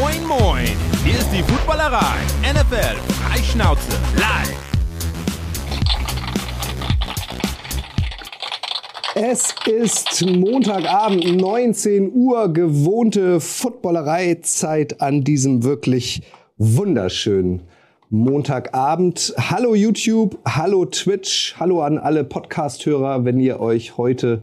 Moin, moin. Hier ist die Footballerei. NFL Freischnauze live. Es ist Montagabend, 19 Uhr, gewohnte Footballerei-Zeit an diesem wirklich wunderschönen Montagabend. Hallo YouTube, hallo Twitch, hallo an alle Podcast-Hörer, wenn ihr euch heute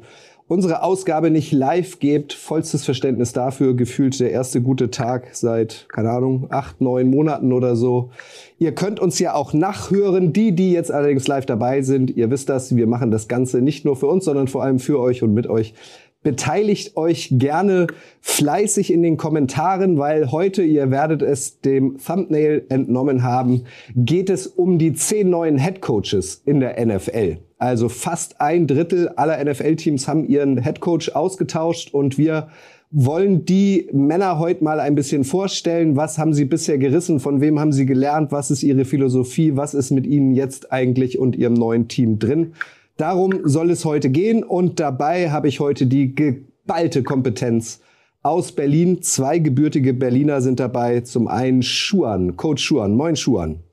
unsere Ausgabe nicht live gebt. Vollstes Verständnis dafür. Gefühlt der erste gute Tag seit, keine Ahnung, acht, neun Monaten oder so. Ihr könnt uns ja auch nachhören. Die, die jetzt allerdings live dabei sind, ihr wisst das, wir machen das Ganze nicht nur für uns, sondern vor allem für euch und mit euch. Beteiligt euch gerne fleißig in den Kommentaren, weil heute, ihr werdet es dem Thumbnail entnommen haben, geht es um die zehn neuen Head Coaches in der NFL. Also fast ein Drittel aller NFL-Teams haben ihren Headcoach ausgetauscht und wir wollen die Männer heute mal ein bisschen vorstellen. Was haben sie bisher gerissen? Von wem haben sie gelernt? Was ist ihre Philosophie? Was ist mit ihnen jetzt eigentlich und ihrem neuen Team drin? Darum soll es heute gehen und dabei habe ich heute die geballte Kompetenz aus Berlin. Zwei gebürtige Berliner sind dabei. Zum einen Schuan, Coach Schuan. Moin Schuan.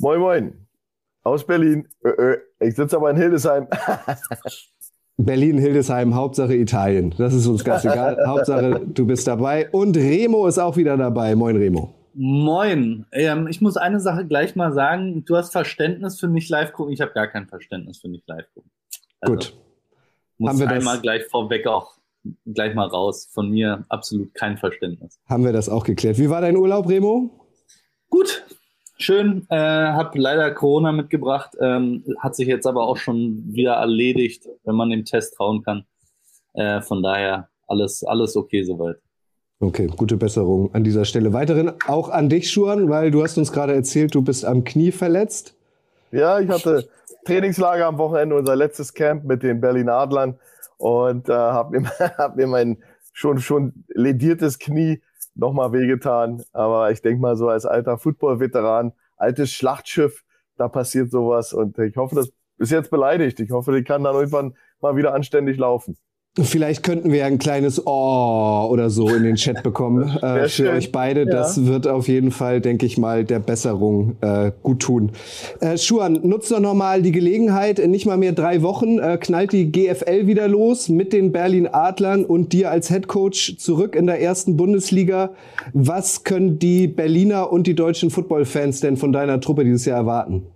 Moin, moin. Aus Berlin. Ich sitze aber in Hildesheim. Berlin, Hildesheim, Hauptsache Italien. Das ist uns ganz egal. Hauptsache, du bist dabei. Und Remo ist auch wieder dabei. Moin, Remo. Moin. Ähm, ich muss eine Sache gleich mal sagen. Du hast Verständnis für mich live gucken. Ich habe gar kein Verständnis für mich live gucken. Also, Gut. Muss Haben wir einmal das? gleich vorweg auch gleich mal raus. Von mir absolut kein Verständnis. Haben wir das auch geklärt. Wie war dein Urlaub, Remo? Gut, schön. Äh, hab leider Corona mitgebracht, ähm, hat sich jetzt aber auch schon wieder erledigt, wenn man dem Test trauen kann. Äh, von daher alles, alles okay soweit. Okay, gute Besserung an dieser Stelle. Weiterhin auch an dich, Schuan, weil du hast uns gerade erzählt, du bist am Knie verletzt. Ja, ich hatte Trainingslager am Wochenende, unser letztes Camp mit den Berlin Adlern und äh, habe mir, hab mir mein schon, schon lediertes Knie nochmal wehgetan. Aber ich denke mal so als alter Football-Veteran, altes Schlachtschiff, da passiert sowas. Und ich hoffe, das ist jetzt beleidigt. Ich hoffe, die kann dann irgendwann mal wieder anständig laufen. Vielleicht könnten wir ein kleines Oh oder so in den Chat bekommen äh, für schön. euch beide. Ja. Das wird auf jeden Fall, denke ich mal, der Besserung äh, gut tun. Äh, Schuan, nutzt doch nochmal die Gelegenheit. In nicht mal mehr drei Wochen äh, knallt die GFL wieder los mit den Berlin Adlern und dir als Head Coach zurück in der ersten Bundesliga. Was können die Berliner und die deutschen Footballfans denn von deiner Truppe dieses Jahr erwarten?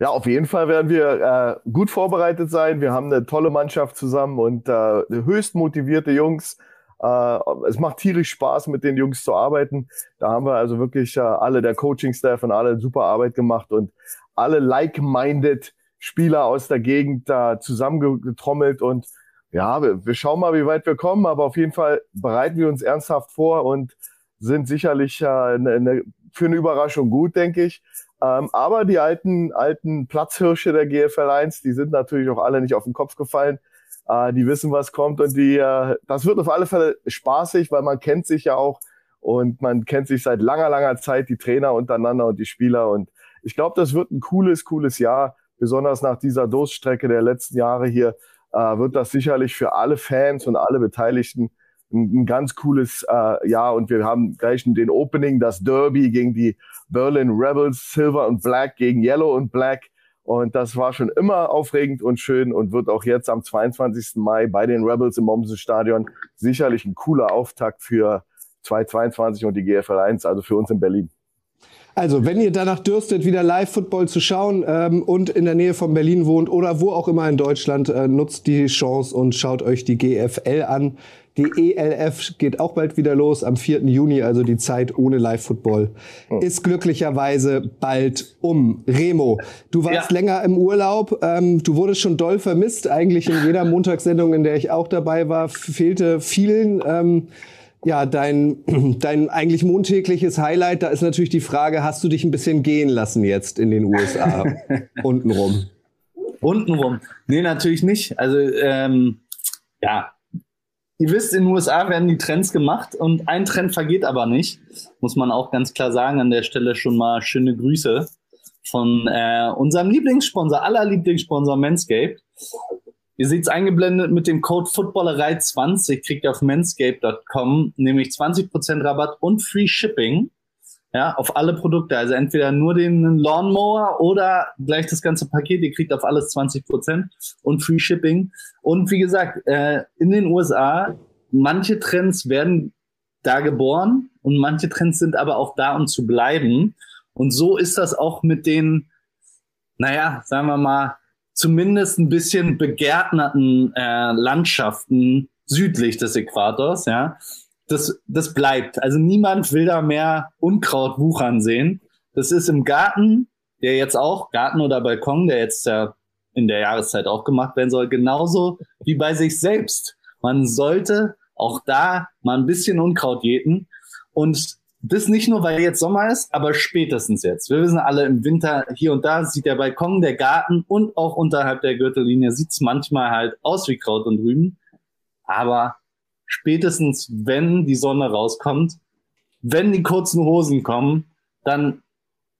Ja, auf jeden Fall werden wir äh, gut vorbereitet sein. Wir haben eine tolle Mannschaft zusammen und äh, höchst motivierte Jungs. Äh, es macht tierisch Spaß, mit den Jungs zu arbeiten. Da haben wir also wirklich äh, alle, der Coaching-Staff und alle super Arbeit gemacht und alle like-minded Spieler aus der Gegend da zusammengetrommelt und ja, wir, wir schauen mal, wie weit wir kommen, aber auf jeden Fall bereiten wir uns ernsthaft vor und sind sicherlich äh, ne, ne, für eine Überraschung gut, denke ich. Ähm, aber die alten, alten Platzhirsche der GFL 1, die sind natürlich auch alle nicht auf den Kopf gefallen. Äh, die wissen, was kommt und die, äh, das wird auf alle Fälle spaßig, weil man kennt sich ja auch und man kennt sich seit langer, langer Zeit, die Trainer untereinander und die Spieler. Und ich glaube, das wird ein cooles, cooles Jahr. Besonders nach dieser Durststrecke der letzten Jahre hier äh, wird das sicherlich für alle Fans und alle Beteiligten ein, ein ganz cooles äh, Jahr. Und wir haben gleich den Opening, das Derby gegen die Berlin Rebels, Silver und Black gegen Yellow und Black. Und das war schon immer aufregend und schön und wird auch jetzt am 22. Mai bei den Rebels im Mommsen-Stadion sicherlich ein cooler Auftakt für 2022 und die GFL 1, also für uns in Berlin. Also, wenn ihr danach dürstet, wieder Live-Football zu schauen ähm, und in der Nähe von Berlin wohnt oder wo auch immer in Deutschland, äh, nutzt die Chance und schaut euch die GFL an. Die ELF geht auch bald wieder los am 4. Juni, also die Zeit ohne Live-Football oh. ist glücklicherweise bald um. Remo, du warst ja. länger im Urlaub, ähm, du wurdest schon doll vermisst, eigentlich in jeder Montagssendung, in der ich auch dabei war, fehlte vielen. Ähm, ja, dein, dein eigentlich montägliches Highlight, da ist natürlich die Frage, hast du dich ein bisschen gehen lassen jetzt in den USA untenrum? Untenrum? Nee, natürlich nicht. Also, ähm, ja, Ihr wisst, in den USA werden die Trends gemacht und ein Trend vergeht aber nicht. Muss man auch ganz klar sagen. An der Stelle schon mal schöne Grüße von äh, unserem Lieblingssponsor, aller Lieblingssponsor Manscaped. Ihr seht es eingeblendet mit dem Code Footballerei20, kriegt ihr auf manscape.com nämlich 20% Rabatt und Free Shipping ja, auf alle Produkte. Also entweder nur den Lawnmower oder gleich das ganze Paket. Ihr kriegt auf alles 20% und Free Shipping. Und wie gesagt, äh, in den USA, manche Trends werden da geboren und manche Trends sind aber auch da, um zu bleiben. Und so ist das auch mit den, naja, sagen wir mal, zumindest ein bisschen begärtnerten äh, Landschaften südlich des Äquators, ja. Das, das bleibt. Also niemand will da mehr Unkraut wuchern sehen. Das ist im Garten, der jetzt auch, Garten oder Balkon, der jetzt ja in der Jahreszeit auch gemacht werden soll, genauso wie bei sich selbst. Man sollte auch da mal ein bisschen Unkraut jäten und das nicht nur, weil jetzt Sommer ist, aber spätestens jetzt. Wir wissen alle, im Winter hier und da sieht der Balkon, der Garten und auch unterhalb der Gürtellinie sieht's manchmal halt aus wie Kraut und Rüben. Aber spätestens, wenn die Sonne rauskommt, wenn die kurzen Hosen kommen, dann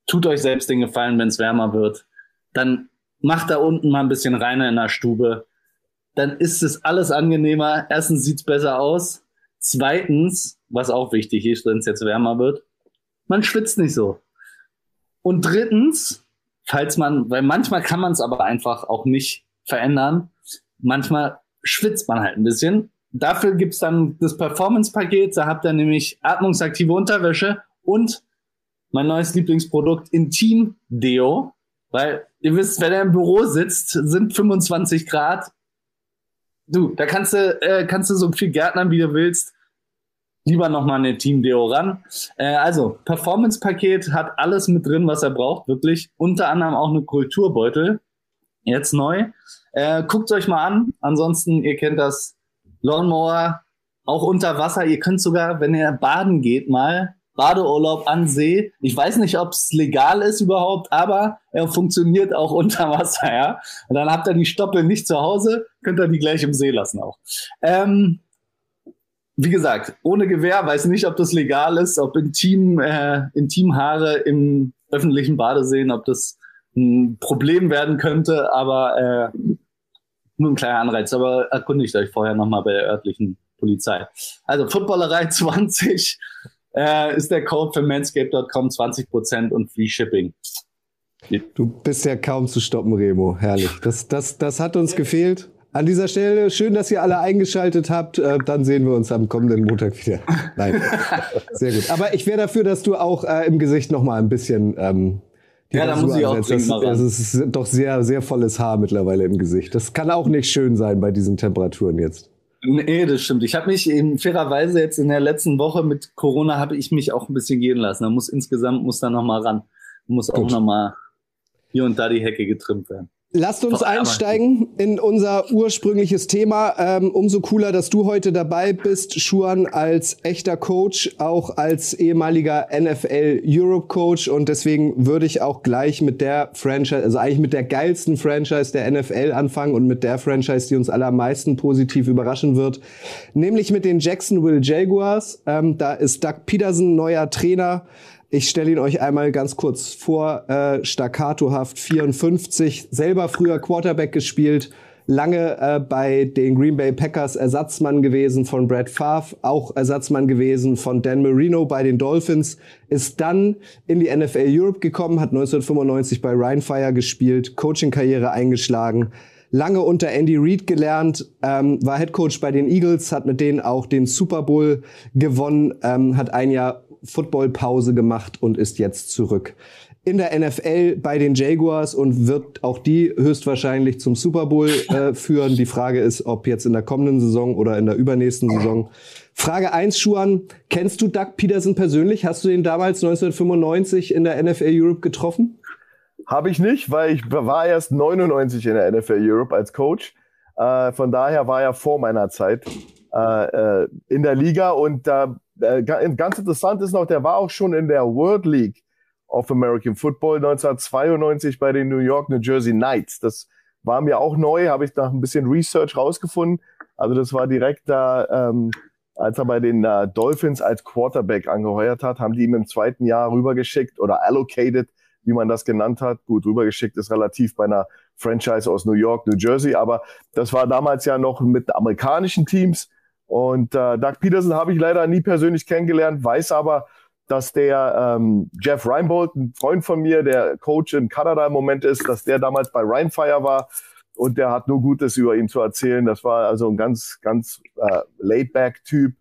tut euch selbst den Gefallen, wenn es wärmer wird. Dann macht da unten mal ein bisschen reiner in der Stube. Dann ist es alles angenehmer. Erstens sieht's besser aus. Zweitens was auch wichtig ist, wenn es jetzt wärmer wird. Man schwitzt nicht so. Und drittens, falls man, weil manchmal kann man es aber einfach auch nicht verändern, manchmal schwitzt man halt ein bisschen. Dafür gibt's dann das Performance-Paket, da habt ihr nämlich atmungsaktive Unterwäsche und mein neues Lieblingsprodukt Intim Deo, weil ihr wisst, wenn er im Büro sitzt, sind 25 Grad. Du, da kannst du, äh, kannst du so viel Gärtnern, wie du willst lieber nochmal eine Team Deo ran. Äh, also, Performance-Paket hat alles mit drin, was er braucht, wirklich. Unter anderem auch eine Kulturbeutel. Jetzt neu. Äh, Guckt euch mal an. Ansonsten, ihr kennt das Lawnmower, auch unter Wasser. Ihr könnt sogar, wenn ihr baden geht, mal Badeurlaub an See. Ich weiß nicht, ob es legal ist überhaupt, aber er funktioniert auch unter Wasser, ja. Und dann habt ihr die Stoppel nicht zu Hause, könnt ihr die gleich im See lassen auch. Ähm, wie gesagt, ohne Gewehr, weiß nicht, ob das legal ist, ob Intim, äh, Intimhaare im öffentlichen Badeseen, ob das ein Problem werden könnte, aber äh, nur ein kleiner Anreiz. Aber erkundigt euch vorher nochmal bei der örtlichen Polizei. Also Footballerei 20 äh, ist der Code für manscape.com 20% und Free Shipping. Du bist ja kaum zu stoppen, Remo. Herrlich. Das, das, das hat uns gefehlt. An dieser Stelle schön, dass ihr alle eingeschaltet habt. Äh, dann sehen wir uns am kommenden Montag wieder. Nein, sehr gut. Aber ich wäre dafür, dass du auch äh, im Gesicht noch mal ein bisschen ähm, ja, da muss ich auch das, das ist doch sehr, sehr volles Haar mittlerweile im Gesicht. Das kann auch nicht schön sein bei diesen Temperaturen jetzt. Nee, das stimmt. Ich habe mich in fairerweise jetzt in der letzten Woche mit Corona habe ich mich auch ein bisschen gehen lassen. Da muss insgesamt muss da noch mal ran. Muss auch Gut. noch mal hier und da die Hecke getrimmt werden. Lasst uns einsteigen in unser ursprüngliches Thema. Ähm, umso cooler, dass du heute dabei bist, Schuan, als echter Coach, auch als ehemaliger NFL Europe Coach. Und deswegen würde ich auch gleich mit der Franchise, also eigentlich mit der geilsten Franchise der NFL anfangen und mit der Franchise, die uns alle am meisten positiv überraschen wird, nämlich mit den Jacksonville Jaguars. Ähm, da ist Doug Peterson neuer Trainer. Ich stelle ihn euch einmal ganz kurz vor. Äh, Staccatohaft 54, selber früher Quarterback gespielt, lange äh, bei den Green Bay Packers Ersatzmann gewesen von Brad Favre, auch Ersatzmann gewesen von Dan Marino bei den Dolphins, ist dann in die NFL Europe gekommen, hat 1995 bei Ryan Fire gespielt, Coaching-Karriere eingeschlagen lange unter Andy Reid gelernt, ähm, war Head Coach bei den Eagles, hat mit denen auch den Super Bowl gewonnen, ähm, hat ein Jahr Footballpause gemacht und ist jetzt zurück in der NFL bei den Jaguars und wird auch die höchstwahrscheinlich zum Super Bowl äh, führen. Die Frage ist, ob jetzt in der kommenden Saison oder in der übernächsten Saison. Frage 1, Schuan, kennst du Doug Peterson persönlich? Hast du ihn damals 1995 in der NFL Europe getroffen? Habe ich nicht, weil ich war erst 99 in der NFL Europe als Coach. Äh, von daher war er vor meiner Zeit äh, äh in der Liga und da ganz interessant ist noch, der war auch schon in der World League of American Football 1992 bei den New York, New Jersey Knights. Das war mir auch neu, habe ich nach ein bisschen Research rausgefunden. Also das war direkt da, ähm, als er bei den äh, Dolphins als Quarterback angeheuert hat, haben die ihm im zweiten Jahr rübergeschickt oder allocated, wie man das genannt hat. Gut, rübergeschickt ist relativ bei einer Franchise aus New York, New Jersey, aber das war damals ja noch mit amerikanischen Teams. Und äh, Doug Peterson habe ich leider nie persönlich kennengelernt, weiß aber, dass der ähm, Jeff Reinbold, ein Freund von mir, der Coach in Kanada im Moment ist, dass der damals bei Rheinfire war und der hat nur Gutes über ihn zu erzählen. Das war also ein ganz, ganz äh, laid-back-Typ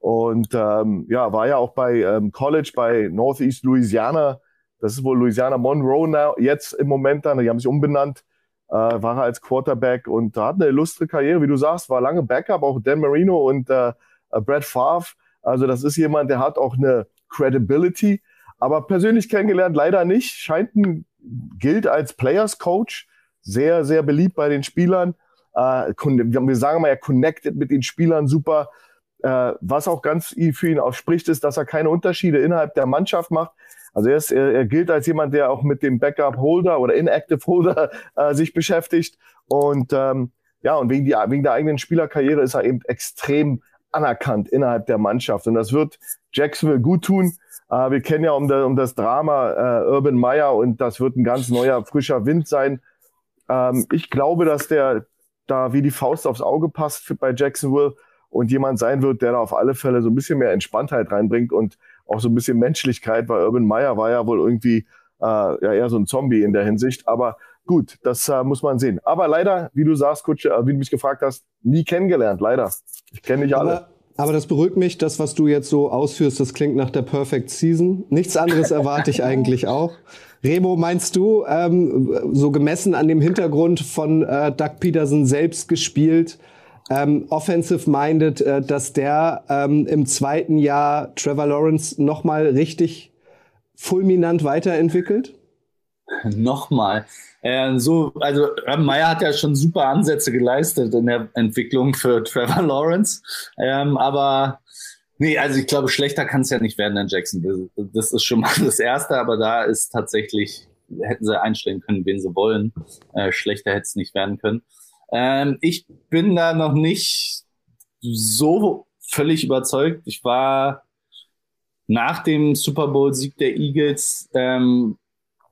und ähm, ja, war ja auch bei ähm, College bei Northeast Louisiana. Das ist wohl Louisiana Monroe now, jetzt im Moment dann. Die haben sich umbenannt. Äh, war er als Quarterback und hat eine illustre Karriere, wie du sagst, war lange Backup, auch Dan Marino und äh, äh, Brad Favre. Also das ist jemand, der hat auch eine Credibility, aber persönlich kennengelernt leider nicht. Scheint ein, gilt als Players Coach, sehr, sehr beliebt bei den Spielern. Äh, wir sagen mal, er connected mit den Spielern super. Äh, was auch ganz für ihn auch spricht, ist, dass er keine Unterschiede innerhalb der Mannschaft macht. Also er, ist, er, er gilt als jemand, der auch mit dem Backup-Holder oder Inactive Holder äh, sich beschäftigt. Und ähm, ja, und wegen, die, wegen der eigenen Spielerkarriere ist er eben extrem anerkannt innerhalb der Mannschaft. Und das wird Jacksonville gut tun. Äh, wir kennen ja um, da, um das Drama äh, Urban Meyer und das wird ein ganz neuer, frischer Wind sein. Ähm, ich glaube, dass der da wie die Faust aufs Auge passt für, bei Jacksonville und jemand sein wird, der da auf alle Fälle so ein bisschen mehr Entspanntheit reinbringt und auch so ein bisschen Menschlichkeit, weil Urban Meyer war ja wohl irgendwie äh, ja eher so ein Zombie in der Hinsicht. Aber gut, das äh, muss man sehen. Aber leider, wie du sagst, Kutsche, äh, wie du mich gefragt hast, nie kennengelernt, leider. Ich kenne nicht alle. Aber, aber das beruhigt mich, das, was du jetzt so ausführst, das klingt nach der Perfect Season. Nichts anderes erwarte ich eigentlich auch. Remo, meinst du, ähm, so gemessen an dem Hintergrund von äh, Doug Peterson selbst gespielt, ähm, offensive-minded, äh, dass der ähm, im zweiten Jahr Trevor Lawrence nochmal richtig fulminant weiterentwickelt? Nochmal. Äh, so, also Meyer hat ja schon super Ansätze geleistet in der Entwicklung für Trevor Lawrence. Ähm, aber nee, also ich glaube, schlechter kann es ja nicht werden in Jackson. Das ist schon mal das Erste, aber da ist tatsächlich, hätten sie einstellen können, wen sie wollen. Äh, schlechter hätte es nicht werden können. Ähm, ich bin da noch nicht so völlig überzeugt. Ich war nach dem Super Bowl-Sieg der Eagles ähm,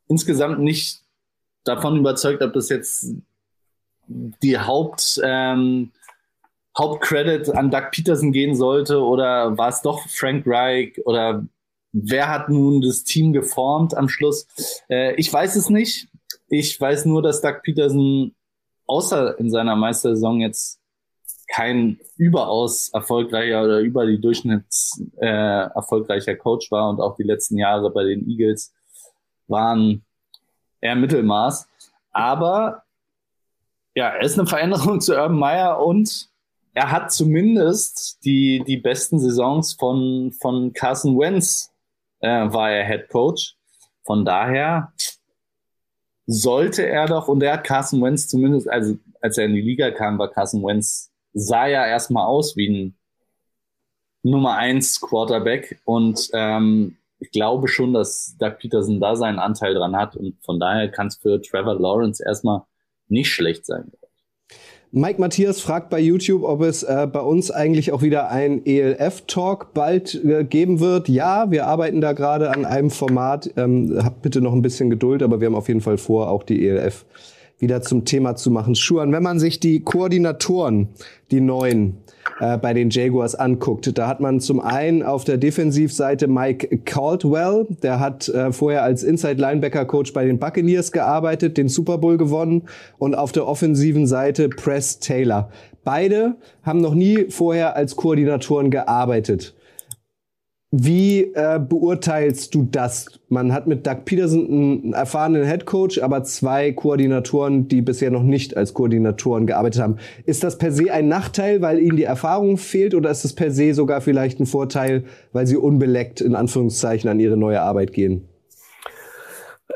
insgesamt nicht davon überzeugt, ob das jetzt die Haupt, ähm, Hauptcredit an Doug Peterson gehen sollte oder war es doch Frank Reich oder wer hat nun das Team geformt am Schluss? Äh, ich weiß es nicht. Ich weiß nur, dass Doug Peterson außer in seiner Meistersaison jetzt kein überaus erfolgreicher oder über die Durchschnitts äh, erfolgreicher Coach war und auch die letzten Jahre bei den Eagles waren eher Mittelmaß. Aber ja, er ist eine Veränderung zu Urban Meyer und er hat zumindest die, die besten Saisons von, von Carson Wentz äh, war er Head Coach. Von daher sollte er doch, und er hat Carson Wentz zumindest, also als er in die Liga kam, war Carson Wentz, sah ja erstmal aus wie ein Nummer eins Quarterback. Und ähm, ich glaube schon, dass Doug Peterson da seinen Anteil dran hat. Und von daher kann es für Trevor Lawrence erstmal nicht schlecht sein. Mike Matthias fragt bei YouTube, ob es äh, bei uns eigentlich auch wieder ein ELF-Talk bald äh, geben wird. Ja, wir arbeiten da gerade an einem Format. Ähm, habt bitte noch ein bisschen Geduld, aber wir haben auf jeden Fall vor, auch die ELF wieder zum Thema zu machen. Schuan, wenn man sich die Koordinatoren, die neuen, äh, bei den Jaguars anguckt. Da hat man zum einen auf der Defensivseite Mike Caldwell, der hat äh, vorher als Inside Linebacker Coach bei den Buccaneers gearbeitet, den Super Bowl gewonnen und auf der offensiven Seite Press Taylor. Beide haben noch nie vorher als Koordinatoren gearbeitet. Wie äh, beurteilst du das? Man hat mit Doug Peterson einen erfahrenen Head Coach, aber zwei Koordinatoren, die bisher noch nicht als Koordinatoren gearbeitet haben. Ist das per se ein Nachteil, weil ihnen die Erfahrung fehlt, oder ist das per se sogar vielleicht ein Vorteil, weil sie unbeleckt in Anführungszeichen an ihre neue Arbeit gehen?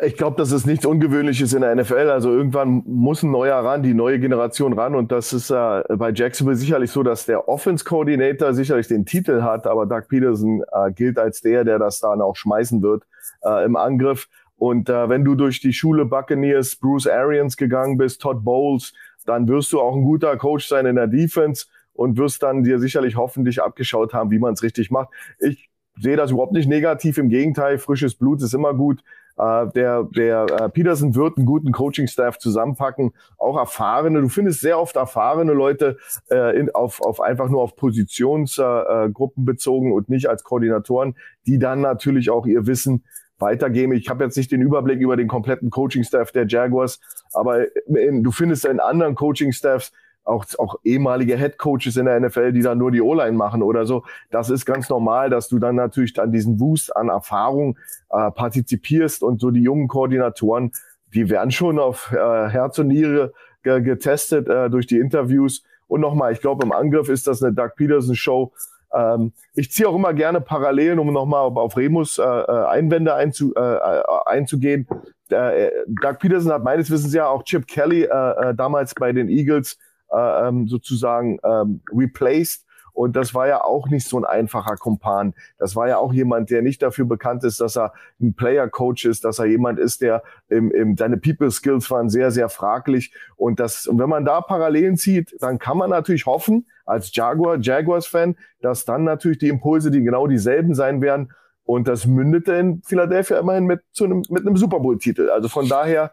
Ich glaube, das ist nichts Ungewöhnliches in der NFL. Also irgendwann muss ein neuer ran, die neue Generation ran. Und das ist äh, bei Jacksonville sicherlich so, dass der Offense Coordinator sicherlich den Titel hat, aber Doug Peterson äh, gilt als der, der das dann auch schmeißen wird äh, im Angriff. Und äh, wenn du durch die Schule Buccaneers, Bruce Arians gegangen bist, Todd Bowles, dann wirst du auch ein guter Coach sein in der Defense und wirst dann dir sicherlich hoffentlich abgeschaut haben, wie man es richtig macht. Ich sehe das überhaupt nicht negativ. Im Gegenteil, frisches Blut ist immer gut. Äh, der der äh, Peterson wird einen guten Coaching-Staff zusammenpacken, auch erfahrene. Du findest sehr oft erfahrene Leute äh, in, auf, auf einfach nur auf Positionsgruppen äh, bezogen und nicht als Koordinatoren, die dann natürlich auch ihr Wissen weitergeben. Ich habe jetzt nicht den Überblick über den kompletten Coaching-Staff der Jaguars, aber in, du findest in anderen Coaching-Staffs auch, auch ehemalige Head Coaches in der NFL, die dann nur die O-Line machen oder so. Das ist ganz normal, dass du dann natürlich an diesen Wust an Erfahrung äh, partizipierst und so die jungen Koordinatoren, die werden schon auf äh, Herz und Niere ge getestet äh, durch die Interviews. Und nochmal, ich glaube, im Angriff ist das eine Doug Peterson Show. Ähm, ich ziehe auch immer gerne Parallelen, um nochmal auf Remus äh, äh, Einwände einzu, äh, äh, einzugehen. Äh, Doug Peterson hat meines Wissens ja auch Chip Kelly äh, äh, damals bei den Eagles äh, ähm, sozusagen ähm, replaced. Und das war ja auch nicht so ein einfacher Kumpan. Das war ja auch jemand, der nicht dafür bekannt ist, dass er ein Player-Coach ist, dass er jemand ist, der im, im, seine People-Skills waren sehr, sehr fraglich. Und das, und wenn man da Parallelen zieht, dann kann man natürlich hoffen, als Jaguar, Jaguars-Fan, dass dann natürlich die Impulse, die genau dieselben sein werden. Und das mündete in Philadelphia immerhin mit, zu einem, mit einem Super Bowl-Titel. Also von daher,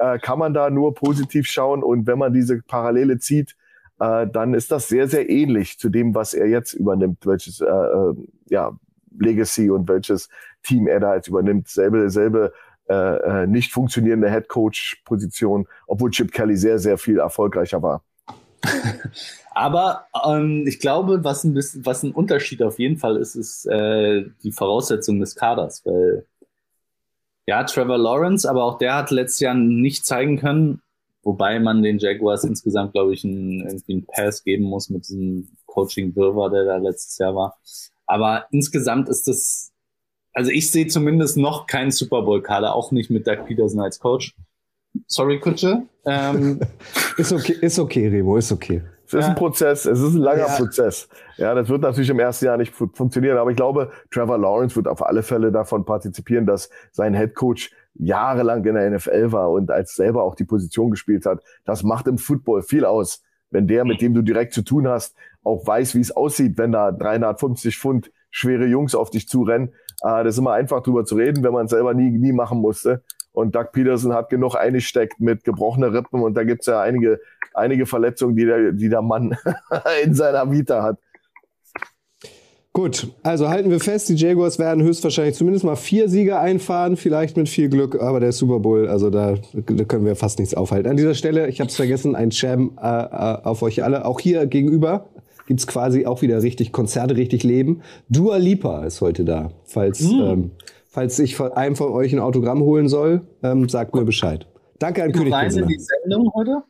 äh, kann man da nur positiv schauen. Und wenn man diese Parallele zieht, äh, dann ist das sehr, sehr ähnlich zu dem, was er jetzt übernimmt, welches äh, äh, ja, Legacy und welches Team er da jetzt übernimmt. Selbe, selbe äh, äh nicht funktionierende Head Coach Position, obwohl Chip Kelly sehr, sehr viel erfolgreicher war. Aber ähm, ich glaube, was ein bisschen, was ein Unterschied auf jeden Fall ist, ist äh, die Voraussetzung des Kaders, weil ja, Trevor Lawrence, aber auch der hat letztes Jahr nicht zeigen können, wobei man den Jaguars insgesamt, glaube ich, einen, irgendwie einen Pass geben muss mit diesem Coaching-Wirrwarr, der da letztes Jahr war. Aber insgesamt ist das, also ich sehe zumindest noch keinen Super Bowl-Kader, auch nicht mit Doug Peterson als Coach. Sorry, Kutsche. Ähm, ist okay, ist okay, Remo, ist okay. Es ist ja. ein Prozess, es ist ein langer ja. Prozess. Ja, das wird natürlich im ersten Jahr nicht funktionieren, aber ich glaube, Trevor Lawrence wird auf alle Fälle davon partizipieren, dass sein Head Coach jahrelang in der NFL war und als selber auch die Position gespielt hat. Das macht im Football viel aus, wenn der, mit dem du direkt zu tun hast, auch weiß, wie es aussieht, wenn da 350 Pfund schwere Jungs auf dich zurennen. Äh, das ist immer einfach drüber zu reden, wenn man es selber nie, nie machen musste. Und Doug Peterson hat genug eingesteckt mit gebrochener Rippen und da gibt's ja einige, einige Verletzungen, die der, die der Mann in seiner Vita hat. Gut, also halten wir fest, die Jaguars werden höchstwahrscheinlich zumindest mal vier Sieger einfahren, vielleicht mit viel Glück, aber der Super Bowl, also da, da können wir fast nichts aufhalten. An dieser Stelle, ich habe es vergessen, ein Sham äh, äh, auf euch alle. Auch hier gegenüber gibt's quasi auch wieder richtig Konzerte, richtig Leben. Dua Lipa ist heute da, falls mm. ähm, Falls ich von einem von euch ein Autogramm holen soll, ähm, sagt mir Bescheid. Danke an König Pilsener. die Sendung heute?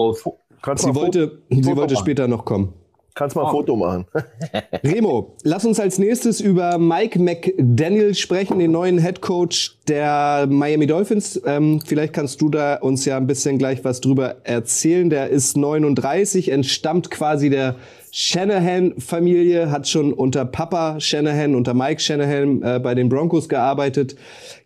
Oh, sie wollte, sie wollte später noch kommen. Kannst mal ein Foto machen. Remo, lass uns als nächstes über Mike McDaniel sprechen, den neuen Head Coach der Miami Dolphins. Ähm, vielleicht kannst du da uns ja ein bisschen gleich was drüber erzählen. Der ist 39, entstammt quasi der Shanahan-Familie, hat schon unter Papa Shanahan, unter Mike Shanahan äh, bei den Broncos gearbeitet.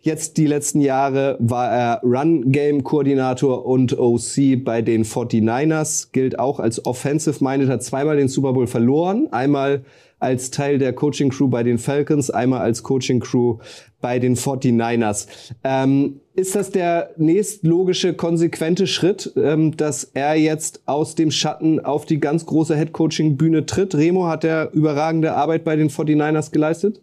Jetzt die letzten Jahre war er Run-Game-Koordinator und OC bei den 49ers, gilt auch als Offensive-Minded, hat zweimal den Super Bowl verloren. Einmal als Teil der Coaching Crew bei den Falcons, einmal als Coaching Crew bei den 49ers. Ähm, ist das der nächstlogische, konsequente Schritt, ähm, dass er jetzt aus dem Schatten auf die ganz große Head-Coaching-Bühne tritt? Remo, hat er überragende Arbeit bei den 49ers geleistet?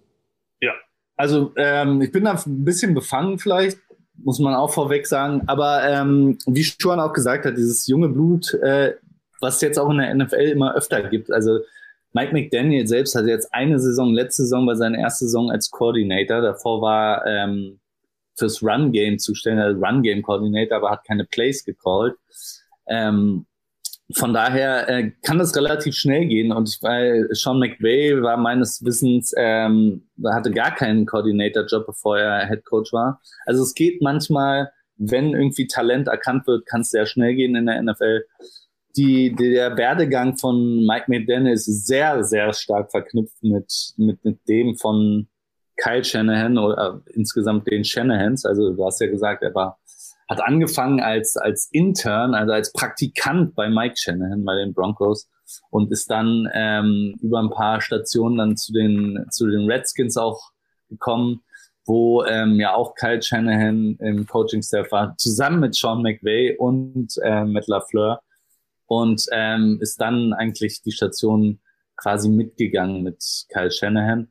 Ja, also ähm, ich bin da ein bisschen befangen vielleicht, muss man auch vorweg sagen. Aber ähm, wie Stuan auch gesagt hat, dieses junge Blut, äh, was es jetzt auch in der NFL immer öfter gibt. Also Mike McDaniel selbst hat jetzt eine Saison, letzte Saison war seine erste Saison als Coordinator. Davor war ähm, fürs Run-Game zuständig, also Run-Game-Coordinator, aber hat keine Plays gecallt. Ähm, von daher äh, kann das relativ schnell gehen und ich, weil Sean McVay war meines Wissens, ähm, hatte gar keinen Coordinator-Job, bevor er Head Coach war. Also es geht manchmal, wenn irgendwie Talent erkannt wird, kann es sehr schnell gehen in der NFL die, der Werdegang von Mike McDaniel ist sehr, sehr stark verknüpft mit, mit, mit dem von Kyle Shanahan oder äh, insgesamt den Shanahans. Also du hast ja gesagt, er war, hat angefangen als, als Intern, also als Praktikant bei Mike Shanahan bei den Broncos und ist dann ähm, über ein paar Stationen dann zu den, zu den Redskins auch gekommen, wo ähm, ja auch Kyle Shanahan im Coaching-Staff war, zusammen mit Sean McVay und äh, Matt LaFleur und ähm, ist dann eigentlich die Station quasi mitgegangen mit Kyle Shanahan.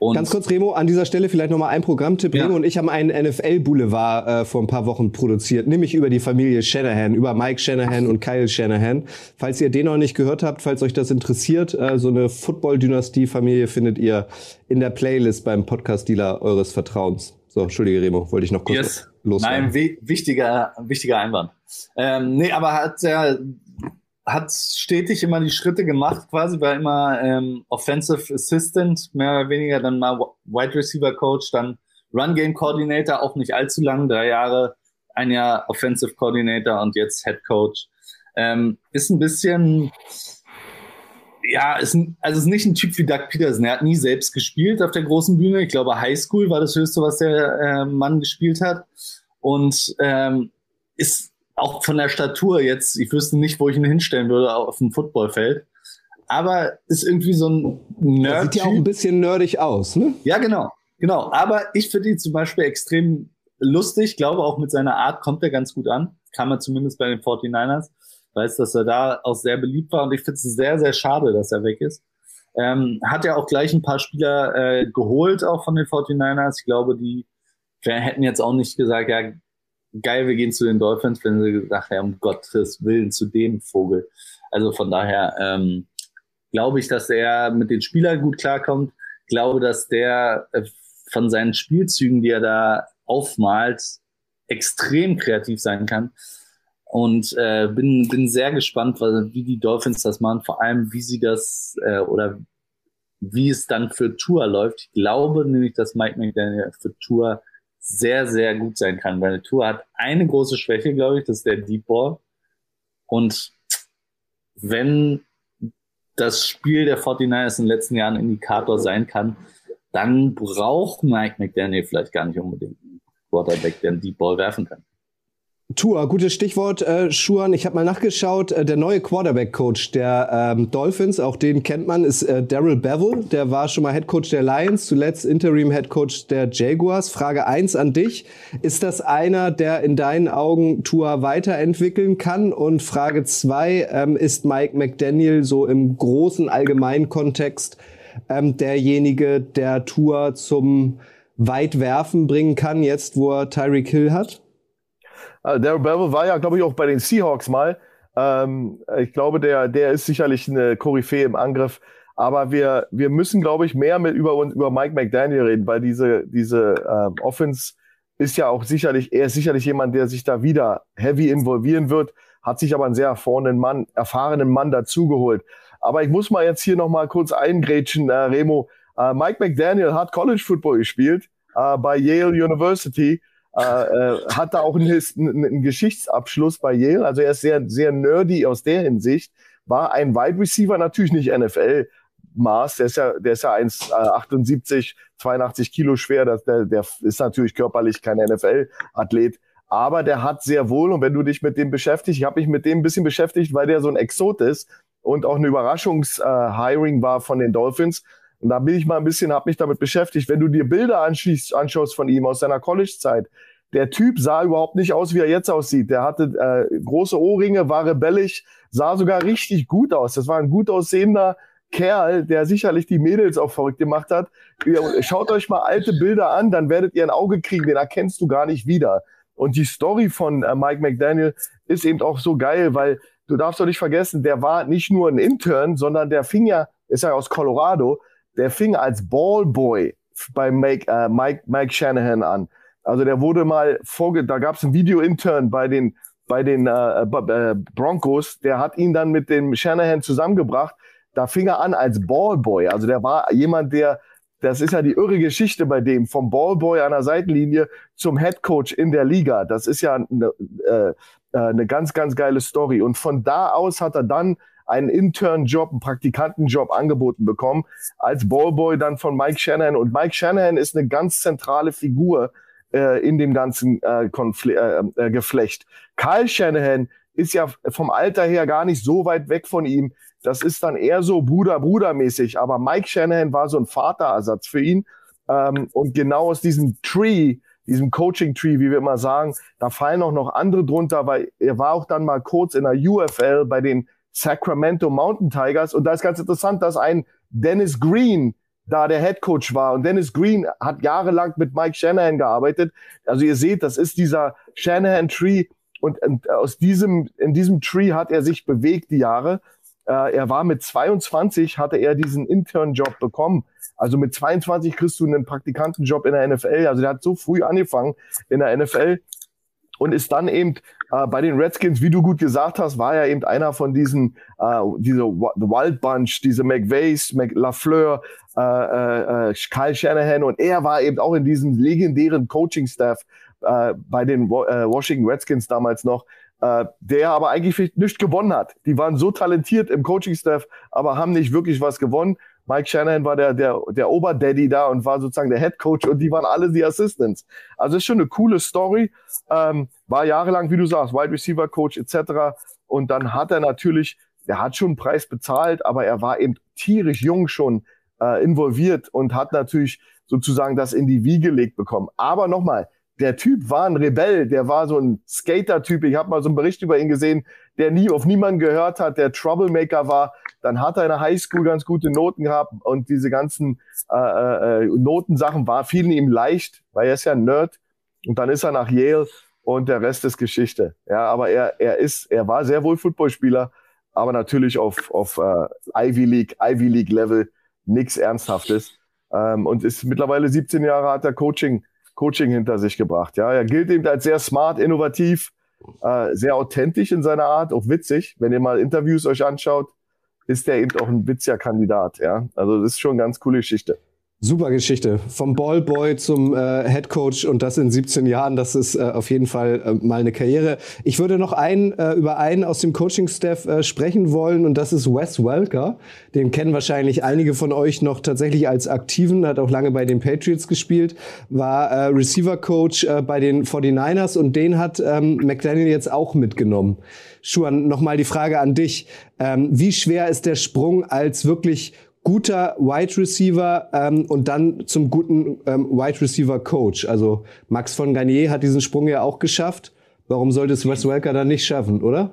Und Ganz kurz, Remo, an dieser Stelle vielleicht nochmal ein Programmtipp. Ja. Remo und ich haben einen NFL-Boulevard äh, vor ein paar Wochen produziert, nämlich über die Familie Shanahan, über Mike Shanahan und Kyle Shanahan. Falls ihr den noch nicht gehört habt, falls euch das interessiert, äh, so eine Football-Dynastie-Familie findet ihr in der Playlist beim Podcast-Dealer eures Vertrauens. So, entschuldige, Remo, wollte ich noch kurz yes. loswerden. Nein, wichtiger, wichtiger Einwand. Ähm, nee, aber hat ja hat stetig immer die Schritte gemacht, quasi, war immer ähm, Offensive Assistant, mehr oder weniger, dann mal Wide Receiver Coach, dann Run Game Coordinator, auch nicht allzu lang, drei Jahre, ein Jahr Offensive Coordinator und jetzt Head Coach. Ähm, ist ein bisschen, ja, ist ein, also ist nicht ein Typ wie Doug Peterson. Er hat nie selbst gespielt auf der großen Bühne. Ich glaube, High School war das höchste, was der äh, Mann gespielt hat. Und ähm, ist auch von der Statur jetzt, ich wüsste nicht, wo ich ihn hinstellen würde auf dem Footballfeld. Aber ist irgendwie so ein Nerd. Sieht ja auch ein bisschen nerdig aus, ne? Ja, genau. Genau. Aber ich finde ihn zum Beispiel extrem lustig. Glaube auch mit seiner Art kommt er ganz gut an. Kam er zumindest bei den 49ers. Weiß, dass er da auch sehr beliebt war und ich finde es sehr, sehr schade, dass er weg ist. Ähm, hat ja auch gleich ein paar Spieler äh, geholt, auch von den 49ers. Ich glaube, die hätten jetzt auch nicht gesagt, ja, geil, wir gehen zu den Dolphins, wenn sie gesagt haben, um Gottes Willen zu dem Vogel. Also von daher ähm, glaube ich, dass er mit den Spielern gut klarkommt. Glaube, dass der äh, von seinen Spielzügen, die er da aufmalt, extrem kreativ sein kann. Und äh, bin, bin sehr gespannt, wie die Dolphins das machen, vor allem wie sie das äh, oder wie es dann für Tour läuft. Ich glaube nämlich, dass Mike McDaniel für Tour sehr, sehr gut sein kann. Weil Tour hat eine große Schwäche, glaube ich, das ist der Deep Ball. Und wenn das Spiel der 49ers in den letzten Jahren Indikator sein kann, dann braucht Mike McDaniel vielleicht gar nicht unbedingt einen Quarterback, der einen Deep Ball werfen kann. Tour, gutes Stichwort, äh, Schuan. Ich habe mal nachgeschaut. Äh, der neue Quarterback-Coach der ähm, Dolphins, auch den kennt man, ist äh, Daryl Bevel. Der war schon mal Head Coach der Lions, zuletzt Interim Head Coach der Jaguars. Frage eins an dich. Ist das einer, der in deinen Augen Tour weiterentwickeln kann? Und Frage zwei ähm, ist Mike McDaniel so im großen allgemeinen Kontext ähm, derjenige, der Tour zum Weitwerfen bringen kann, jetzt wo er Tyreek Hill hat? Also Daryl Bevel war ja, glaube ich, auch bei den Seahawks mal. Ähm, ich glaube, der, der ist sicherlich eine Koryphäe im Angriff. Aber wir, wir müssen, glaube ich, mehr mit über über Mike McDaniel reden, weil diese, diese äh, Offense ist ja auch sicherlich, er ist sicherlich jemand, der sich da wieder heavy involvieren wird, hat sich aber einen sehr erfahrenen Mann, erfahrenen Mann dazugeholt. Aber ich muss mal jetzt hier noch mal kurz eingrätschen, äh, Remo. Äh, Mike McDaniel hat College Football gespielt äh, bei Yale University äh, äh, hat da auch einen, einen, Geschichtsabschluss bei Yale. Also er ist sehr, sehr nerdy aus der Hinsicht. War ein Wide Receiver, natürlich nicht NFL. Maß, der ist ja, der ist ja 1,78, 82 Kilo schwer, das, der, der ist natürlich körperlich kein NFL-Athlet, aber der hat sehr wohl, und wenn du dich mit dem beschäftigst, ich habe mich mit dem ein bisschen beschäftigt, weil der so ein Exot ist und auch eine Überraschungs-Hiring äh, war von den Dolphins, und da bin ich mal ein bisschen, habe mich damit beschäftigt. Wenn du dir Bilder anschaust von ihm aus seiner College-Zeit, der Typ sah überhaupt nicht aus, wie er jetzt aussieht. Der hatte äh, große Ohrringe, war rebellisch, sah sogar richtig gut aus. Das war ein gut aussehender Kerl, der sicherlich die Mädels auch verrückt gemacht hat. Schaut euch mal alte Bilder an, dann werdet ihr ein Auge kriegen, den erkennst du gar nicht wieder. Und die Story von äh, Mike McDaniel ist eben auch so geil, weil du darfst doch nicht vergessen, der war nicht nur ein Intern, sondern der fing ja, ist ja aus Colorado, der fing als Ballboy bei Mike, äh, Mike, Mike Shanahan an. Also der wurde mal vorge, da gab es ein Video-Intern bei den bei den äh, äh, Broncos, der hat ihn dann mit dem Shanahan zusammengebracht. Da fing er an als Ballboy. Also der war jemand, der, das ist ja die irre Geschichte bei dem, vom Ballboy an der Seitenlinie zum Headcoach in der Liga. Das ist ja eine, äh, äh, eine ganz, ganz geile Story. Und von da aus hat er dann einen Intern-Job, einen Praktikantenjob angeboten bekommen, als Ballboy dann von Mike Shanahan. Und Mike Shanahan ist eine ganz zentrale Figur äh, in dem ganzen äh, Konfl äh, äh, Geflecht. Kyle Shanahan ist ja vom Alter her gar nicht so weit weg von ihm. Das ist dann eher so Bruder-Bruder-mäßig. Aber Mike Shanahan war so ein Vaterersatz für ihn. Ähm, und genau aus diesem Tree, diesem Coaching-Tree, wie wir immer sagen, da fallen auch noch andere drunter, weil er war auch dann mal kurz in der UFL bei den Sacramento Mountain Tigers. Und da ist ganz interessant, dass ein Dennis Green da der Head Coach war. Und Dennis Green hat jahrelang mit Mike Shanahan gearbeitet. Also ihr seht, das ist dieser Shanahan Tree. Und, und aus diesem, in diesem Tree hat er sich bewegt die Jahre. Äh, er war mit 22, hatte er diesen Intern-Job bekommen. Also mit 22 kriegst du einen Praktikantenjob in der NFL. Also der hat so früh angefangen in der NFL und ist dann eben äh, bei den Redskins, wie du gut gesagt hast, war er eben einer von diesen, äh, diese Wild Bunch, diese McVays, Mc LaFleur, äh, äh, äh, Kyle Shanahan und er war eben auch in diesem legendären Coaching-Staff äh, bei den äh, Washington Redskins damals noch, äh, der aber eigentlich nicht gewonnen hat. Die waren so talentiert im Coaching-Staff, aber haben nicht wirklich was gewonnen. Mike Shanahan war der, der, der Oberdaddy da und war sozusagen der Head Coach und die waren alle die Assistants. Also ist schon eine coole Story. Ähm, war jahrelang, wie du sagst, Wide Receiver Coach etc. Und dann hat er natürlich, der hat schon einen Preis bezahlt, aber er war eben tierisch jung schon äh, involviert und hat natürlich sozusagen das in die Wiege gelegt bekommen. Aber nochmal, der Typ war ein Rebell, der war so ein Skater-Typ. Ich habe mal so einen Bericht über ihn gesehen, der nie auf niemanden gehört hat, der Troublemaker war. Dann hat er in der Highschool ganz gute Noten gehabt und diese ganzen äh, äh, Notensachen war, fielen ihm leicht, weil er ist ja ein Nerd. Und dann ist er nach Yale und der Rest ist Geschichte. Ja, aber er, er ist, er war sehr wohl Footballspieler, aber natürlich auf, auf uh, Ivy League, Ivy League Level nichts Ernsthaftes. Ähm, und ist mittlerweile 17 Jahre hat er Coaching Coaching hinter sich gebracht. Ja, er gilt eben als sehr smart, innovativ, äh, sehr authentisch in seiner Art, auch witzig. Wenn ihr mal Interviews euch anschaut, ist er eben auch ein witziger Kandidat. Ja, also das ist schon eine ganz coole Geschichte. Super Geschichte. Vom Ballboy zum äh, Head Coach und das in 17 Jahren, das ist äh, auf jeden Fall äh, mal eine Karriere. Ich würde noch einen, äh, über einen aus dem Coaching-Staff äh, sprechen wollen und das ist Wes Welker. Den kennen wahrscheinlich einige von euch noch tatsächlich als Aktiven, hat auch lange bei den Patriots gespielt, war äh, Receiver-Coach äh, bei den 49ers und den hat ähm, McDaniel jetzt auch mitgenommen. Schuan, nochmal die Frage an dich. Ähm, wie schwer ist der Sprung als wirklich guter Wide Receiver ähm, und dann zum guten ähm, Wide Receiver Coach. Also Max von Garnier hat diesen Sprung ja auch geschafft. Warum sollte es Wes Welker dann nicht schaffen, oder?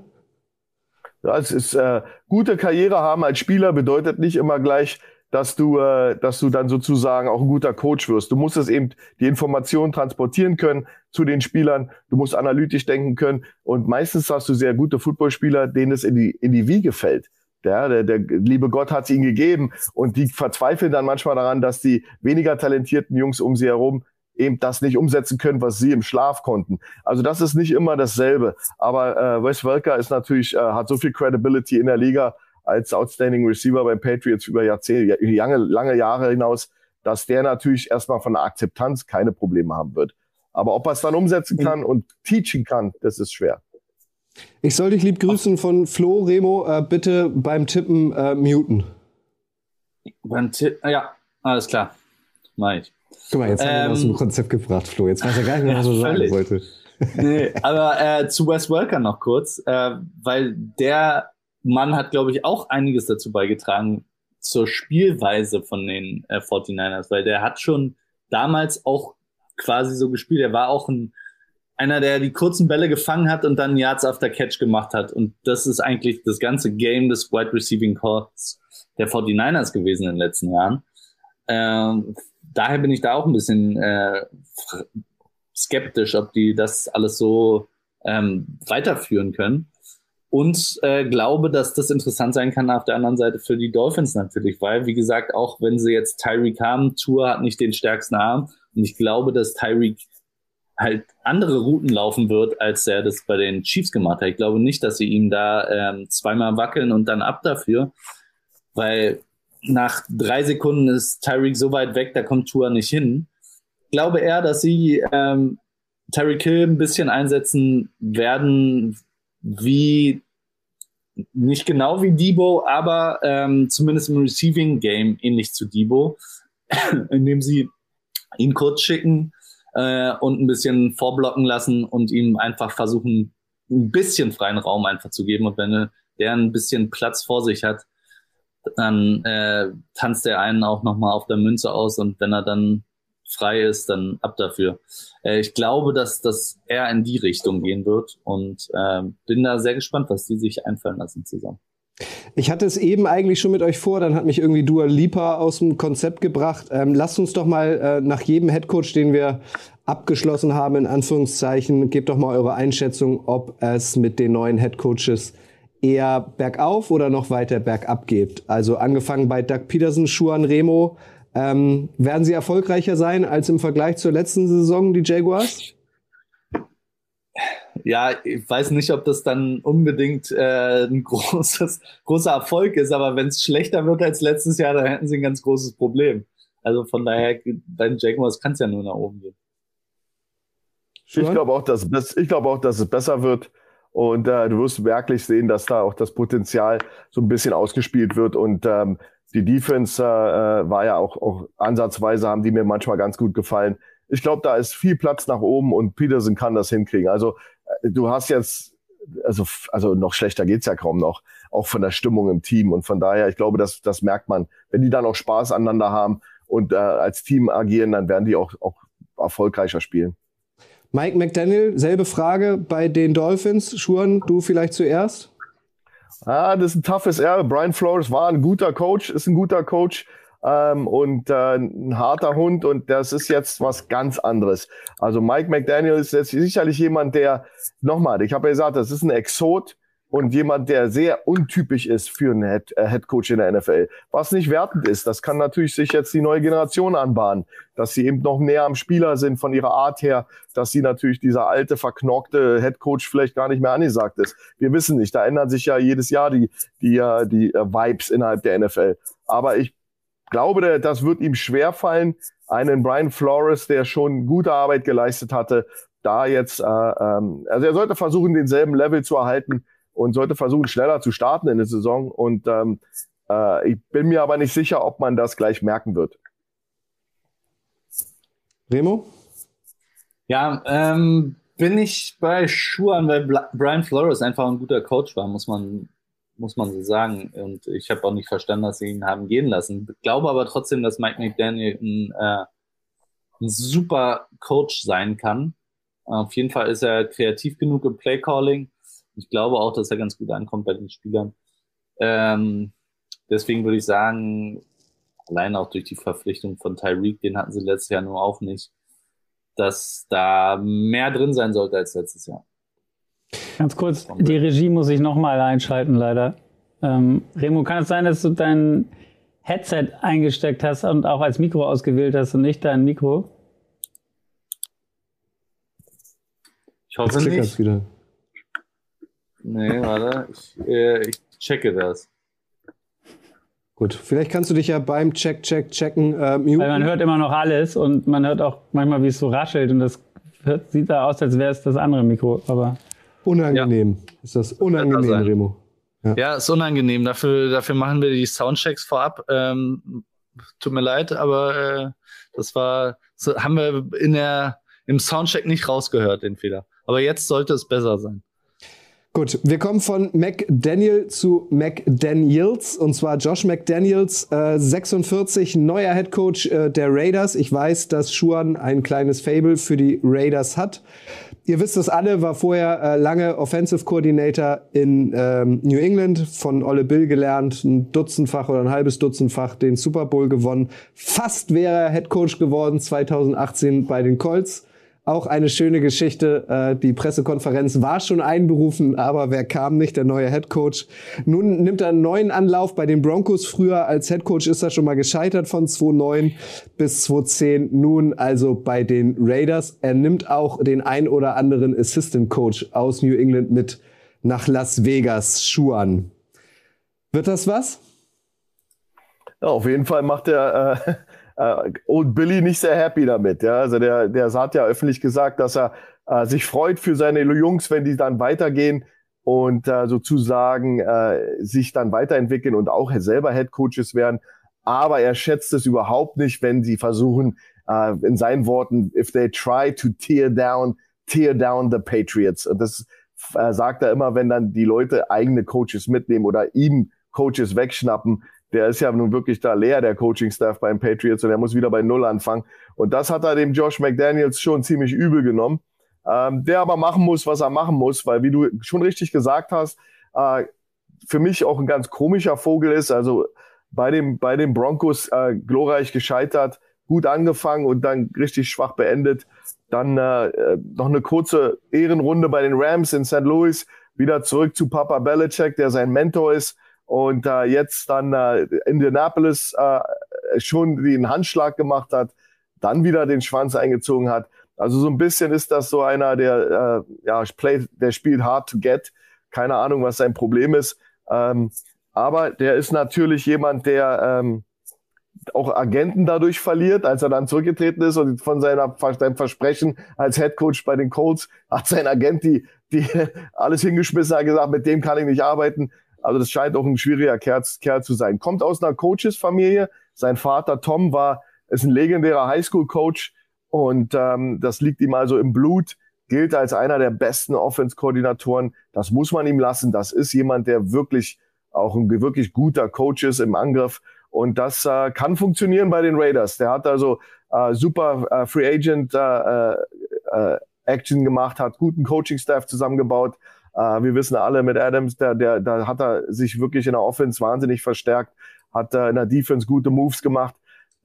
Ja, es ist äh, gute Karriere haben als Spieler bedeutet nicht immer gleich, dass du, äh, dass du dann sozusagen auch ein guter Coach wirst. Du musst es eben die Informationen transportieren können zu den Spielern. Du musst analytisch denken können. Und meistens hast du sehr gute Footballspieler, denen es in die, in die Wiege fällt. Ja, der, der liebe Gott hat es ihnen gegeben und die verzweifeln dann manchmal daran, dass die weniger talentierten Jungs um sie herum eben das nicht umsetzen können, was sie im Schlaf konnten. Also das ist nicht immer dasselbe. Aber äh, Wes Welker ist natürlich, äh, hat so viel Credibility in der Liga als Outstanding Receiver beim Patriots über Jahrzehnte, lange, lange Jahre hinaus, dass der natürlich erstmal von der Akzeptanz keine Probleme haben wird. Aber ob er es dann umsetzen kann und teachen kann, das ist schwer. Ich soll dich lieb grüßen von Flo, Remo, äh, bitte beim Tippen äh, muten. Beim Tippen, ja, alles klar. Mach ich. Guck mal, jetzt ähm, haben wir aus dem Konzept gebracht, Flo. Jetzt weiß er gar nicht mehr, was er sagen wollte. nee, aber äh, zu Wes Welker noch kurz, äh, weil der Mann hat, glaube ich, auch einiges dazu beigetragen zur Spielweise von den äh, 49ers, weil der hat schon damals auch quasi so gespielt. Er war auch ein einer, der die kurzen Bälle gefangen hat und dann Yards after Catch gemacht hat. Und das ist eigentlich das ganze Game des Wide Receiving Calls der 49ers gewesen in den letzten Jahren. Ähm, daher bin ich da auch ein bisschen äh, skeptisch, ob die das alles so ähm, weiterführen können. Und äh, glaube, dass das interessant sein kann auf der anderen Seite für die Dolphins natürlich, weil, wie gesagt, auch wenn sie jetzt Tyreek haben, Tour hat nicht den stärksten Arm. Und ich glaube, dass Tyreek halt andere Routen laufen wird, als er das bei den Chiefs gemacht hat. Ich glaube nicht, dass sie ihm da ähm, zweimal wackeln und dann ab dafür, weil nach drei Sekunden ist Tyreek so weit weg, da kommt Tour nicht hin. Ich glaube eher, dass sie ähm, Tyreek Hill ein bisschen einsetzen werden, wie nicht genau wie Debo, aber ähm, zumindest im Receiving Game ähnlich zu Debo, indem sie ihn kurz schicken, äh, und ein bisschen vorblocken lassen und ihm einfach versuchen, ein bisschen freien Raum einfach zu geben. Und wenn der ein bisschen Platz vor sich hat, dann äh, tanzt er einen auch nochmal auf der Münze aus und wenn er dann frei ist, dann ab dafür. Äh, ich glaube, dass das eher in die Richtung gehen wird und äh, bin da sehr gespannt, was die sich einfallen lassen zusammen. Ich hatte es eben eigentlich schon mit euch vor, dann hat mich irgendwie Dua Lipa aus dem Konzept gebracht. Ähm, lasst uns doch mal äh, nach jedem Headcoach, den wir abgeschlossen haben, in Anführungszeichen, gebt doch mal eure Einschätzung, ob es mit den neuen Headcoaches eher bergauf oder noch weiter bergab geht. Also angefangen bei Doug Peterson, Schuan Remo. Ähm, werden sie erfolgreicher sein als im Vergleich zur letzten Saison, die Jaguars? Ja, ich weiß nicht, ob das dann unbedingt äh, ein großes, großer Erfolg ist, aber wenn es schlechter wird als letztes Jahr, dann hätten sie ein ganz großes Problem. Also von daher, bei den Jaguars kann es ja nur nach oben gehen. Ich glaube auch, dass ich glaube auch, dass es besser wird. Und äh, du wirst wirklich sehen, dass da auch das Potenzial so ein bisschen ausgespielt wird. Und ähm, die Defense äh, war ja auch, auch ansatzweise, haben die mir manchmal ganz gut gefallen. Ich glaube, da ist viel Platz nach oben und Peterson kann das hinkriegen. Also äh, du hast jetzt, also, also noch schlechter geht's ja kaum noch, auch von der Stimmung im Team. Und von daher, ich glaube, das, das merkt man. Wenn die dann auch Spaß aneinander haben und äh, als Team agieren, dann werden die auch, auch erfolgreicher spielen. Mike McDaniel, selbe Frage bei den Dolphins. Schuren, du vielleicht zuerst? Ah, das ist ein toughes Erbe. Brian Flores war ein guter Coach, ist ein guter Coach ähm, und äh, ein harter Hund und das ist jetzt was ganz anderes. Also Mike McDaniel ist jetzt sicherlich jemand, der, nochmal, ich habe ja gesagt, das ist ein Exot und jemand, der sehr untypisch ist für einen Head, äh, Head Coach in der NFL. Was nicht wertend ist, das kann natürlich sich jetzt die neue Generation anbahnen, dass sie eben noch näher am Spieler sind von ihrer Art her, dass sie natürlich dieser alte, verknockte Head Coach vielleicht gar nicht mehr angesagt ist. Wir wissen nicht, da ändern sich ja jedes Jahr die, die, äh, die äh, Vibes innerhalb der NFL. Aber ich glaube, das wird ihm schwerfallen, einen Brian Flores, der schon gute Arbeit geleistet hatte, da jetzt, äh, ähm, also er sollte versuchen, denselben Level zu erhalten und sollte versuchen, schneller zu starten in der Saison. Und ähm, äh, ich bin mir aber nicht sicher, ob man das gleich merken wird. Remo? Ja, ähm, bin ich bei Schuhan, weil Brian Flores einfach ein guter Coach war, muss man muss man so sagen. Und ich habe auch nicht verstanden, dass sie ihn haben gehen lassen. Ich glaube aber trotzdem, dass Mike McDaniel ein, äh, ein super Coach sein kann. Auf jeden Fall ist er kreativ genug im Playcalling. Ich glaube auch, dass er ganz gut ankommt bei den Spielern. Ähm, deswegen würde ich sagen, allein auch durch die Verpflichtung von Tyreek, den hatten sie letztes Jahr nur auch nicht, dass da mehr drin sein sollte als letztes Jahr. Ganz kurz, die Regie muss ich nochmal einschalten, leider. Ähm, Remo, kann es sein, dass du dein Headset eingesteckt hast und auch als Mikro ausgewählt hast und nicht dein Mikro? Ich hoffe Jetzt nicht. Wieder. Nee, warte, ich, äh, ich checke das. Gut, vielleicht kannst du dich ja beim Check, Check, Checken äh, muten. Weil man hört immer noch alles und man hört auch manchmal, wie es so raschelt und das hört, sieht da aus, als wäre es das andere Mikro, aber... Unangenehm. Ja. Ist das unangenehm, das Remo? Ja. ja, ist unangenehm. Dafür, dafür machen wir die Soundchecks vorab. Ähm, tut mir leid, aber äh, das war, so haben wir in der, im Soundcheck nicht rausgehört, den Fehler. Aber jetzt sollte es besser sein. Gut, wir kommen von McDaniel zu McDaniels und zwar Josh McDaniels, äh, 46, neuer Headcoach äh, der Raiders. Ich weiß, dass Schuan ein kleines Fable für die Raiders hat. Ihr wisst es alle, war vorher äh, lange Offensive Coordinator in ähm, New England, von Olle Bill gelernt, ein Dutzendfach oder ein halbes Dutzendfach den Super Bowl gewonnen. Fast wäre er Head Coach geworden 2018 bei den Colts. Auch eine schöne Geschichte. Äh, die Pressekonferenz war schon einberufen, aber wer kam nicht? Der neue Head Coach. Nun nimmt er einen neuen Anlauf bei den Broncos. Früher als Head Coach ist er schon mal gescheitert von 2009 bis 2010. Nun also bei den Raiders. Er nimmt auch den ein oder anderen Assistant Coach aus New England mit nach Las Vegas. Schuan. Wird das was? Ja, auf jeden Fall macht er äh, Old Billy nicht sehr happy damit. Ja? Also der, der hat ja öffentlich gesagt, dass er äh, sich freut für seine Jungs, wenn die dann weitergehen und äh, sozusagen äh, sich dann weiterentwickeln und auch selber Head Coaches werden. Aber er schätzt es überhaupt nicht, wenn sie versuchen, äh, in seinen Worten, if they try to tear down, tear down the Patriots. Und das äh, sagt er immer, wenn dann die Leute eigene Coaches mitnehmen oder ihm Coaches wegschnappen, der ist ja nun wirklich da leer, der Coaching-Staff beim Patriots, und er muss wieder bei Null anfangen. Und das hat er dem Josh McDaniels schon ziemlich übel genommen, ähm, der aber machen muss, was er machen muss, weil, wie du schon richtig gesagt hast, äh, für mich auch ein ganz komischer Vogel ist. Also bei dem, bei den Broncos äh, glorreich gescheitert, gut angefangen und dann richtig schwach beendet. Dann äh, noch eine kurze Ehrenrunde bei den Rams in St. Louis, wieder zurück zu Papa Belichick, der sein Mentor ist. Und äh, jetzt dann äh, Indianapolis äh, schon den Handschlag gemacht hat, dann wieder den Schwanz eingezogen hat. Also so ein bisschen ist das so einer, der äh, ja, play, der spielt hard to get. Keine Ahnung, was sein Problem ist. Ähm, aber der ist natürlich jemand, der ähm, auch Agenten dadurch verliert, als er dann zurückgetreten ist und von seiner, seinem Versprechen als Head Coach bei den Colts hat sein Agent die, die alles hingeschmissen, hat gesagt, mit dem kann ich nicht arbeiten. Also das scheint auch ein schwieriger Kerl, Kerl zu sein. Kommt aus einer Coaches-Familie. Sein Vater Tom war, ist ein legendärer Highschool-Coach und ähm, das liegt ihm also im Blut. Gilt als einer der besten Offense-Koordinatoren. Das muss man ihm lassen. Das ist jemand, der wirklich auch ein wirklich guter Coach ist im Angriff. Und das äh, kann funktionieren bei den Raiders. Der hat also äh, super äh, Free Agent äh, äh, Action gemacht, hat guten Coaching-Staff zusammengebaut. Äh, wir wissen alle mit Adams, der, der, da hat er sich wirklich in der Offense wahnsinnig verstärkt, hat äh, in der Defense gute Moves gemacht.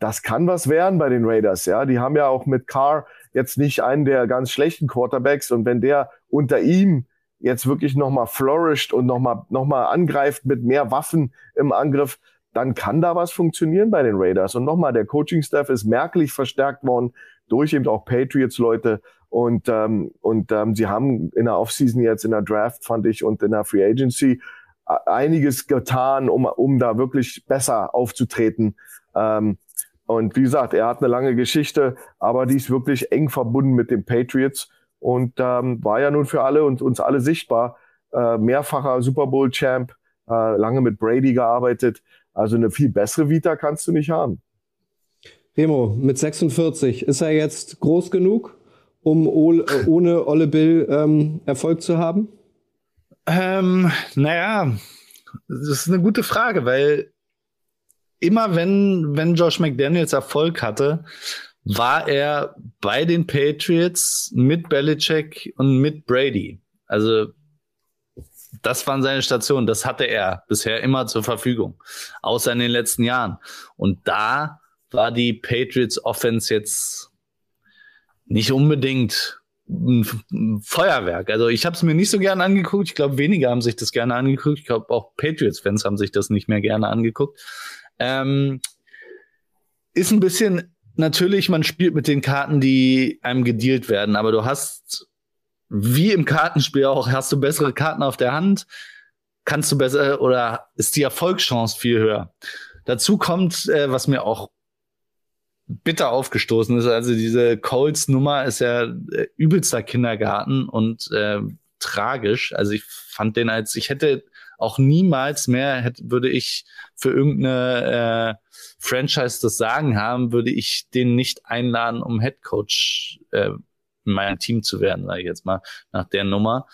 Das kann was werden bei den Raiders. Ja, die haben ja auch mit Carr jetzt nicht einen der ganz schlechten Quarterbacks. Und wenn der unter ihm jetzt wirklich nochmal flourisht und nochmal noch mal angreift mit mehr Waffen im Angriff, dann kann da was funktionieren bei den Raiders. Und nochmal, der Coaching-Staff ist merklich verstärkt worden durch eben auch Patriots-Leute. Und, ähm, und ähm, sie haben in der Offseason jetzt, in der Draft, fand ich, und in der Free Agency einiges getan, um, um da wirklich besser aufzutreten. Ähm, und wie gesagt, er hat eine lange Geschichte, aber die ist wirklich eng verbunden mit den Patriots und ähm, war ja nun für alle und uns alle sichtbar. Äh, mehrfacher Super Bowl-Champ, äh, lange mit Brady gearbeitet. Also eine viel bessere Vita kannst du nicht haben. Remo, mit 46, ist er jetzt groß genug, um äh, ohne Olle Bill ähm, Erfolg zu haben? Ähm, naja, das ist eine gute Frage, weil immer wenn, wenn Josh McDaniels Erfolg hatte, war er bei den Patriots mit Belichick und mit Brady. Also das waren seine Stationen. Das hatte er bisher immer zur Verfügung, außer in den letzten Jahren. Und da war die Patriots Offense jetzt nicht unbedingt ein Feuerwerk. Also ich habe es mir nicht so gerne angeguckt. Ich glaube, weniger haben sich das gerne angeguckt. Ich glaube, auch Patriots-Fans haben sich das nicht mehr gerne angeguckt. Ähm, ist ein bisschen natürlich, man spielt mit den Karten, die einem gedealt werden, aber du hast, wie im Kartenspiel auch, hast du bessere Karten auf der Hand, kannst du besser oder ist die Erfolgschance viel höher. Dazu kommt, äh, was mir auch bitter aufgestoßen ist, also diese Colts-Nummer ist ja äh, übelster Kindergarten und äh, tragisch. Also ich fand den als, ich hätte auch niemals mehr, hätte, würde ich für irgendeine äh, Franchise das Sagen haben, würde ich den nicht einladen, um Head Coach äh, in meinem Team zu werden, sage ich jetzt mal, nach der Nummer.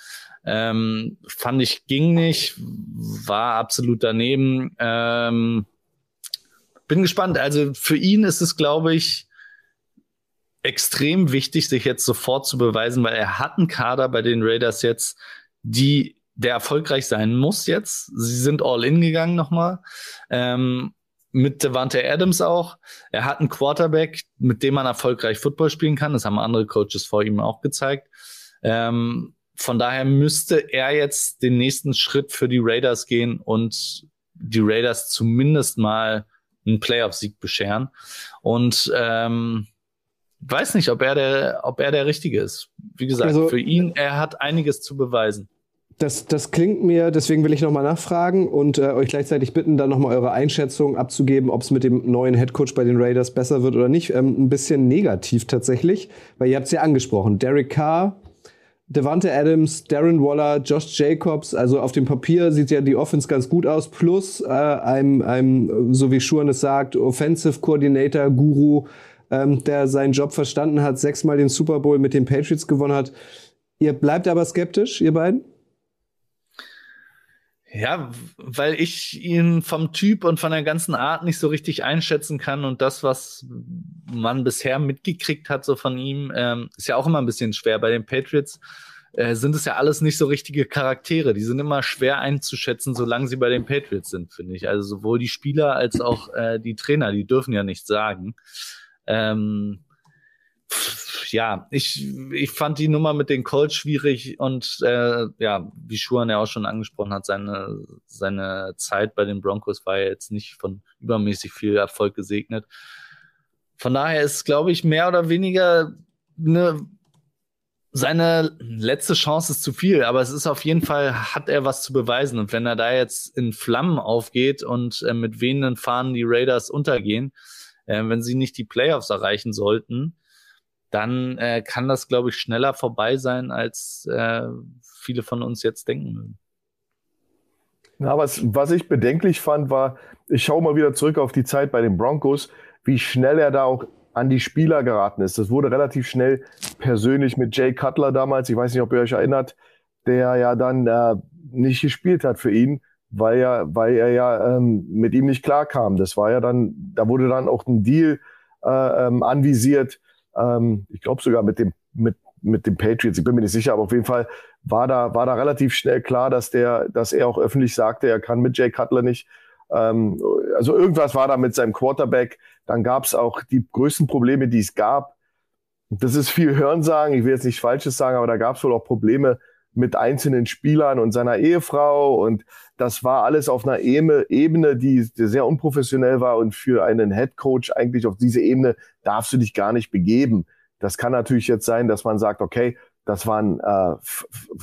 Ähm, fand ich ging nicht, war absolut daneben. Ähm, bin gespannt. Also für ihn ist es, glaube ich, extrem wichtig, sich jetzt sofort zu beweisen, weil er hat einen Kader bei den Raiders jetzt, die der erfolgreich sein muss jetzt. Sie sind all in gegangen nochmal. Ähm, mit Devante Adams auch. Er hat einen Quarterback, mit dem man erfolgreich Football spielen kann. Das haben andere Coaches vor ihm auch gezeigt. Ähm, von daher müsste er jetzt den nächsten Schritt für die Raiders gehen und die Raiders zumindest mal einen Playoff-Sieg bescheren. Und ähm, weiß nicht, ob er der, ob er der Richtige ist. Wie gesagt, also, für ihn, er hat einiges zu beweisen. Das, das klingt mir, deswegen will ich nochmal nachfragen und äh, euch gleichzeitig bitten, dann nochmal eure Einschätzung abzugeben, ob es mit dem neuen Headcoach bei den Raiders besser wird oder nicht. Ähm, ein bisschen negativ tatsächlich, weil ihr habt es ja angesprochen. Derek Carr, Devante Adams, Darren Waller, Josh Jacobs, also auf dem Papier sieht ja die Offense ganz gut aus, plus äh, einem, einem, so wie Schuan es sagt, Offensive Coordinator, Guru, ähm, der seinen Job verstanden hat, sechsmal den Super Bowl mit den Patriots gewonnen hat Ihr bleibt aber skeptisch, ihr beiden? Ja, weil ich ihn vom Typ und von der ganzen Art nicht so richtig einschätzen kann und das, was man bisher mitgekriegt hat, so von ihm, ähm, ist ja auch immer ein bisschen schwer. Bei den Patriots äh, sind es ja alles nicht so richtige Charaktere. Die sind immer schwer einzuschätzen, solange sie bei den Patriots sind, finde ich. Also sowohl die Spieler als auch äh, die Trainer, die dürfen ja nichts sagen. Ähm, ja, ich, ich fand die Nummer mit den Colts schwierig und äh, ja, wie Schuhan ja auch schon angesprochen hat, seine, seine Zeit bei den Broncos war jetzt nicht von übermäßig viel Erfolg gesegnet. Von daher ist, glaube ich, mehr oder weniger eine, seine letzte Chance ist zu viel, aber es ist auf jeden Fall, hat er was zu beweisen. Und wenn er da jetzt in Flammen aufgeht und äh, mit wehenden Fahnen die Raiders untergehen, äh, wenn sie nicht die Playoffs erreichen sollten, dann äh, kann das, glaube ich, schneller vorbei sein, als äh, viele von uns jetzt denken würden. Ja, was, was ich bedenklich fand, war, ich schaue mal wieder zurück auf die Zeit bei den Broncos, wie schnell er da auch an die Spieler geraten ist. Das wurde relativ schnell persönlich mit Jay Cutler damals, ich weiß nicht, ob ihr euch erinnert, der ja dann äh, nicht gespielt hat für ihn, weil, ja, weil er ja ähm, mit ihm nicht klarkam. Das war ja dann, da wurde dann auch ein Deal äh, ähm, anvisiert, ähm, ich glaube sogar mit dem, mit, mit dem Patriots, ich bin mir nicht sicher, aber auf jeden Fall war da, war da relativ schnell klar, dass der, dass er auch öffentlich sagte, er kann mit Jay Cutler nicht. Ähm, also irgendwas war da mit seinem Quarterback. Dann gab es auch die größten Probleme, die es gab. Das ist viel Hörensagen, ich will jetzt nichts Falsches sagen, aber da gab es wohl auch Probleme mit einzelnen Spielern und seiner Ehefrau und das war alles auf einer Ebene, die sehr unprofessionell war und für einen Head Coach eigentlich auf diese Ebene darfst du dich gar nicht begeben. Das kann natürlich jetzt sein, dass man sagt, okay, das waren äh,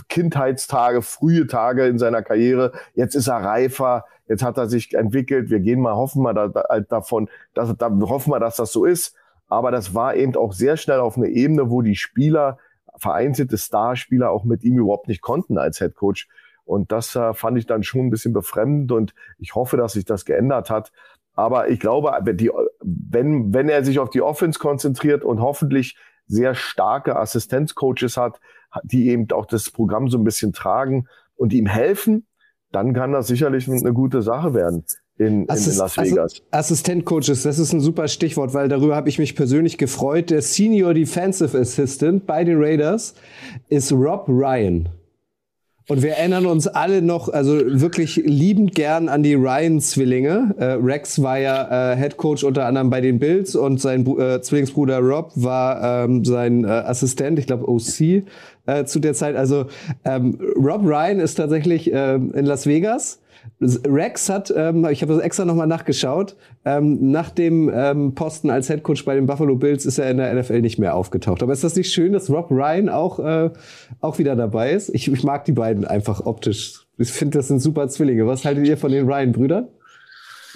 Kindheitstage, frühe Tage in seiner Karriere. Jetzt ist er reifer, jetzt hat er sich entwickelt. Wir gehen mal, hoffen wir da, da, davon, dass, da hoffen wir, dass das so ist. Aber das war eben auch sehr schnell auf eine Ebene, wo die Spieler, vereinzelte Starspieler auch mit ihm überhaupt nicht konnten als Head Coach. Und das äh, fand ich dann schon ein bisschen befremdend und ich hoffe, dass sich das geändert hat. Aber ich glaube, die, wenn, wenn er sich auf die Offense konzentriert und hoffentlich sehr starke Assistenzcoaches hat, die eben auch das Programm so ein bisschen tragen und ihm helfen, dann kann das sicherlich eine gute Sache werden. In, Assist in, Las Vegas. Assistentcoaches, das ist ein super Stichwort, weil darüber habe ich mich persönlich gefreut. Der Senior Defensive Assistant bei den Raiders ist Rob Ryan. Und wir erinnern uns alle noch, also wirklich liebend gern an die Ryan-Zwillinge. Äh, Rex war ja äh, Head Coach unter anderem bei den Bills und sein äh, Zwillingsbruder Rob war ähm, sein äh, Assistent, ich glaube OC äh, zu der Zeit. Also ähm, Rob Ryan ist tatsächlich ähm, in Las Vegas Rex hat, ähm, ich habe das extra nochmal nachgeschaut, ähm, nach dem ähm, Posten als Headcoach bei den Buffalo Bills ist er in der NFL nicht mehr aufgetaucht. Aber ist das nicht schön, dass Rob Ryan auch, äh, auch wieder dabei ist? Ich, ich mag die beiden einfach optisch. Ich finde, das sind super Zwillinge. Was haltet ihr von den Ryan-Brüdern?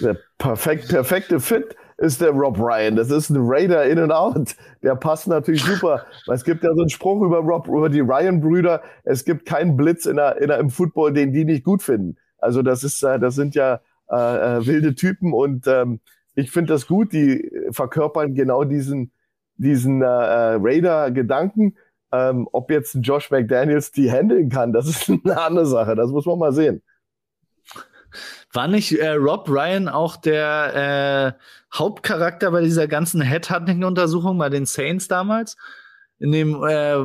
Der perfekt, perfekte Fit ist der Rob Ryan. Das ist ein Raider in and out. Der passt natürlich super. Es gibt ja so einen Spruch über Rob, über die Ryan-Brüder. Es gibt keinen Blitz in der, in der, im Football, den die nicht gut finden. Also das ist, äh, das sind ja äh, äh, wilde Typen und ähm, ich finde das gut. Die verkörpern genau diesen, diesen äh, äh, Raider-Gedanken. Ähm, ob jetzt Josh McDaniels die handeln kann, das ist eine andere Sache. Das muss man mal sehen. War nicht äh, Rob Ryan auch der äh, Hauptcharakter bei dieser ganzen Headhunting-Untersuchung bei den Saints damals? in dem, äh,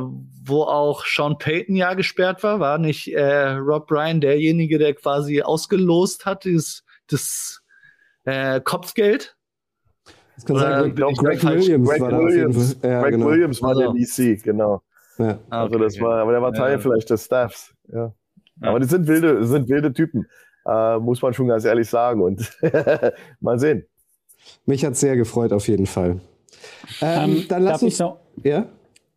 wo auch Sean Payton ja gesperrt war, war nicht äh, Rob Ryan derjenige, der quasi ausgelost hat, dieses, das äh, Kopfgeld? Das kann sein, Greg, Greg Williams Greg war Williams, ja, Greg genau. Williams war also. der DC, genau. Ja. Also das war, aber der war Teil ja. vielleicht des Staffs, ja. Aber die sind wilde, sind wilde Typen, äh, muss man schon ganz ehrlich sagen. Und mal sehen. Mich hat sehr gefreut, auf jeden Fall. Ähm, ähm, dann lass uns. Noch, ja?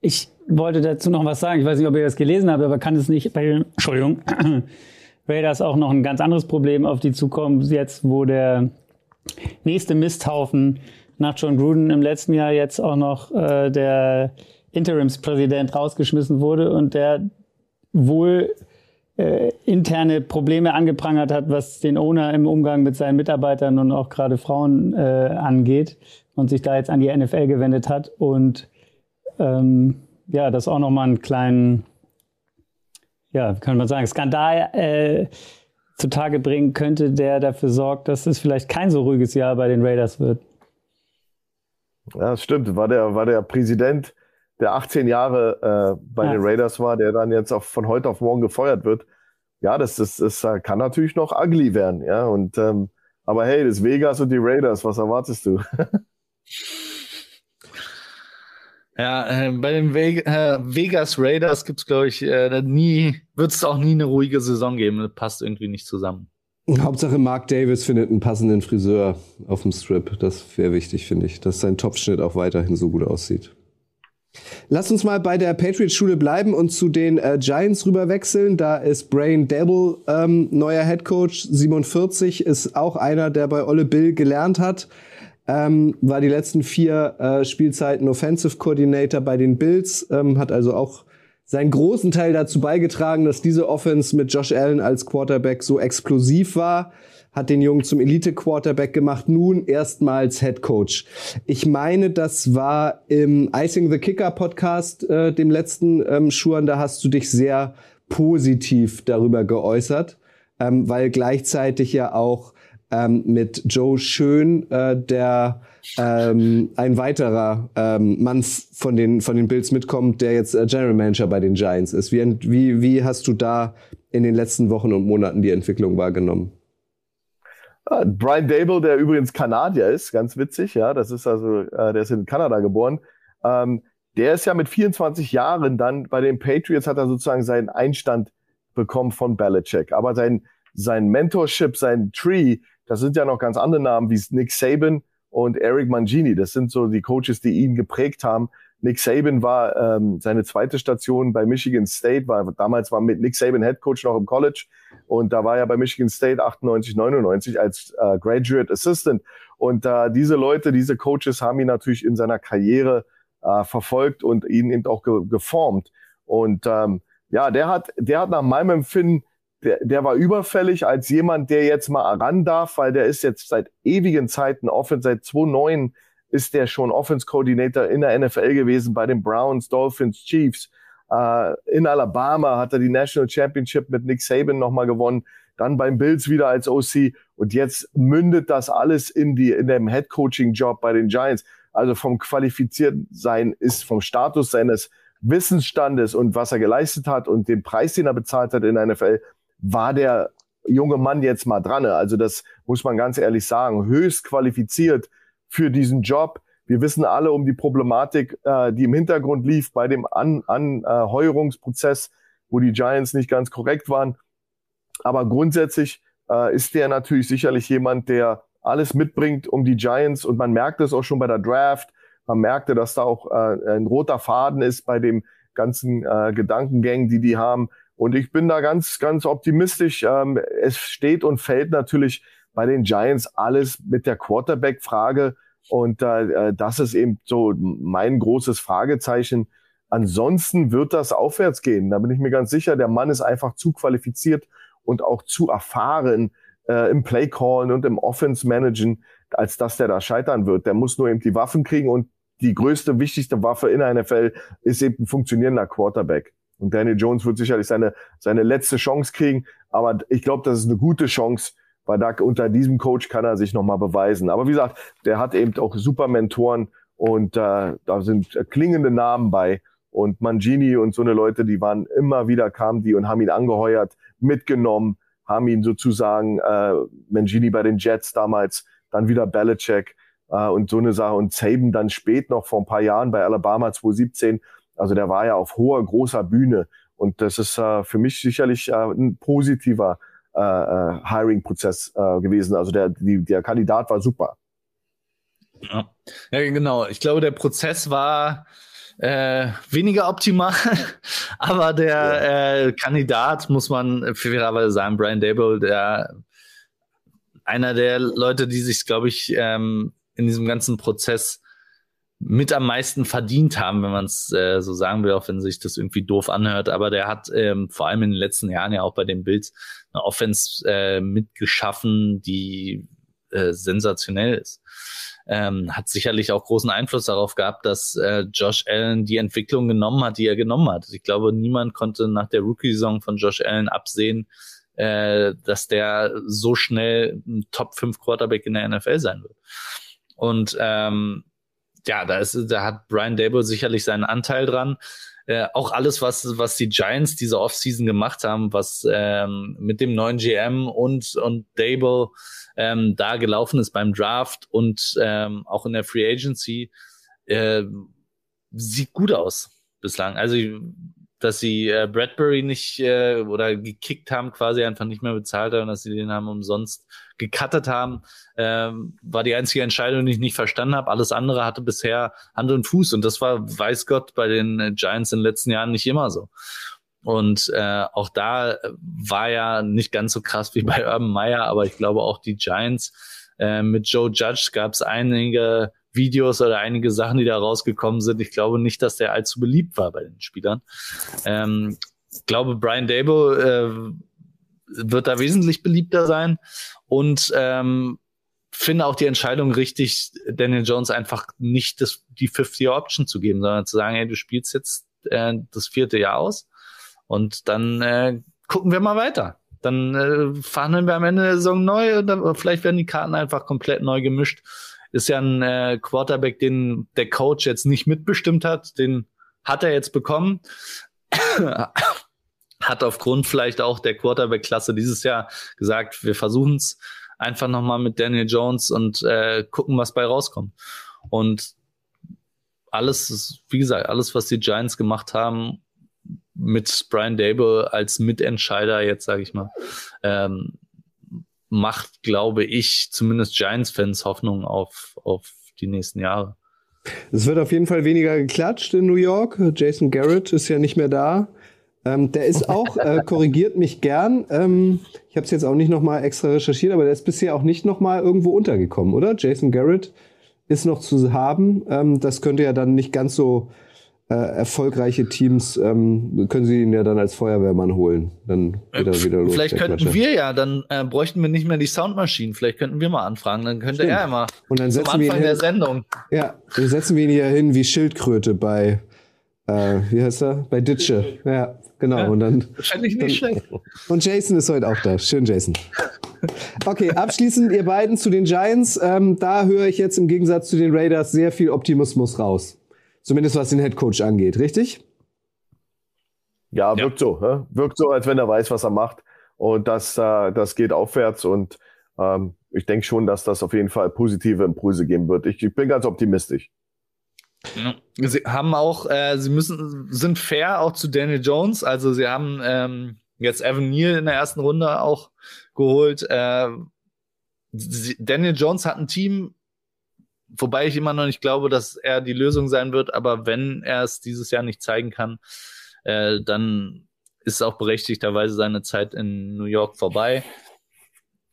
Ich wollte dazu noch was sagen. Ich weiß nicht, ob ihr das gelesen habt, aber kann es nicht bei Entschuldigung, Raiders auch noch ein ganz anderes Problem auf die zukommen, jetzt wo der nächste Misthaufen nach John Gruden im letzten Jahr jetzt auch noch äh, der Interimspräsident rausgeschmissen wurde und der wohl äh, interne Probleme angeprangert hat, was den Owner im Umgang mit seinen Mitarbeitern und auch gerade Frauen äh, angeht und sich da jetzt an die NFL gewendet hat und ähm, ja, das auch nochmal einen kleinen ja, kann man sagen, Skandal äh, zutage bringen könnte, der dafür sorgt, dass es vielleicht kein so ruhiges Jahr bei den Raiders wird. Ja, das stimmt. War der, war der Präsident, der 18 Jahre äh, bei ja. den Raiders war, der dann jetzt auf, von heute auf morgen gefeuert wird. Ja, das, das, das kann natürlich noch ugly werden. Ja, und ähm, aber hey, das Vegas und die Raiders, was erwartest du? Ja, äh, bei den Ve äh, Vegas Raiders gibt es, glaube ich, äh, nie, wird es auch nie eine ruhige Saison geben. Das passt irgendwie nicht zusammen. Hauptsache Mark Davis findet einen passenden Friseur auf dem Strip. Das wäre wichtig, finde ich, dass sein Topfschnitt auch weiterhin so gut aussieht. Lass uns mal bei der Patriots-Schule bleiben und zu den äh, Giants rüberwechseln. Da ist Brain Dabble ähm, neuer Head Coach, 47, ist auch einer, der bei Olle Bill gelernt hat. Ähm, war die letzten vier äh, Spielzeiten Offensive Coordinator bei den Bills, ähm, hat also auch seinen großen Teil dazu beigetragen, dass diese Offense mit Josh Allen als Quarterback so explosiv war, hat den Jungen zum Elite-Quarterback gemacht, nun erstmals Head Coach. Ich meine, das war im Icing the Kicker Podcast, äh, dem letzten ähm, Schuren, da hast du dich sehr positiv darüber geäußert, ähm, weil gleichzeitig ja auch ähm, mit Joe Schön, äh, der ähm, ein weiterer ähm, Mann von den, von den Bills mitkommt, der jetzt äh, General Manager bei den Giants ist. Wie, wie, wie hast du da in den letzten Wochen und Monaten die Entwicklung wahrgenommen? Brian Dable, der übrigens Kanadier ist, ganz witzig, ja, das ist also, äh, der ist in Kanada geboren. Ähm, der ist ja mit 24 Jahren dann bei den Patriots hat er sozusagen seinen Einstand bekommen von Belichick. Aber sein, sein Mentorship, sein Tree, das sind ja noch ganz andere Namen wie Nick Saban und Eric Mangini. Das sind so die Coaches, die ihn geprägt haben. Nick Saban war ähm, seine zweite Station bei Michigan State, war damals war mit Nick Saban Head Coach noch im College und da war er bei Michigan State 98, 99 als äh, Graduate Assistant. Und äh, diese Leute, diese Coaches haben ihn natürlich in seiner Karriere äh, verfolgt und ihn eben auch ge geformt. Und ähm, ja, der hat, der hat nach meinem Empfinden der, der war überfällig als jemand, der jetzt mal ran darf, weil der ist jetzt seit ewigen Zeiten offen, seit 2009 ist der schon Offense Coordinator in der NFL gewesen bei den Browns, Dolphins, Chiefs. Äh, in Alabama hat er die National Championship mit Nick Saban nochmal gewonnen, dann beim Bills wieder als OC und jetzt mündet das alles in die in dem Head Coaching Job bei den Giants. Also vom Qualifiziertsein ist vom Status seines Wissensstandes und was er geleistet hat und den Preis, den er bezahlt hat in der NFL, war der junge Mann jetzt mal dran. Also das muss man ganz ehrlich sagen, höchst qualifiziert für diesen Job. Wir wissen alle um die Problematik, äh, die im Hintergrund lief bei dem Anheuerungsprozess, An äh, wo die Giants nicht ganz korrekt waren. Aber grundsätzlich äh, ist der natürlich sicherlich jemand, der alles mitbringt um die Giants und man merkt es auch schon bei der Draft. Man merkte, dass da auch äh, ein roter Faden ist bei dem ganzen äh, Gedankengängen, die die haben. Und ich bin da ganz, ganz optimistisch. Ähm, es steht und fällt natürlich bei den Giants alles mit der Quarterback-Frage. Und äh, das ist eben so mein großes Fragezeichen. Ansonsten wird das aufwärts gehen. Da bin ich mir ganz sicher. Der Mann ist einfach zu qualifiziert und auch zu erfahren äh, im Play-Callen und im Offense-Managen, als dass der da scheitern wird. Der muss nur eben die Waffen kriegen und die größte, wichtigste Waffe in der NFL ist eben ein funktionierender Quarterback. Und Daniel Jones wird sicherlich seine, seine letzte Chance kriegen. Aber ich glaube, das ist eine gute Chance, weil da unter diesem Coach kann er sich nochmal beweisen. Aber wie gesagt, der hat eben auch super Mentoren und äh, da sind klingende Namen bei. Und Mangini und so eine Leute, die waren immer wieder, kamen die und haben ihn angeheuert, mitgenommen, haben ihn sozusagen, äh, Mangini bei den Jets damals, dann wieder Belichick äh, und so eine Sache. Und Saban dann spät noch vor ein paar Jahren bei Alabama 2017 also der war ja auf hoher, großer Bühne. Und das ist äh, für mich sicherlich äh, ein positiver äh, äh, Hiring-Prozess äh, gewesen. Also der, die, der Kandidat war super. Ja. ja, genau. Ich glaube, der Prozess war äh, weniger optimal, aber der ja. äh, Kandidat, muss man fairerweise sagen, Brian Dable, der einer der Leute, die sich, glaube ich, ähm, in diesem ganzen Prozess mit am meisten verdient haben, wenn man es äh, so sagen will, auch wenn sich das irgendwie doof anhört. Aber der hat ähm, vor allem in den letzten Jahren ja auch bei den Bills eine Offense äh, mitgeschaffen, die äh, sensationell ist. Ähm, hat sicherlich auch großen Einfluss darauf gehabt, dass äh, Josh Allen die Entwicklung genommen hat, die er genommen hat. Ich glaube, niemand konnte nach der Rookie-Saison von Josh Allen absehen, äh, dass der so schnell ein Top 5 Quarterback in der NFL sein wird. Und ähm, ja, da ist, da hat Brian Dable sicherlich seinen Anteil dran. Äh, auch alles, was, was die Giants diese Offseason gemacht haben, was ähm, mit dem neuen GM und, und Dable ähm, da gelaufen ist beim Draft und ähm, auch in der Free Agency, äh, sieht gut aus bislang. Also dass sie äh, Bradbury nicht äh, oder gekickt haben, quasi einfach nicht mehr bezahlt haben, dass sie den haben umsonst gecuttet haben, ähm, war die einzige Entscheidung, die ich nicht verstanden habe. Alles andere hatte bisher Hand und Fuß und das war, weiß Gott, bei den Giants in den letzten Jahren nicht immer so. Und äh, auch da war ja nicht ganz so krass wie bei Urban Meyer, aber ich glaube auch die Giants äh, mit Joe Judge gab es einige Videos oder einige Sachen, die da rausgekommen sind. Ich glaube nicht, dass der allzu beliebt war bei den Spielern. Ähm, ich glaube, Brian Dable äh, wird da wesentlich beliebter sein und ähm, finde auch die Entscheidung richtig, Daniel Jones einfach nicht das, die 50 Option zu geben, sondern zu sagen, hey, du spielst jetzt äh, das vierte Jahr aus und dann äh, gucken wir mal weiter. Dann äh, verhandeln wir am Ende der Saison neu oder vielleicht werden die Karten einfach komplett neu gemischt ist ja ein äh, Quarterback, den der Coach jetzt nicht mitbestimmt hat. Den hat er jetzt bekommen. hat aufgrund vielleicht auch der Quarterback-Klasse dieses Jahr gesagt, wir versuchen es einfach nochmal mit Daniel Jones und äh, gucken, was bei rauskommt. Und alles, wie gesagt, alles, was die Giants gemacht haben, mit Brian Dable als Mitentscheider, jetzt sage ich mal, ähm, macht, glaube ich, zumindest Giants-Fans Hoffnung auf, auf die nächsten Jahre. Es wird auf jeden Fall weniger geklatscht in New York. Jason Garrett ist ja nicht mehr da. Ähm, der ist auch, äh, korrigiert mich gern. Ähm, ich habe es jetzt auch nicht nochmal extra recherchiert, aber der ist bisher auch nicht nochmal irgendwo untergekommen, oder? Jason Garrett ist noch zu haben. Ähm, das könnte ja dann nicht ganz so äh, erfolgreiche Teams ähm, können sie ihn ja dann als Feuerwehrmann holen. Dann wieder, äh, wieder los. Vielleicht könnten wir ja, dann äh, bräuchten wir nicht mehr die Soundmaschinen. Vielleicht könnten wir mal anfragen. Dann könnte Stimmt. er immer Und dann zum Anfang wir ihn der Sendung. Ja, dann setzen wir ihn hier hin wie Schildkröte bei, äh, wie heißt er? Bei Ditsche. Ja, genau. Ja, und dann, wahrscheinlich nicht dann, schlecht. Und Jason ist heute auch da. Schön, Jason. Okay, abschließend ihr beiden zu den Giants. Ähm, da höre ich jetzt im Gegensatz zu den Raiders sehr viel Optimismus raus. Zumindest was den Headcoach angeht, richtig? Ja, wirkt ja. so. Ne? Wirkt so, als wenn er weiß, was er macht. Und das, äh, das geht aufwärts. Und ähm, ich denke schon, dass das auf jeden Fall positive Impulse geben wird. Ich, ich bin ganz optimistisch. Sie haben auch, äh, sie müssen, sind fair auch zu Daniel Jones. Also sie haben ähm, jetzt Evan Neal in der ersten Runde auch geholt. Äh, Daniel Jones hat ein Team, Wobei ich immer noch nicht glaube, dass er die Lösung sein wird, aber wenn er es dieses Jahr nicht zeigen kann, äh, dann ist auch berechtigterweise seine Zeit in New York vorbei.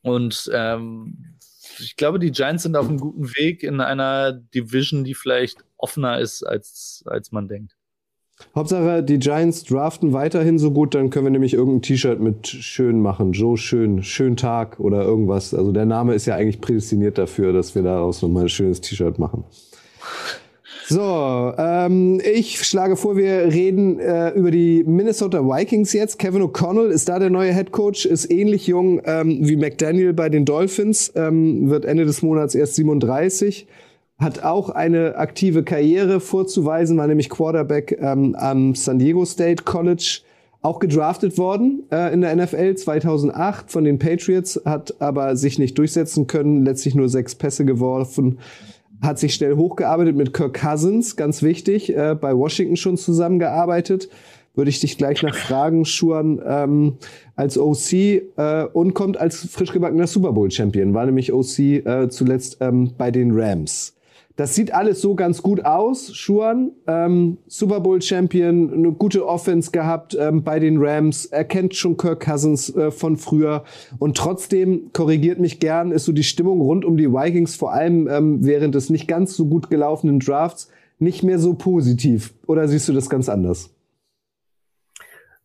Und ähm, ich glaube, die Giants sind auf einem guten Weg in einer Division, die vielleicht offener ist, als, als man denkt. Hauptsache, die Giants draften weiterhin so gut, dann können wir nämlich irgendein T-Shirt mit schön machen. Joe Schön, schön Tag oder irgendwas. Also der Name ist ja eigentlich prädestiniert dafür, dass wir daraus nochmal ein schönes T-Shirt machen. So, ähm, ich schlage vor, wir reden äh, über die Minnesota Vikings jetzt. Kevin O'Connell ist da der neue Head Coach, ist ähnlich jung ähm, wie McDaniel bei den Dolphins, ähm, wird Ende des Monats erst 37 hat auch eine aktive Karriere vorzuweisen, war nämlich Quarterback ähm, am San Diego State College, auch gedraftet worden äh, in der NFL 2008 von den Patriots, hat aber sich nicht durchsetzen können, letztlich nur sechs Pässe geworfen, hat sich schnell hochgearbeitet mit Kirk Cousins, ganz wichtig, äh, bei Washington schon zusammengearbeitet. Würde ich dich gleich nach fragen, Schuan, ähm, als OC äh, und kommt als frisch gebackener Super Bowl Champion, war nämlich OC äh, zuletzt ähm, bei den Rams. Das sieht alles so ganz gut aus. Schuan, ähm, Super Bowl Champion, eine gute Offense gehabt ähm, bei den Rams. Er kennt schon Kirk Cousins äh, von früher. Und trotzdem, korrigiert mich gern, ist so die Stimmung rund um die Vikings, vor allem ähm, während des nicht ganz so gut gelaufenen Drafts, nicht mehr so positiv. Oder siehst du das ganz anders?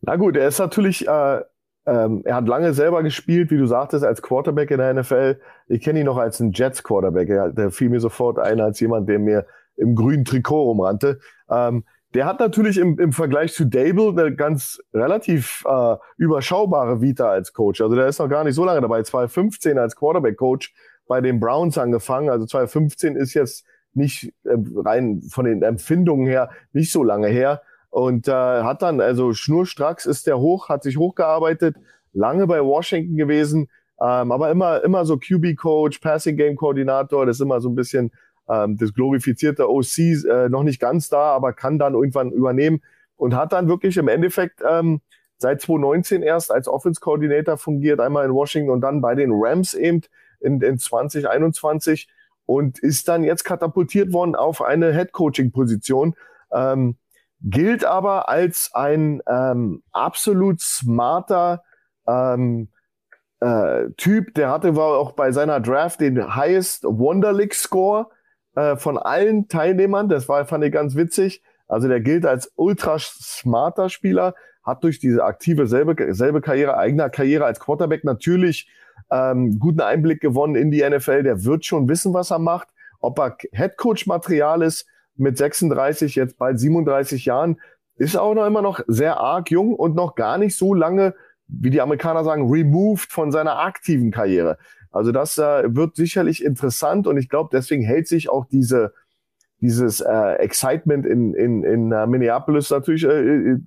Na gut, er ist natürlich äh, ähm, er hat lange selber gespielt, wie du sagtest, als Quarterback in der NFL. Ich kenne ihn noch als einen Jets-Quarterback. Der fiel mir sofort ein als jemand, der mir im grünen Trikot rumrannte. Ähm, der hat natürlich im, im Vergleich zu Dable eine ganz relativ äh, überschaubare Vita als Coach. Also der ist noch gar nicht so lange dabei. 2015 als Quarterback-Coach bei den Browns angefangen. Also 2015 ist jetzt nicht äh, rein von den Empfindungen her nicht so lange her. Und äh, hat dann, also schnurstracks ist der hoch, hat sich hochgearbeitet, lange bei Washington gewesen, ähm, aber immer, immer so QB-Coach, Passing-Game-Koordinator, das ist immer so ein bisschen ähm, das glorifizierte OC, äh, noch nicht ganz da, aber kann dann irgendwann übernehmen und hat dann wirklich im Endeffekt ähm, seit 2019 erst als Offense-Coordinator fungiert, einmal in Washington und dann bei den Rams eben in, in 2021 und ist dann jetzt katapultiert worden auf eine Head-Coaching-Position. Ähm, gilt aber als ein ähm, absolut smarter ähm, äh, Typ. Der hatte auch bei seiner Draft den highest Wonderlick Score äh, von allen Teilnehmern. Das war fand ich ganz witzig. Also der gilt als ultra smarter Spieler, hat durch diese aktive selbe, selbe Karriere, eigener Karriere als Quarterback natürlich ähm, guten Einblick gewonnen in die NFL. Der wird schon wissen, was er macht. Ob er Headcoach-Material ist, mit 36, jetzt bald 37 Jahren, ist auch noch immer noch sehr arg jung und noch gar nicht so lange, wie die Amerikaner sagen, removed von seiner aktiven Karriere. Also das äh, wird sicherlich interessant und ich glaube, deswegen hält sich auch diese dieses äh, Excitement in, in, in uh, Minneapolis natürlich, äh, äh,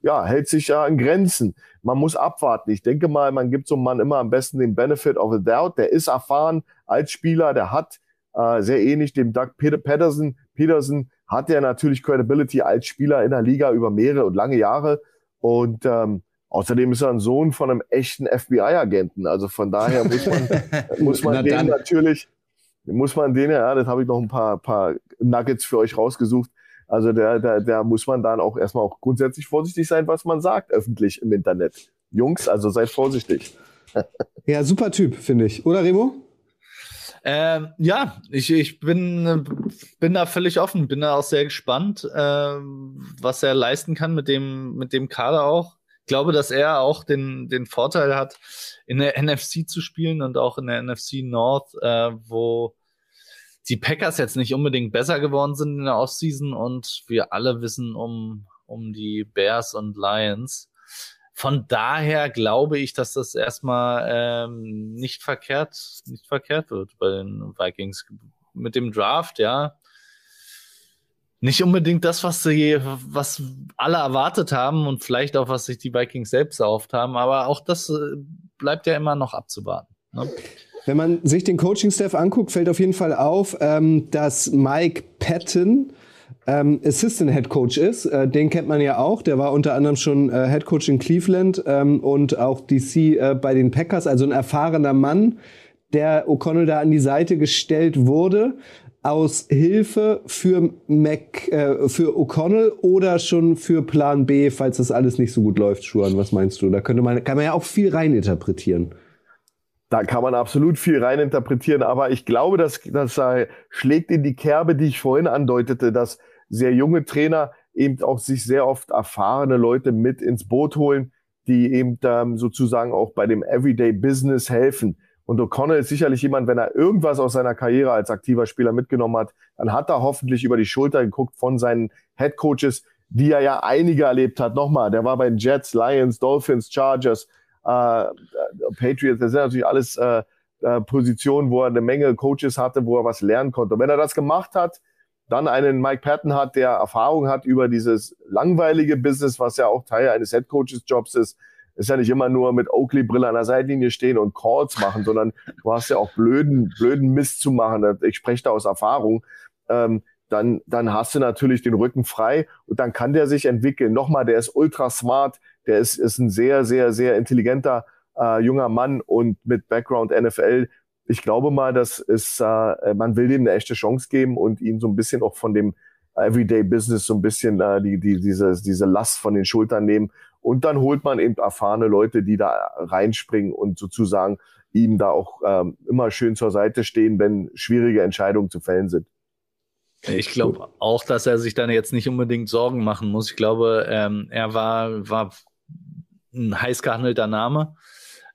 ja, hält sich ja in Grenzen. Man muss abwarten. Ich denke mal, man gibt so einem Mann immer am besten den Benefit of the doubt. Der ist erfahren als Spieler, der hat äh, sehr ähnlich dem Doug Peterson. Peterson hat ja natürlich Credibility als Spieler in der Liga über mehrere und lange Jahre. Und ähm, außerdem ist er ein Sohn von einem echten FBI-Agenten. Also von daher muss man, muss man den natürlich, muss man den, ja, das habe ich noch ein paar, paar Nuggets für euch rausgesucht. Also der, der, der muss man dann auch erstmal auch grundsätzlich vorsichtig sein, was man sagt öffentlich im Internet. Jungs, also seid vorsichtig. ja, super Typ, finde ich. Oder Remo? Ähm, ja, ich, ich bin, bin da völlig offen, bin da auch sehr gespannt, ähm, was er leisten kann mit dem, mit dem Kader auch. Ich glaube, dass er auch den, den Vorteil hat, in der NFC zu spielen und auch in der NFC North, äh, wo die Packers jetzt nicht unbedingt besser geworden sind in der Offseason und wir alle wissen um, um die Bears und Lions. Von daher glaube ich, dass das erstmal ähm, nicht verkehrt, nicht verkehrt wird bei den Vikings. Mit dem Draft, ja. Nicht unbedingt das, was sie, was alle erwartet haben und vielleicht auch, was sich die Vikings selbst erhofft haben, aber auch das äh, bleibt ja immer noch abzuwarten. Ne? Wenn man sich den Coaching-Staff anguckt, fällt auf jeden Fall auf, ähm, dass Mike Patton ähm, Assistant Head Coach ist. Äh, den kennt man ja auch. Der war unter anderem schon äh, Head Coach in Cleveland ähm, und auch DC äh, bei den Packers. Also ein erfahrener Mann, der O'Connell da an die Seite gestellt wurde aus Hilfe für Mac, äh, für O'Connell oder schon für Plan B, falls das alles nicht so gut läuft, Schuan? Was meinst du? Da könnte man, kann man ja auch viel reininterpretieren. Da kann man absolut viel reininterpretieren, aber ich glaube, dass das schlägt in die Kerbe, die ich vorhin andeutete, dass sehr junge Trainer eben auch sich sehr oft erfahrene Leute mit ins Boot holen, die eben ähm, sozusagen auch bei dem Everyday Business helfen. Und O'Connell ist sicherlich jemand, wenn er irgendwas aus seiner Karriere als aktiver Spieler mitgenommen hat, dann hat er hoffentlich über die Schulter geguckt von seinen Head Coaches, die er ja einige erlebt hat. Nochmal, der war bei den Jets, Lions, Dolphins, Chargers, Patriots. Das sind natürlich alles äh, äh, Positionen, wo er eine Menge Coaches hatte, wo er was lernen konnte. Und wenn er das gemacht hat, dann einen Mike Patton hat, der Erfahrung hat über dieses langweilige Business, was ja auch Teil eines Head Coaches Jobs ist. Ist ja nicht immer nur mit Oakley-Brille an der Seitlinie stehen und Calls machen, sondern du hast ja auch blöden, blöden Mist zu machen. Ich spreche da aus Erfahrung. Ähm, dann, dann hast du natürlich den Rücken frei und dann kann der sich entwickeln. Nochmal, der ist ultra smart, der ist, ist ein sehr, sehr, sehr intelligenter äh, junger Mann und mit Background NFL ich glaube mal, dass es, äh, man will dem eine echte Chance geben und ihn so ein bisschen auch von dem Everyday Business so ein bisschen äh, die, die, diese, diese Last von den Schultern nehmen. Und dann holt man eben erfahrene Leute, die da reinspringen und sozusagen ihm da auch ähm, immer schön zur Seite stehen, wenn schwierige Entscheidungen zu fällen sind. Ich glaube auch, dass er sich dann jetzt nicht unbedingt Sorgen machen muss. Ich glaube, ähm, er war, war ein heiß gehandelter Name.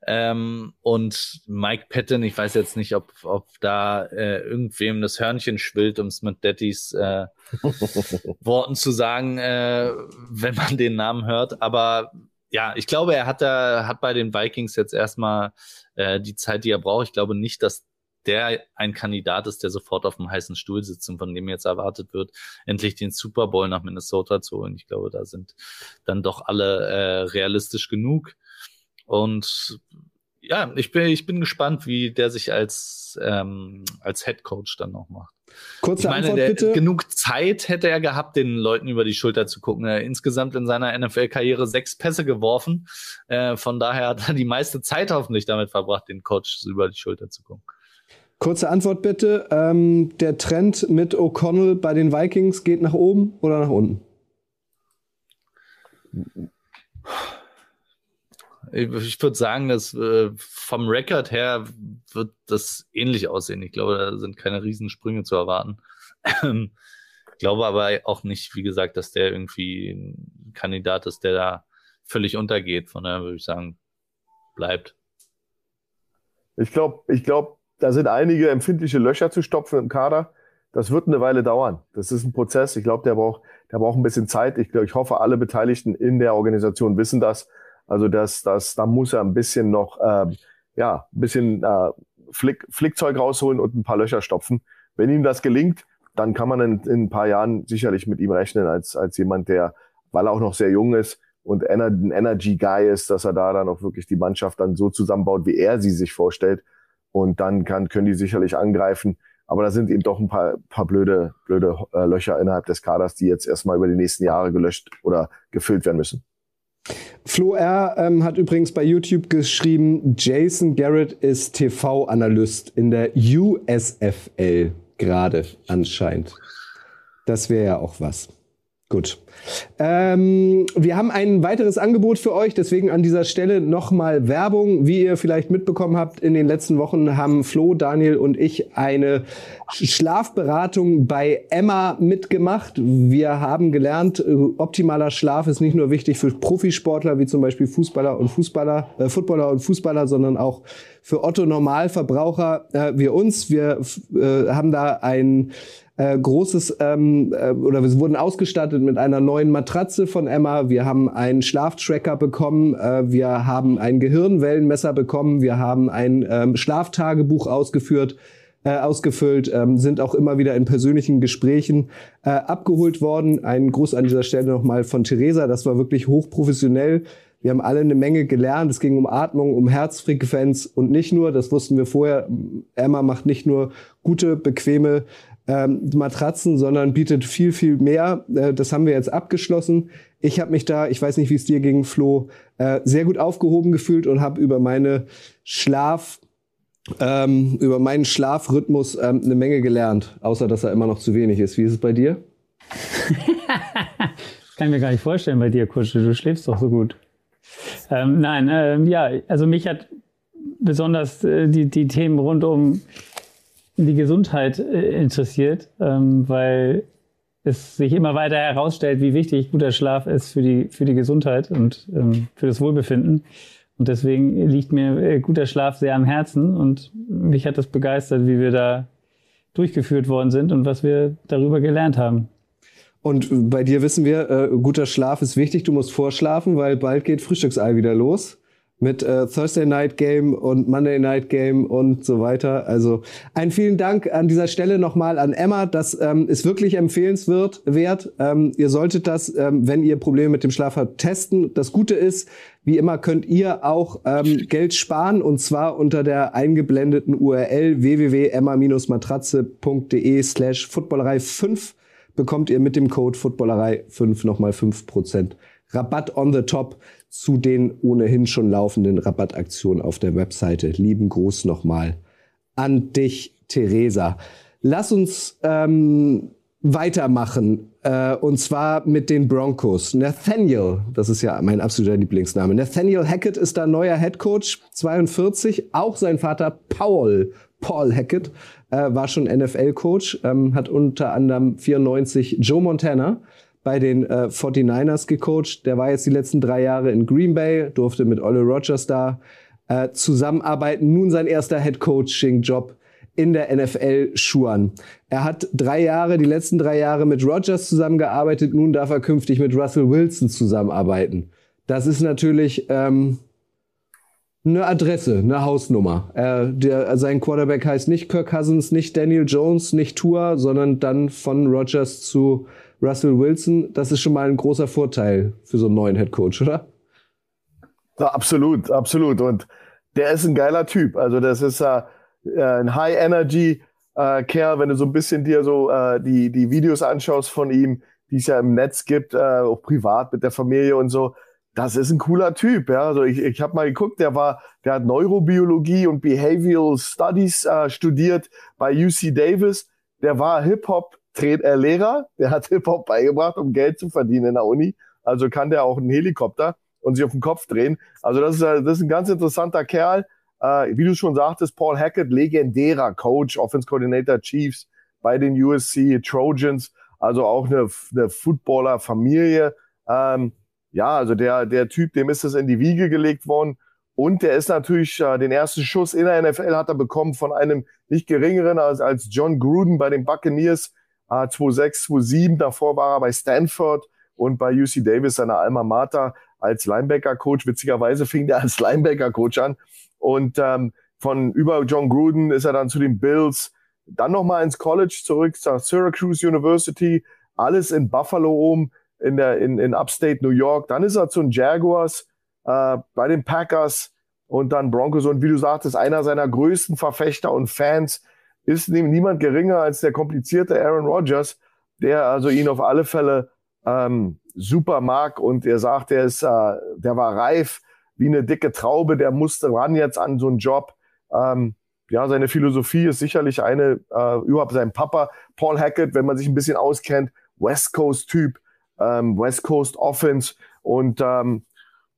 Ähm, und Mike Patton, ich weiß jetzt nicht, ob, ob da äh, irgendwem das Hörnchen schwillt, um es mit Daddys äh, Worten zu sagen, äh, wenn man den Namen hört. Aber ja, ich glaube, er hat da, hat bei den Vikings jetzt erstmal äh, die Zeit, die er braucht. Ich glaube nicht, dass der ein Kandidat ist, der sofort auf dem heißen Stuhl sitzt und von dem jetzt erwartet wird, endlich den Super Bowl nach Minnesota zu holen. Ich glaube, da sind dann doch alle äh, realistisch genug. Und ja, ich bin, ich bin gespannt, wie der sich als, ähm, als Head Coach dann noch macht. Kurze ich meine, Antwort der, bitte. genug Zeit hätte er gehabt, den Leuten über die Schulter zu gucken. Er hat insgesamt in seiner NFL-Karriere sechs Pässe geworfen. Äh, von daher hat er die meiste Zeit hoffentlich damit verbracht, den Coach über die Schulter zu gucken. Kurze Antwort bitte. Ähm, der Trend mit O'Connell bei den Vikings geht nach oben oder nach unten? Ich, ich würde sagen, dass äh, vom Rekord her wird das ähnlich aussehen. Ich glaube, da sind keine Riesensprünge zu erwarten. Ähm, ich glaube aber auch nicht, wie gesagt, dass der irgendwie ein Kandidat ist, der da völlig untergeht. Von daher würde ich sagen, bleibt. Ich glaube, ich glaube, da sind einige empfindliche Löcher zu stopfen im Kader. Das wird eine Weile dauern. Das ist ein Prozess. Ich glaube, der braucht, der braucht ein bisschen Zeit. Ich, glaube, ich hoffe, alle Beteiligten in der Organisation wissen das. Also das, das, da muss er ein bisschen noch, äh, ja, ein bisschen äh, Flick, Flickzeug rausholen und ein paar Löcher stopfen. Wenn ihm das gelingt, dann kann man in, in ein paar Jahren sicherlich mit ihm rechnen als, als jemand, der, weil er auch noch sehr jung ist und ein Energy Guy ist, dass er da dann auch wirklich die Mannschaft dann so zusammenbaut, wie er sie sich vorstellt. Und dann kann, können die sicherlich angreifen. Aber da sind eben doch ein paar, paar blöde, blöde äh, Löcher innerhalb des Kaders, die jetzt erstmal über die nächsten Jahre gelöscht oder gefüllt werden müssen. Flo R. Ähm, hat übrigens bei YouTube geschrieben, Jason Garrett ist TV-Analyst in der USFL gerade anscheinend. Das wäre ja auch was. Gut. Ähm, wir haben ein weiteres Angebot für euch, deswegen an dieser Stelle nochmal Werbung. Wie ihr vielleicht mitbekommen habt, in den letzten Wochen haben Flo, Daniel und ich eine Schlafberatung bei Emma mitgemacht. Wir haben gelernt, äh, optimaler Schlaf ist nicht nur wichtig für Profisportler wie zum Beispiel Fußballer und Fußballer, äh, Footballer und Fußballer, sondern auch für Otto Normalverbraucher äh, wie uns. Wir äh, haben da ein äh, großes ähm, äh, oder wir wurden ausgestattet mit einer neuen Matratze von Emma. Wir haben einen Schlaftracker bekommen. Äh, wir haben ein Gehirnwellenmesser bekommen. Wir haben ein ähm, Schlaftagebuch ausgeführt. Äh, ausgefüllt, ähm, sind auch immer wieder in persönlichen Gesprächen äh, abgeholt worden. Ein Gruß an dieser Stelle nochmal von Theresa. Das war wirklich hochprofessionell. Wir haben alle eine Menge gelernt. Es ging um Atmung, um Herzfrequenz und nicht nur, das wussten wir vorher, Emma macht nicht nur gute, bequeme ähm, Matratzen, sondern bietet viel, viel mehr. Äh, das haben wir jetzt abgeschlossen. Ich habe mich da, ich weiß nicht, wie es dir ging, Flo, äh, sehr gut aufgehoben gefühlt und habe über meine Schlaf, ähm, über meinen Schlafrhythmus ähm, eine Menge gelernt, außer dass er immer noch zu wenig ist. Wie ist es bei dir? Kann ich mir gar nicht vorstellen bei dir, Kutsche. Du schläfst doch so gut. Ähm, nein, äh, ja, also mich hat besonders äh, die, die Themen rund um die Gesundheit äh, interessiert, ähm, weil es sich immer weiter herausstellt, wie wichtig guter Schlaf ist für die, für die Gesundheit und ähm, für das Wohlbefinden. Und deswegen liegt mir äh, guter Schlaf sehr am Herzen und mich hat das begeistert, wie wir da durchgeführt worden sind und was wir darüber gelernt haben. Und bei dir wissen wir, äh, guter Schlaf ist wichtig. Du musst vorschlafen, weil bald geht Frühstücksei wieder los mit äh, Thursday Night Game und Monday Night Game und so weiter. Also ein vielen Dank an dieser Stelle nochmal an Emma. Das ähm, ist wirklich empfehlenswert. Wert. Ähm, ihr solltet das, ähm, wenn ihr Probleme mit dem Schlaf habt, testen. Das Gute ist, wie immer könnt ihr auch ähm, Geld sparen und zwar unter der eingeblendeten URL www.emma-matratze.de slash Footballerei 5 bekommt ihr mit dem Code Footballerei 5 nochmal 5% Rabatt on the top zu den ohnehin schon laufenden Rabattaktionen auf der Webseite. Lieben Gruß nochmal an dich, Theresa. Lass uns ähm, weitermachen. Äh, und zwar mit den Broncos. Nathaniel, das ist ja mein absoluter Lieblingsname. Nathaniel Hackett ist da neuer Head Coach, 42. Auch sein Vater Paul, Paul Hackett, äh, war schon NFL-Coach, ähm, hat unter anderem 94 Joe Montana bei den äh, 49ers gecoacht. Der war jetzt die letzten drei Jahre in Green Bay, durfte mit Olle Rogers da äh, zusammenarbeiten. Nun sein erster Head Coaching Job in der NFL schuern. Er hat drei Jahre, die letzten drei Jahre mit Rogers zusammengearbeitet. Nun darf er künftig mit Russell Wilson zusammenarbeiten. Das ist natürlich ähm, eine Adresse, eine Hausnummer. Äh, der, sein Quarterback heißt nicht Kirk Cousins, nicht Daniel Jones, nicht Tua, sondern dann von Rogers zu Russell Wilson. Das ist schon mal ein großer Vorteil für so einen neuen Head Coach, oder? Ja, absolut, absolut. Und der ist ein geiler Typ. Also das ist äh, ein High Energy äh, Kerl, wenn du so ein bisschen dir so äh, die die Videos anschaust von ihm, die es ja im Netz gibt, äh, auch privat mit der Familie und so das ist ein cooler Typ. Ja? Also ich, ich habe mal geguckt, der war, der hat Neurobiologie und Behavioral Studies äh, studiert bei UC Davis. Der war Hip-Hop-Lehrer, der hat Hip-Hop beigebracht, um Geld zu verdienen in der Uni. Also kann der auch einen Helikopter und sich auf den Kopf drehen. Also das ist, äh, das ist ein ganz interessanter Kerl. Äh, wie du schon sagtest, Paul Hackett, legendärer Coach, Offense Coordinator Chiefs bei den USC Trojans, also auch eine, eine Footballer-Familie. Ähm, ja, also der, der Typ, dem ist es in die Wiege gelegt worden. Und der ist natürlich, äh, den ersten Schuss in der NFL hat er bekommen von einem nicht geringeren als, als John Gruden bei den Buccaneers, äh, 2006, 2007. Davor war er bei Stanford und bei UC Davis, seiner Alma Mater, als Linebacker-Coach. Witzigerweise fing der als Linebacker-Coach an. Und ähm, von über John Gruden ist er dann zu den Bills, dann nochmal ins College zurück, zur Syracuse University, alles in Buffalo oben in, der, in, in Upstate New York. Dann ist er zu den Jaguars, äh, bei den Packers und dann Broncos. Und wie du sagtest, einer seiner größten Verfechter und Fans ist niemand geringer als der komplizierte Aaron Rodgers, der also ihn auf alle Fälle ähm, super mag und er sagt, der ist, äh, der war reif wie eine dicke Traube, der musste ran jetzt an so einen Job. Ähm, ja, seine Philosophie ist sicherlich eine, äh, überhaupt sein Papa, Paul Hackett, wenn man sich ein bisschen auskennt, West Coast Typ, ähm, West Coast Offense und ähm,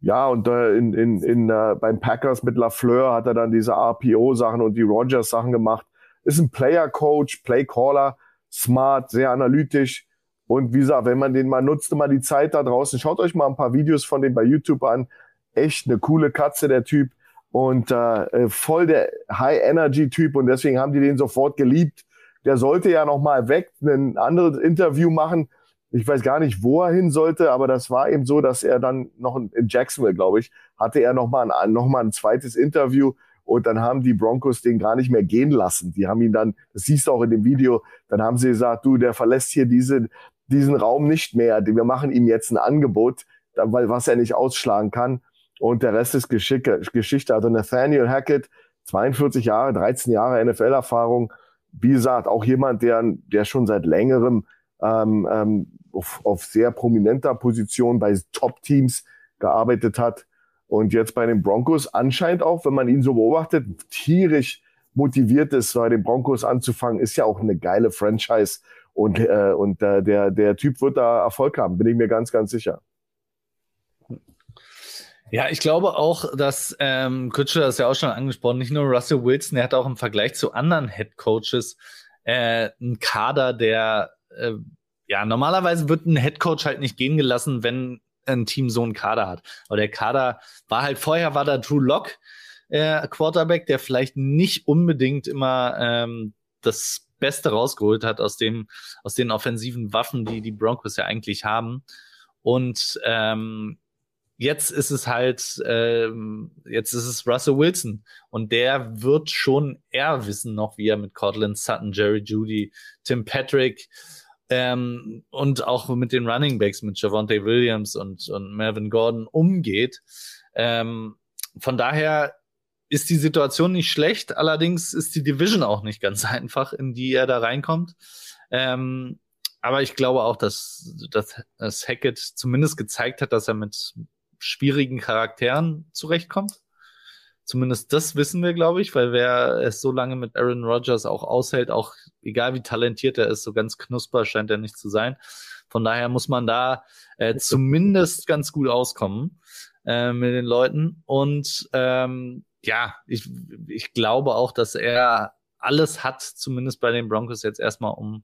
ja, und äh, in, in, in, äh, beim Packers mit LaFleur hat er dann diese RPO-Sachen und die Rogers-Sachen gemacht. Ist ein Player-Coach, Play-Caller, smart, sehr analytisch. Und wie gesagt, wenn man den mal nutzt, mal die Zeit da draußen, schaut euch mal ein paar Videos von dem bei YouTube an. Echt eine coole Katze, der Typ. Und äh, äh voll der High-Energy-Typ. Und deswegen haben die den sofort geliebt. Der sollte ja noch mal weg, ein anderes Interview machen ich weiß gar nicht, wo er hin sollte, aber das war eben so, dass er dann noch in Jacksonville, glaube ich, hatte er noch mal, ein, noch mal ein zweites Interview und dann haben die Broncos den gar nicht mehr gehen lassen. Die haben ihn dann, das siehst du auch in dem Video, dann haben sie gesagt, du, der verlässt hier diese, diesen Raum nicht mehr. Wir machen ihm jetzt ein Angebot, weil was er nicht ausschlagen kann. Und der Rest ist Geschichte. Geschichte. Also Nathaniel Hackett, 42 Jahre, 13 Jahre NFL-Erfahrung. Wie gesagt, auch jemand, der, der schon seit längerem ähm, ähm, auf, auf sehr prominenter Position bei Top-Teams gearbeitet hat und jetzt bei den Broncos anscheinend auch, wenn man ihn so beobachtet, tierisch motiviert ist, bei den Broncos anzufangen, ist ja auch eine geile Franchise und, äh, und äh, der, der Typ wird da Erfolg haben, bin ich mir ganz, ganz sicher. Ja, ich glaube auch, dass ähm, Kutscher das ja auch schon angesprochen, nicht nur Russell Wilson, er hat auch im Vergleich zu anderen Head Coaches äh, einen Kader, der äh, ja, normalerweise wird ein Headcoach halt nicht gehen gelassen, wenn ein Team so einen Kader hat. Aber der Kader war halt vorher, war da Drew Lock äh, Quarterback, der vielleicht nicht unbedingt immer ähm, das Beste rausgeholt hat aus dem, aus den offensiven Waffen, die die Broncos ja eigentlich haben. Und ähm, jetzt ist es halt, ähm, jetzt ist es Russell Wilson und der wird schon eher wissen noch, wie er mit Cortland Sutton, Jerry Judy, Tim Patrick ähm, und auch mit den Running Backs, mit Javante Williams und, und Melvin Gordon umgeht. Ähm, von daher ist die Situation nicht schlecht, allerdings ist die Division auch nicht ganz einfach, in die er da reinkommt. Ähm, aber ich glaube auch, dass, dass, dass Hackett zumindest gezeigt hat, dass er mit schwierigen Charakteren zurechtkommt. Zumindest das wissen wir, glaube ich, weil wer es so lange mit Aaron Rodgers auch aushält, auch egal wie talentiert er ist, so ganz knusper scheint er nicht zu sein. Von daher muss man da äh, zumindest ganz gut auskommen äh, mit den Leuten. Und ähm, ja, ich, ich glaube auch, dass er alles hat, zumindest bei den Broncos jetzt erstmal, um,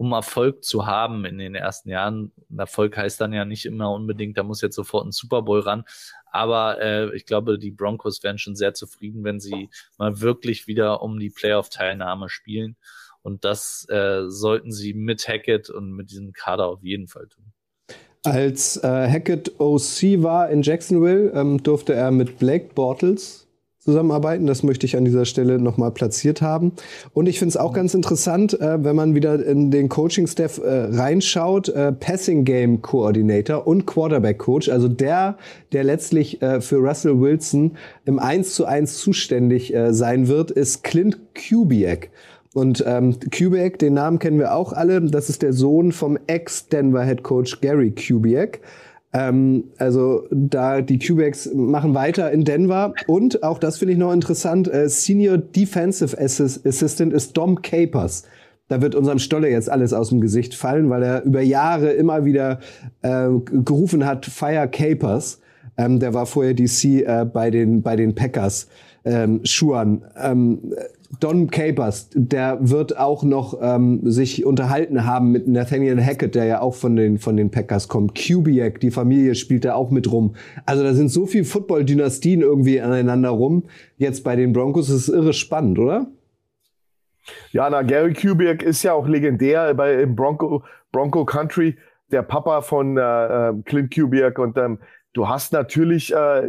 um Erfolg zu haben in den ersten Jahren. Erfolg heißt dann ja nicht immer unbedingt, da muss jetzt sofort ein Super Bowl ran. Aber äh, ich glaube, die Broncos wären schon sehr zufrieden, wenn sie mal wirklich wieder um die Playoff-Teilnahme spielen. Und das äh, sollten sie mit Hackett und mit diesem Kader auf jeden Fall tun. Als äh, Hackett OC war in Jacksonville, ähm, durfte er mit Blake Bortles zusammenarbeiten. Das möchte ich an dieser Stelle nochmal platziert haben. Und ich finde es auch ganz interessant, äh, wenn man wieder in den Coaching-Staff äh, reinschaut, äh, Passing Game Coordinator und Quarterback Coach, also der, der letztlich äh, für Russell Wilson im 1 zu 1 zuständig äh, sein wird, ist Clint Kubiak. Und ähm, Kubiak, den Namen kennen wir auch alle, das ist der Sohn vom Ex-Denver Head Coach Gary Kubiak. Ähm, also da die Cubex machen weiter in Denver und auch das finde ich noch interessant. Äh, Senior Defensive Assistant ist Dom Capers. Da wird unserem Stolle jetzt alles aus dem Gesicht fallen, weil er über Jahre immer wieder äh, gerufen hat, Fire Capers. Ähm, der war vorher DC äh, bei den bei den Packers. Ähm, Schuan. Ähm, Don Capers, der wird auch noch ähm, sich unterhalten haben mit Nathaniel Hackett, der ja auch von den, von den Packers kommt. Kubiak, die Familie spielt da auch mit rum. Also da sind so viele Football-Dynastien irgendwie aneinander rum. Jetzt bei den Broncos ist es irre spannend, oder? Ja, na, Gary Kubiak ist ja auch legendär bei im Bronco, Bronco Country, der Papa von äh, ähm, Clint Kubiak und ähm, du hast natürlich äh,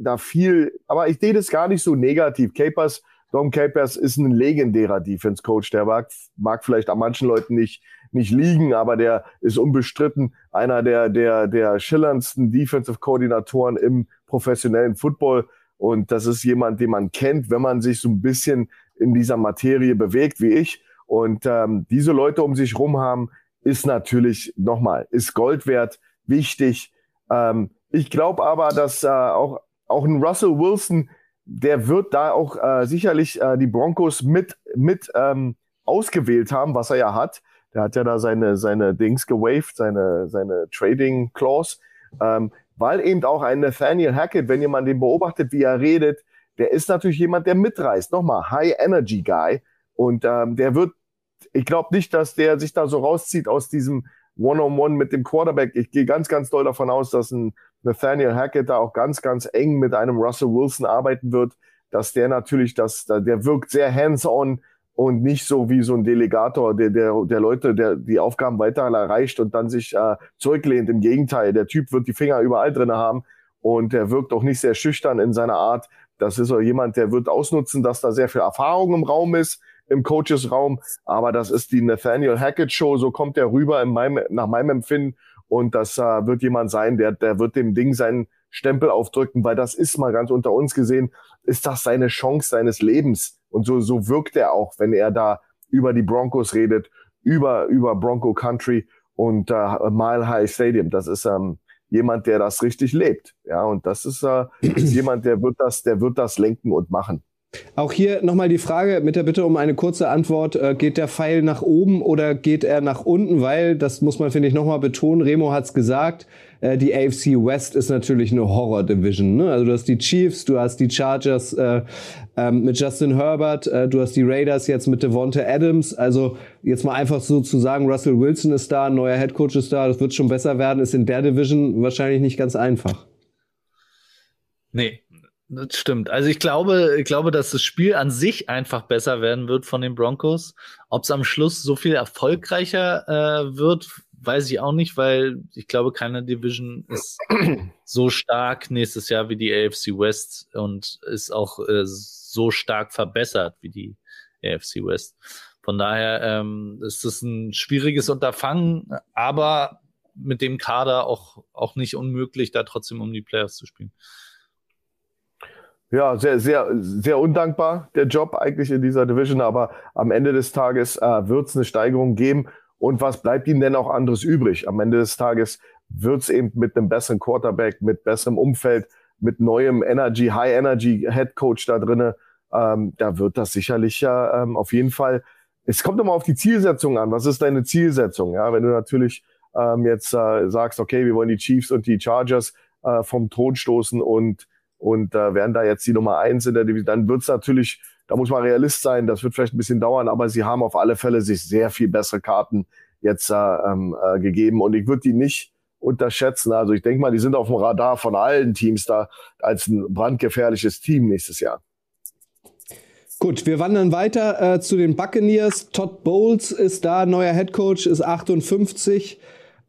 da viel, aber ich sehe das gar nicht so negativ. Capers Dom Capers ist ein legendärer Defense Coach. Der mag, mag vielleicht an manchen Leuten nicht, nicht liegen, aber der ist unbestritten einer der, der, der schillerndsten Defensive Koordinatoren im professionellen Football. Und das ist jemand, den man kennt, wenn man sich so ein bisschen in dieser Materie bewegt, wie ich. Und ähm, diese Leute um sich rum haben, ist natürlich nochmal, ist Gold wert, wichtig. Ähm, ich glaube aber, dass äh, auch, auch ein Russell Wilson der wird da auch äh, sicherlich äh, die Broncos mit, mit ähm, ausgewählt haben, was er ja hat. Der hat ja da seine, seine Dings gewaved, seine, seine Trading Clause, ähm, weil eben auch ein Nathaniel Hackett, wenn jemand den beobachtet, wie er redet, der ist natürlich jemand, der mitreißt. Nochmal, High Energy Guy. Und ähm, der wird, ich glaube nicht, dass der sich da so rauszieht aus diesem One-on-One -on -One mit dem Quarterback. Ich gehe ganz, ganz doll davon aus, dass ein Nathaniel Hackett da auch ganz, ganz eng mit einem Russell Wilson arbeiten wird, dass der natürlich, das, der wirkt sehr hands-on und nicht so wie so ein Delegator, der, der, der Leute, der die Aufgaben weiter erreicht und dann sich äh, zurücklehnt. Im Gegenteil, der Typ wird die Finger überall drin haben und der wirkt auch nicht sehr schüchtern in seiner Art. Das ist auch jemand, der wird ausnutzen, dass da sehr viel Erfahrung im Raum ist, im Coaches-Raum. Aber das ist die Nathaniel Hackett Show, so kommt er rüber in meinem, nach meinem Empfinden. Und das äh, wird jemand sein, der, der wird dem Ding seinen Stempel aufdrücken, weil das ist mal ganz unter uns gesehen, ist das seine Chance seines Lebens. Und so, so wirkt er auch, wenn er da über die Broncos redet, über, über Bronco Country und äh, Mile High Stadium. Das ist ähm, jemand, der das richtig lebt. Ja, und das ist, äh, ist jemand, der wird das, der wird das lenken und machen. Auch hier nochmal die Frage mit der Bitte um eine kurze Antwort. Äh, geht der Pfeil nach oben oder geht er nach unten? Weil, das muss man, finde ich, nochmal betonen, Remo hat's gesagt, äh, die AFC West ist natürlich eine Horror-Division. Ne? Also du hast die Chiefs, du hast die Chargers äh, ähm, mit Justin Herbert, äh, du hast die Raiders jetzt mit Devonta Adams. Also jetzt mal einfach so zu sagen, Russell Wilson ist da, ein neuer Headcoach ist da, das wird schon besser werden, ist in der Division wahrscheinlich nicht ganz einfach. Nee, das stimmt. Also ich glaube, ich glaube, dass das Spiel an sich einfach besser werden wird von den Broncos. Ob es am Schluss so viel erfolgreicher äh, wird, weiß ich auch nicht, weil ich glaube, keine Division ist so stark nächstes Jahr wie die AFC West und ist auch äh, so stark verbessert wie die AFC West. Von daher ähm, ist es ein schwieriges Unterfangen, aber mit dem Kader auch, auch nicht unmöglich, da trotzdem um die Playoffs zu spielen. Ja, sehr, sehr, sehr undankbar, der Job eigentlich in dieser Division, aber am Ende des Tages äh, wird es eine Steigerung geben. Und was bleibt ihnen denn auch anderes übrig? Am Ende des Tages wird es eben mit einem besseren Quarterback, mit besserem Umfeld, mit neuem Energy, High Energy Head Coach da drinnen, ähm, da wird das sicherlich ja ähm, auf jeden Fall. Es kommt immer auf die Zielsetzung an. Was ist deine Zielsetzung? Ja, wenn du natürlich ähm, jetzt äh, sagst, okay, wir wollen die Chiefs und die Chargers äh, vom Thron stoßen und und äh, wären da jetzt die Nummer eins in der Division, dann wird es natürlich, da muss man Realist sein, das wird vielleicht ein bisschen dauern, aber sie haben auf alle Fälle sich sehr viel bessere Karten jetzt äh, äh, gegeben und ich würde die nicht unterschätzen. Also ich denke mal, die sind auf dem Radar von allen Teams da als ein brandgefährliches Team nächstes Jahr. Gut, wir wandern weiter äh, zu den Buccaneers. Todd Bowles ist da, neuer Head Coach, ist 58.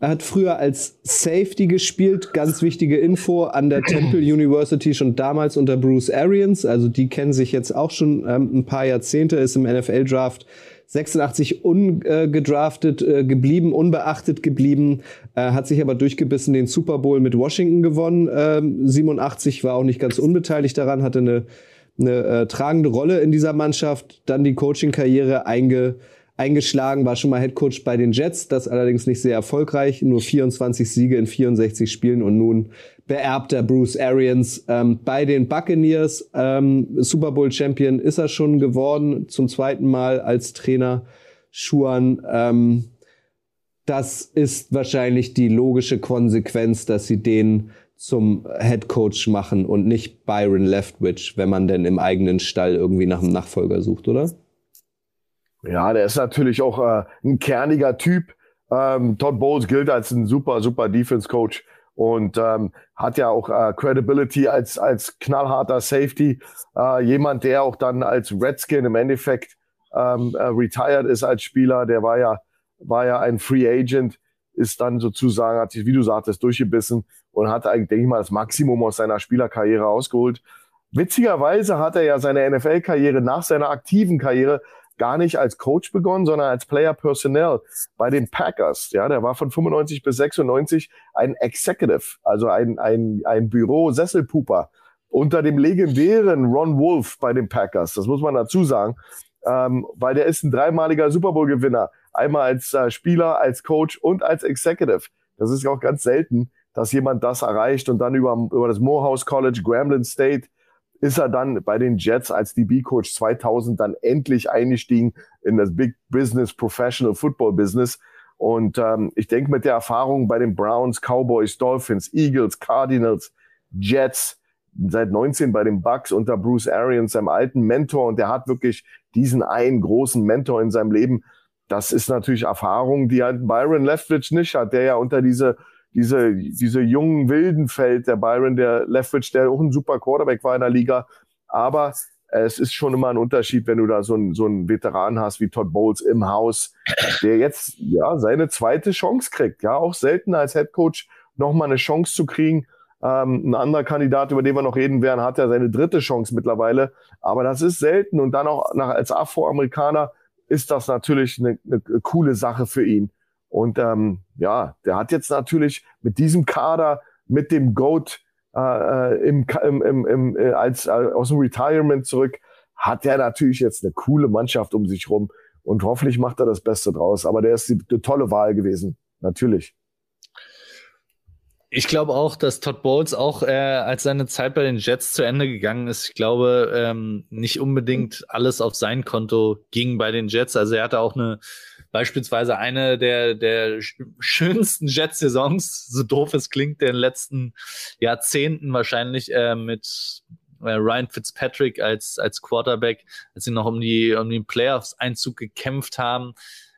Er hat früher als Safety gespielt. Ganz wichtige Info an der Temple University schon damals unter Bruce Arians. Also die kennen sich jetzt auch schon ähm, ein paar Jahrzehnte, ist im NFL-Draft 86 ungedraftet äh, geblieben, unbeachtet geblieben, äh, hat sich aber durchgebissen, den Super Bowl mit Washington gewonnen. Ähm, 87 war auch nicht ganz unbeteiligt daran, hatte eine, eine äh, tragende Rolle in dieser Mannschaft, dann die Coaching-Karriere einge, eingeschlagen, war schon mal Head Coach bei den Jets, das allerdings nicht sehr erfolgreich, nur 24 Siege in 64 Spielen und nun beerbter Bruce Arians ähm, bei den Buccaneers. Ähm, Super Bowl Champion ist er schon geworden, zum zweiten Mal als Trainer. Schuan, ähm, das ist wahrscheinlich die logische Konsequenz, dass sie den zum Head Coach machen und nicht Byron Leftwich, wenn man denn im eigenen Stall irgendwie nach einem Nachfolger sucht, oder? Ja, der ist natürlich auch äh, ein kerniger Typ. Ähm, Todd Bowles gilt als ein super, super Defense Coach und ähm, hat ja auch äh, Credibility als, als knallharter Safety. Äh, jemand, der auch dann als Redskin im Endeffekt ähm, äh, retired ist als Spieler, der war ja, war ja ein Free Agent, ist dann sozusagen, hat sich, wie du sagtest, durchgebissen und hat eigentlich, denke ich mal, das Maximum aus seiner Spielerkarriere ausgeholt. Witzigerweise hat er ja seine NFL-Karriere nach seiner aktiven Karriere gar nicht als Coach begonnen, sondern als Player Personnel bei den Packers. Ja, der war von 95 bis 96 ein Executive, also ein, ein, ein Büro-Sesselpuper unter dem legendären Ron Wolf bei den Packers. Das muss man dazu sagen, ähm, weil der ist ein dreimaliger Super Bowl-Gewinner. Einmal als äh, Spieler, als Coach und als Executive. Das ist auch ganz selten, dass jemand das erreicht und dann über, über das Morehouse College, Grambling State, ist er dann bei den Jets als DB-Coach 2000 dann endlich eingestiegen in das Big Business, Professional Football Business. Und ähm, ich denke, mit der Erfahrung bei den Browns, Cowboys, Dolphins, Eagles, Cardinals, Jets, seit 19 bei den Bucks unter Bruce Arians, seinem alten Mentor, und der hat wirklich diesen einen großen Mentor in seinem Leben. Das ist natürlich Erfahrung, die halt Byron Leftwich nicht hat, der ja unter diese diese, diese jungen wilden Feld, der Byron, der Leftwich, der auch ein super Quarterback war in der Liga. Aber es ist schon immer ein Unterschied, wenn du da so einen, so einen Veteran hast wie Todd Bowles im Haus, der jetzt ja seine zweite Chance kriegt. Ja, auch selten als Head Coach nochmal eine Chance zu kriegen. Ähm, ein anderer Kandidat, über den wir noch reden werden, hat ja seine dritte Chance mittlerweile. Aber das ist selten. Und dann auch nach, als Afroamerikaner ist das natürlich eine, eine coole Sache für ihn. Und ähm, ja, der hat jetzt natürlich mit diesem Kader, mit dem Goat äh, äh im, im, im, äh, als, äh, aus dem Retirement zurück, hat er natürlich jetzt eine coole Mannschaft um sich rum. Und hoffentlich macht er das Beste draus. Aber der ist die, eine tolle Wahl gewesen, natürlich. Ich glaube auch, dass Todd Bowles auch, äh, als seine Zeit bei den Jets zu Ende gegangen ist, ich glaube, ähm, nicht unbedingt alles auf sein Konto ging bei den Jets. Also er hatte auch eine beispielsweise eine der, der schönsten Jet-Saisons, so doof es klingt, der in den letzten Jahrzehnten wahrscheinlich äh, mit äh, Ryan Fitzpatrick als, als Quarterback, als sie noch um die, um den Playoffs-Einzug gekämpft haben,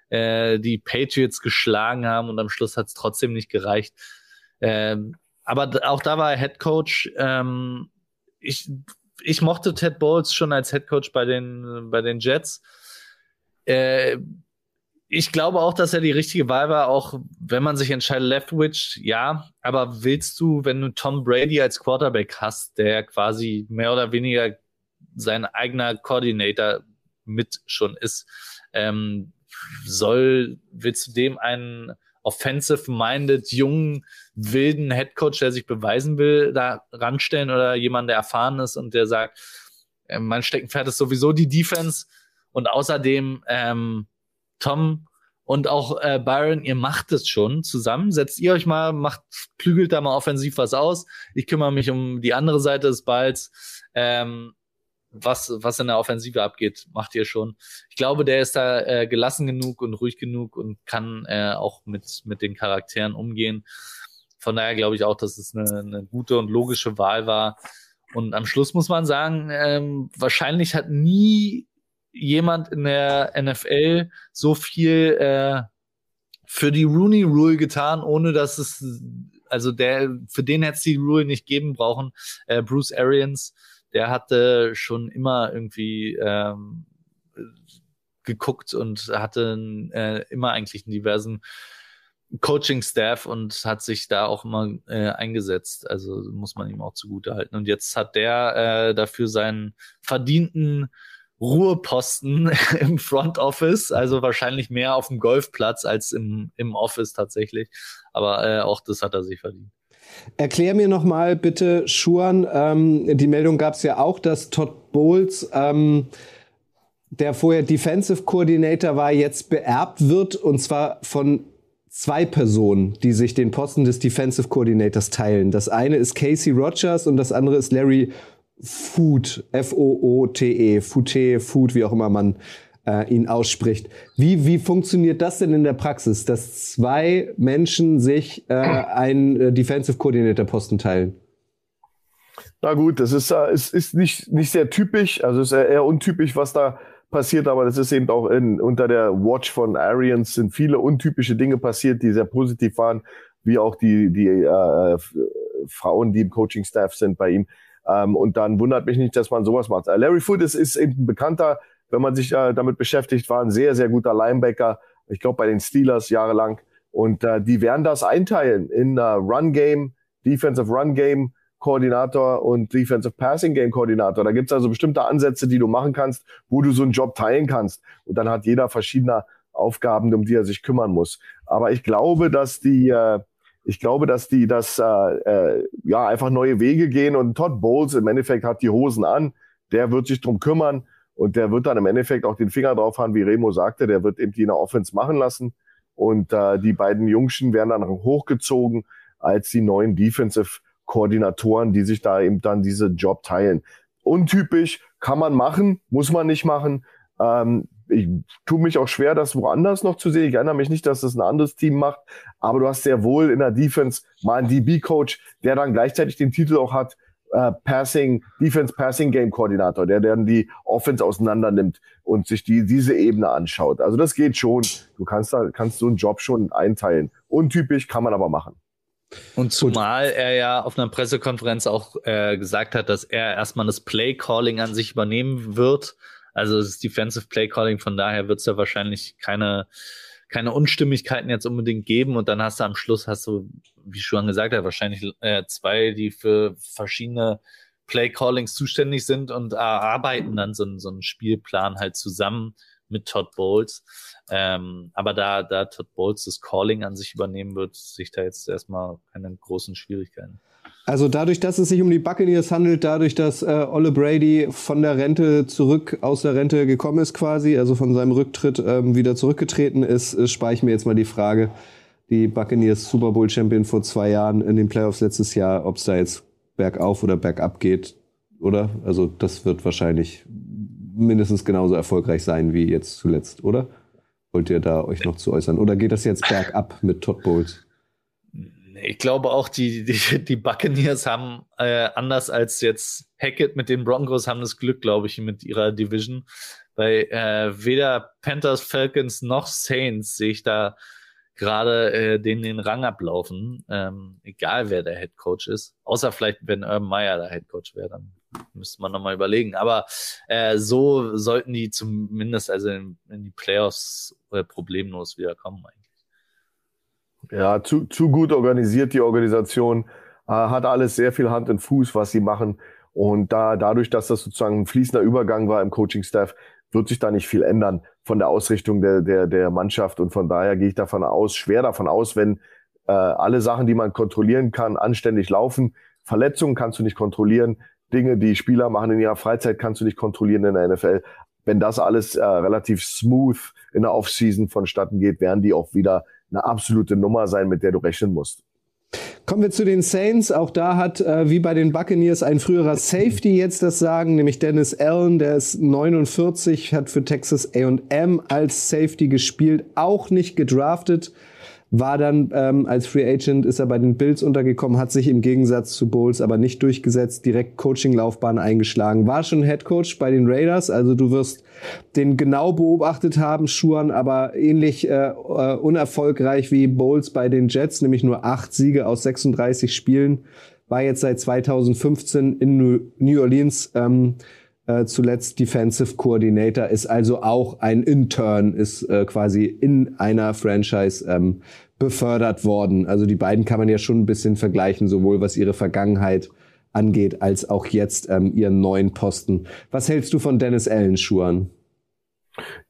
äh, die Patriots geschlagen haben und am Schluss hat es trotzdem nicht gereicht. Ähm, aber auch da war er Head Coach. Ähm, ich, ich mochte Ted Bowles schon als Head Coach bei den, bei den Jets. Äh, ich glaube auch, dass er die richtige Wahl war, auch wenn man sich entscheidet, Leftwich, ja. Aber willst du, wenn du Tom Brady als Quarterback hast, der quasi mehr oder weniger sein eigener Coordinator mit schon ist, ähm, soll, willst du dem einen offensive-minded, jungen, wilden Headcoach, der sich beweisen will, da ranstellen oder jemand, der erfahren ist und der sagt, äh, mein Steckenpferd ist sowieso die Defense und außerdem ähm, Tom und auch äh, Byron, ihr macht es schon zusammen. Setzt ihr euch mal, macht, klügelt da mal offensiv was aus. Ich kümmere mich um die andere Seite des Balls. Ähm, was, was in der Offensive abgeht, macht ihr schon. Ich glaube, der ist da äh, gelassen genug und ruhig genug und kann äh, auch mit, mit den Charakteren umgehen. Von daher glaube ich auch, dass es eine, eine gute und logische Wahl war. Und am Schluss muss man sagen, ähm, wahrscheinlich hat nie jemand in der NFL so viel äh, für die Rooney Rule getan, ohne dass es, also der, für den hätte es die Rule nicht geben brauchen. Äh, Bruce Arians, der hatte schon immer irgendwie ähm, geguckt und hatte äh, immer eigentlich einen diversen Coaching-Staff und hat sich da auch immer äh, eingesetzt. Also muss man ihm auch zugute halten. Und jetzt hat der äh, dafür seinen verdienten Ruheposten im Front Office, also wahrscheinlich mehr auf dem Golfplatz als im, im Office tatsächlich. Aber äh, auch das hat er sich verdient. Erklär mir noch mal bitte, Schuan, ähm, die Meldung gab es ja auch, dass Todd Bowles, ähm, der vorher Defensive Coordinator war, jetzt beerbt wird und zwar von zwei Personen, die sich den Posten des Defensive Coordinators teilen. Das eine ist Casey Rogers und das andere ist Larry Food, F-O-O-T-E, Fute, Food, wie auch immer man äh, ihn ausspricht. Wie, wie funktioniert das denn in der Praxis, dass zwei Menschen sich äh, einen äh, Defensive Coordinator Posten teilen? Na gut, das ist, äh, ist, ist nicht, nicht sehr typisch, also ist eher untypisch, was da passiert, aber das ist eben auch in, unter der Watch von Arians sind viele untypische Dinge passiert, die sehr positiv waren, wie auch die, die äh, Frauen, die im Coaching-Staff sind bei ihm. Ähm, und dann wundert mich nicht, dass man sowas macht. Äh, Larry Foot ist, ist eben ein bekannter, wenn man sich äh, damit beschäftigt, war ein sehr, sehr guter Linebacker. Ich glaube, bei den Steelers jahrelang. Und äh, die werden das einteilen in uh, Run Game, Defensive Run Game, Koordinator und Defensive Passing Game Koordinator. Da gibt's also bestimmte Ansätze, die du machen kannst, wo du so einen Job teilen kannst. Und dann hat jeder verschiedene Aufgaben, um die er sich kümmern muss. Aber ich glaube, dass die, äh, ich glaube, dass die das äh, äh, ja einfach neue Wege gehen und Todd Bowles im Endeffekt hat die Hosen an, der wird sich drum kümmern und der wird dann im Endeffekt auch den Finger drauf haben, wie Remo sagte, der wird eben die in der Offense machen lassen und äh, die beiden Jungschen werden dann hochgezogen als die neuen Defensive Koordinatoren, die sich da eben dann diese Job teilen. Untypisch kann man machen, muss man nicht machen. Ähm, ich tue mich auch schwer, das woanders noch zu sehen. Ich erinnere mich nicht, dass das ein anderes Team macht, aber du hast sehr wohl in der Defense mal einen DB-Coach, der dann gleichzeitig den Titel auch hat, äh, Passing, Defense Passing Game Koordinator, der dann die Offense auseinander nimmt und sich die, diese Ebene anschaut. Also das geht schon. Du kannst da, kannst so einen Job schon einteilen. Untypisch kann man aber machen. Und zumal er ja auf einer Pressekonferenz auch äh, gesagt hat, dass er erstmal das Play Calling an sich übernehmen wird also es ist Defensive Play Calling, von daher wird es ja wahrscheinlich keine, keine Unstimmigkeiten jetzt unbedingt geben. Und dann hast du am Schluss, hast du, wie schon gesagt hat, wahrscheinlich äh, zwei, die für verschiedene Play Callings zuständig sind und arbeiten dann so, so einen Spielplan halt zusammen mit Todd Bowles. Ähm, aber da, da Todd Bowles das Calling an sich übernehmen wird, sich da jetzt erstmal keine großen Schwierigkeiten. Also dadurch, dass es sich um die Buccaneers handelt, dadurch, dass äh, Olle Brady von der Rente zurück aus der Rente gekommen ist quasi, also von seinem Rücktritt ähm, wieder zurückgetreten ist, äh, spare ich mir jetzt mal die Frage, die Buccaneers Super Bowl Champion vor zwei Jahren in den Playoffs letztes Jahr, ob es da jetzt bergauf oder bergab geht, oder? Also das wird wahrscheinlich mindestens genauso erfolgreich sein wie jetzt zuletzt, oder? Wollt ihr da euch noch zu äußern? Oder geht das jetzt bergab mit Todd Bowles? Ich glaube auch, die, die, die Buccaneers haben, äh, anders als jetzt Hackett mit den Broncos, haben das Glück, glaube ich, mit ihrer Division. Weil äh, weder Panthers, Falcons noch Saints sehe ich da gerade äh, denen den Rang ablaufen, ähm, egal wer der Head Coach ist. Außer vielleicht, wenn Urban Meyer der Head Coach wäre, dann müsste man nochmal überlegen. Aber äh, so sollten die zumindest also in, in die Playoffs äh, problemlos wiederkommen eigentlich. Ja, zu, zu gut organisiert die Organisation, äh, hat alles sehr viel Hand und Fuß, was sie machen. Und da, dadurch, dass das sozusagen ein fließender Übergang war im Coaching-Staff, wird sich da nicht viel ändern von der Ausrichtung der, der, der Mannschaft. Und von daher gehe ich davon aus, schwer davon aus, wenn äh, alle Sachen, die man kontrollieren kann, anständig laufen. Verletzungen kannst du nicht kontrollieren. Dinge, die Spieler machen in ihrer Freizeit, kannst du nicht kontrollieren in der NFL. Wenn das alles äh, relativ smooth in der Offseason vonstatten geht, werden die auch wieder eine absolute Nummer sein, mit der du rechnen musst. Kommen wir zu den Saints. Auch da hat, äh, wie bei den Buccaneers, ein früherer Safety jetzt das Sagen, nämlich Dennis Allen, der ist 49, hat für Texas A&M als Safety gespielt, auch nicht gedraftet. War dann ähm, als Free Agent, ist er bei den Bills untergekommen, hat sich im Gegensatz zu Bowles aber nicht durchgesetzt, direkt Coaching-Laufbahn eingeschlagen, war schon Head Coach bei den Raiders, also du wirst den genau beobachtet haben, Schuhan, aber ähnlich äh, äh, unerfolgreich wie Bowles bei den Jets, nämlich nur acht Siege aus 36 Spielen, war jetzt seit 2015 in New Orleans ähm, äh, zuletzt Defensive Coordinator, ist also auch ein Intern, ist äh, quasi in einer Franchise ähm, befördert worden. Also die beiden kann man ja schon ein bisschen vergleichen, sowohl was ihre Vergangenheit angeht, als auch jetzt ähm, ihren neuen Posten. Was hältst du von Dennis Allen, Schuhan?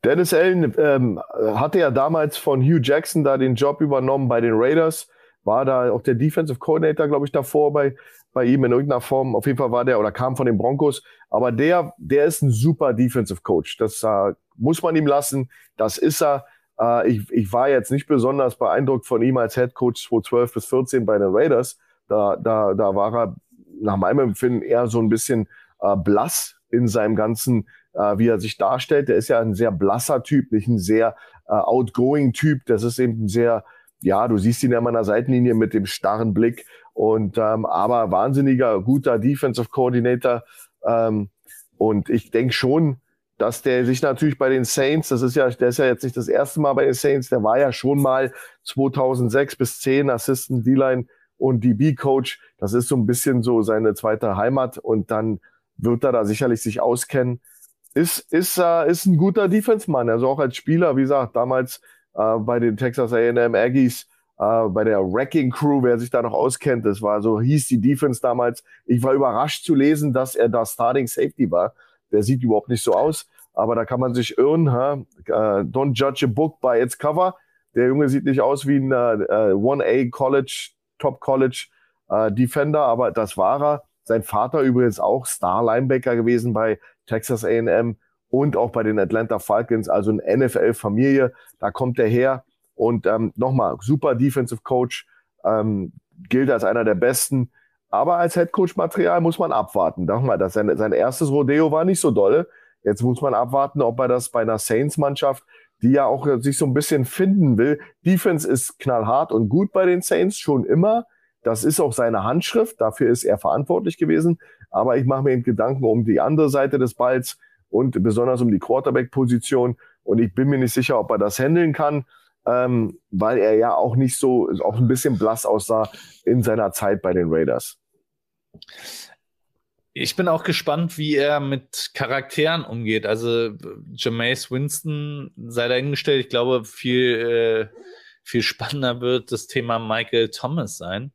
Dennis Allen ähm, hatte ja damals von Hugh Jackson da den Job übernommen bei den Raiders, war da auch der Defensive Coordinator, glaube ich, davor bei, bei ihm in irgendeiner Form. Auf jeden Fall war der oder kam von den Broncos. Aber der, der ist ein super Defensive Coach. Das äh, muss man ihm lassen. Das ist er. Äh, ich, ich war jetzt nicht besonders beeindruckt von ihm als Head Coach 2012 bis 14 bei den Raiders. Da, da, da war er nach meinem Empfinden eher so ein bisschen äh, blass in seinem ganzen, äh, wie er sich darstellt. Der ist ja ein sehr blasser Typ, nicht ein sehr äh, outgoing Typ. Das ist eben ein sehr, ja, du siehst ihn ja an der Seitenlinie mit dem starren Blick und ähm, aber wahnsinniger guter Defensive Coordinator. Ähm, und ich denke schon, dass der sich natürlich bei den Saints, das ist ja, der ist ja jetzt nicht das erste Mal bei den Saints, der war ja schon mal 2006 bis 10 Assistant D-Line und DB-Coach. Das ist so ein bisschen so seine zweite Heimat und dann wird er da sicherlich sich auskennen. Ist, ist, äh, ist ein guter Defense-Mann, also auch als Spieler, wie gesagt, damals äh, bei den Texas A&M Aggies äh, bei der Wrecking Crew, wer sich da noch auskennt, das war so, hieß die Defense damals. Ich war überrascht zu lesen, dass er da Starting Safety war. Der sieht überhaupt nicht so aus, aber da kann man sich irren. Ha? Uh, don't judge a book by its cover. Der Junge sieht nicht aus wie ein uh, 1A College, Top College uh, Defender, aber das war er. Sein Vater übrigens auch Star Linebacker gewesen bei Texas A&M und auch bei den Atlanta Falcons, also eine NFL-Familie. Da kommt er her. Und ähm, nochmal, super Defensive Coach, ähm, gilt als einer der besten. Aber als Head Coach Material muss man abwarten. Nochmal, das sein, sein erstes Rodeo war nicht so dolle. Jetzt muss man abwarten, ob er das bei einer Saints-Mannschaft, die ja auch sich so ein bisschen finden will. Defense ist knallhart und gut bei den Saints schon immer. Das ist auch seine Handschrift. Dafür ist er verantwortlich gewesen. Aber ich mache mir eben Gedanken um die andere Seite des Balls und besonders um die Quarterback-Position. Und ich bin mir nicht sicher, ob er das handeln kann ähm, weil er ja auch nicht so, auch ein bisschen blass aussah in seiner Zeit bei den Raiders. Ich bin auch gespannt, wie er mit Charakteren umgeht. Also Jameis Winston sei dahingestellt. Ich glaube, viel, äh, viel spannender wird das Thema Michael Thomas sein,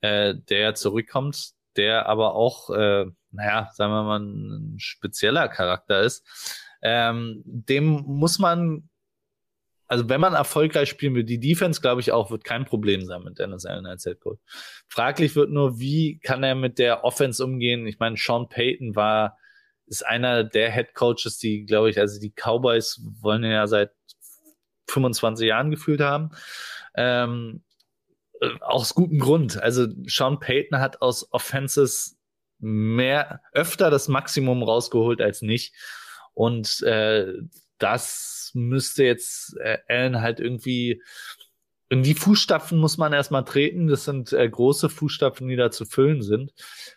äh, der zurückkommt, der aber auch, äh, naja, sagen wir mal, ein spezieller Charakter ist. Ähm, dem muss man also wenn man erfolgreich spielen will, die Defense, glaube ich auch, wird kein Problem sein mit Dennis Allen als Head Coach. Fraglich wird nur, wie kann er mit der Offense umgehen? Ich meine, Sean Payton war, ist einer der Head Coaches, die, glaube ich, also die Cowboys wollen ja seit 25 Jahren gefühlt haben. Ähm, äh, aus gutem Grund. Also Sean Payton hat aus Offenses mehr, öfter das Maximum rausgeholt als nicht. Und äh, das müsste jetzt äh, Allen halt irgendwie in die Fußstapfen muss man erstmal treten. Das sind äh, große Fußstapfen, die da zu füllen sind.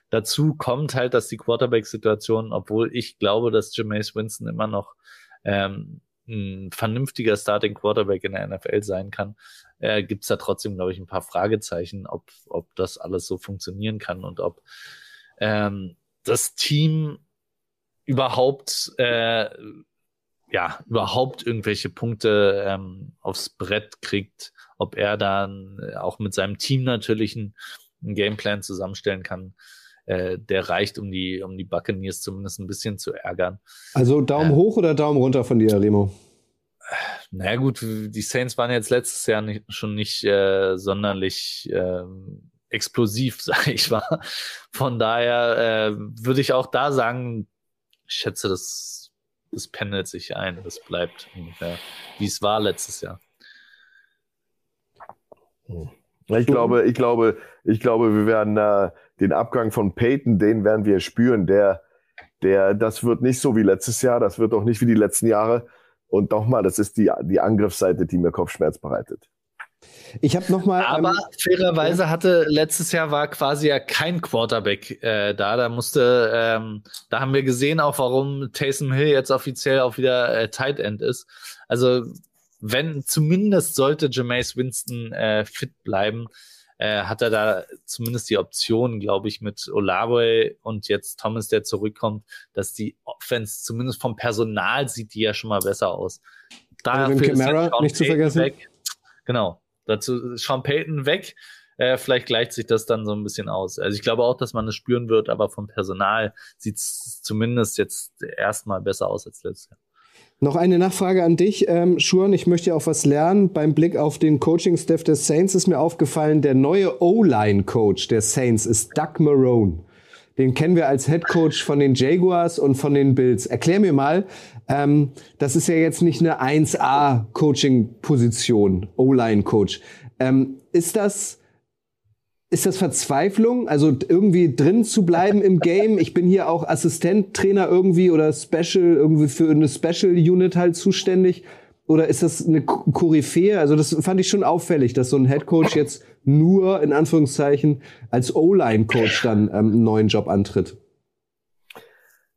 Dazu kommt halt, dass die Quarterback-Situation, obwohl ich glaube, dass Jameis Winston immer noch ähm, ein vernünftiger Starting Quarterback in der NFL sein kann, äh, gibt es da trotzdem, glaube ich, ein paar Fragezeichen, ob, ob das alles so funktionieren kann und ob ähm, das Team überhaupt äh, ja, überhaupt irgendwelche Punkte ähm, aufs Brett kriegt, ob er dann auch mit seinem Team natürlich einen, einen Gameplan zusammenstellen kann, äh, der reicht, um die, um die Buccaneers zumindest ein bisschen zu ärgern. Also Daumen äh, hoch oder Daumen runter von dir, Remo? Naja gut, die Saints waren jetzt letztes Jahr nicht, schon nicht äh, sonderlich äh, explosiv, sag ich mal. Von daher äh, würde ich auch da sagen, ich schätze das das pendelt sich ein. Das bleibt ungefähr, wie es war letztes Jahr. Ich glaube, ich glaube, ich glaube, wir werden äh, den Abgang von Peyton, den werden wir spüren. Der, der, das wird nicht so wie letztes Jahr, das wird auch nicht wie die letzten Jahre. Und nochmal, das ist die, die Angriffsseite, die mir Kopfschmerz bereitet. Ich habe noch mal. Aber ähm, fairerweise ja. hatte letztes Jahr war quasi ja kein Quarterback äh, da. Da musste, ähm, da haben wir gesehen auch, warum Taysom Hill jetzt offiziell auch wieder äh, Tight End ist. Also wenn zumindest sollte Jameis Winston äh, fit bleiben, äh, hat er da zumindest die Option, glaube ich, mit Olave und jetzt Thomas, der zurückkommt, dass die Offense zumindest vom Personal sieht die ja schon mal besser aus. Dafür Camara, nicht zu vergessen. Weg. Genau, dazu Sean Payton weg. Äh, vielleicht gleicht sich das dann so ein bisschen aus. Also ich glaube auch, dass man es spüren wird, aber vom Personal sieht es zumindest jetzt erstmal besser aus als letztes Jahr. Noch eine Nachfrage an dich, ähm, Schuren. Ich möchte ja auch was lernen. Beim Blick auf den Coaching-Staff der Saints ist mir aufgefallen, der neue O-Line-Coach der Saints ist Doug Marone. Den kennen wir als Head Coach von den Jaguars und von den Bills. Erklär mir mal, ähm, das ist ja jetzt nicht eine 1A-Coaching-Position, O-Line-Coach. Ähm, ist das ist das Verzweiflung, also irgendwie drin zu bleiben im Game? Ich bin hier auch Assistenttrainer irgendwie oder Special, irgendwie für eine Special Unit halt zuständig. Oder ist das eine Koryphäe? Also das fand ich schon auffällig, dass so ein Head Coach jetzt nur in Anführungszeichen als O-Line Coach dann ähm, einen neuen Job antritt.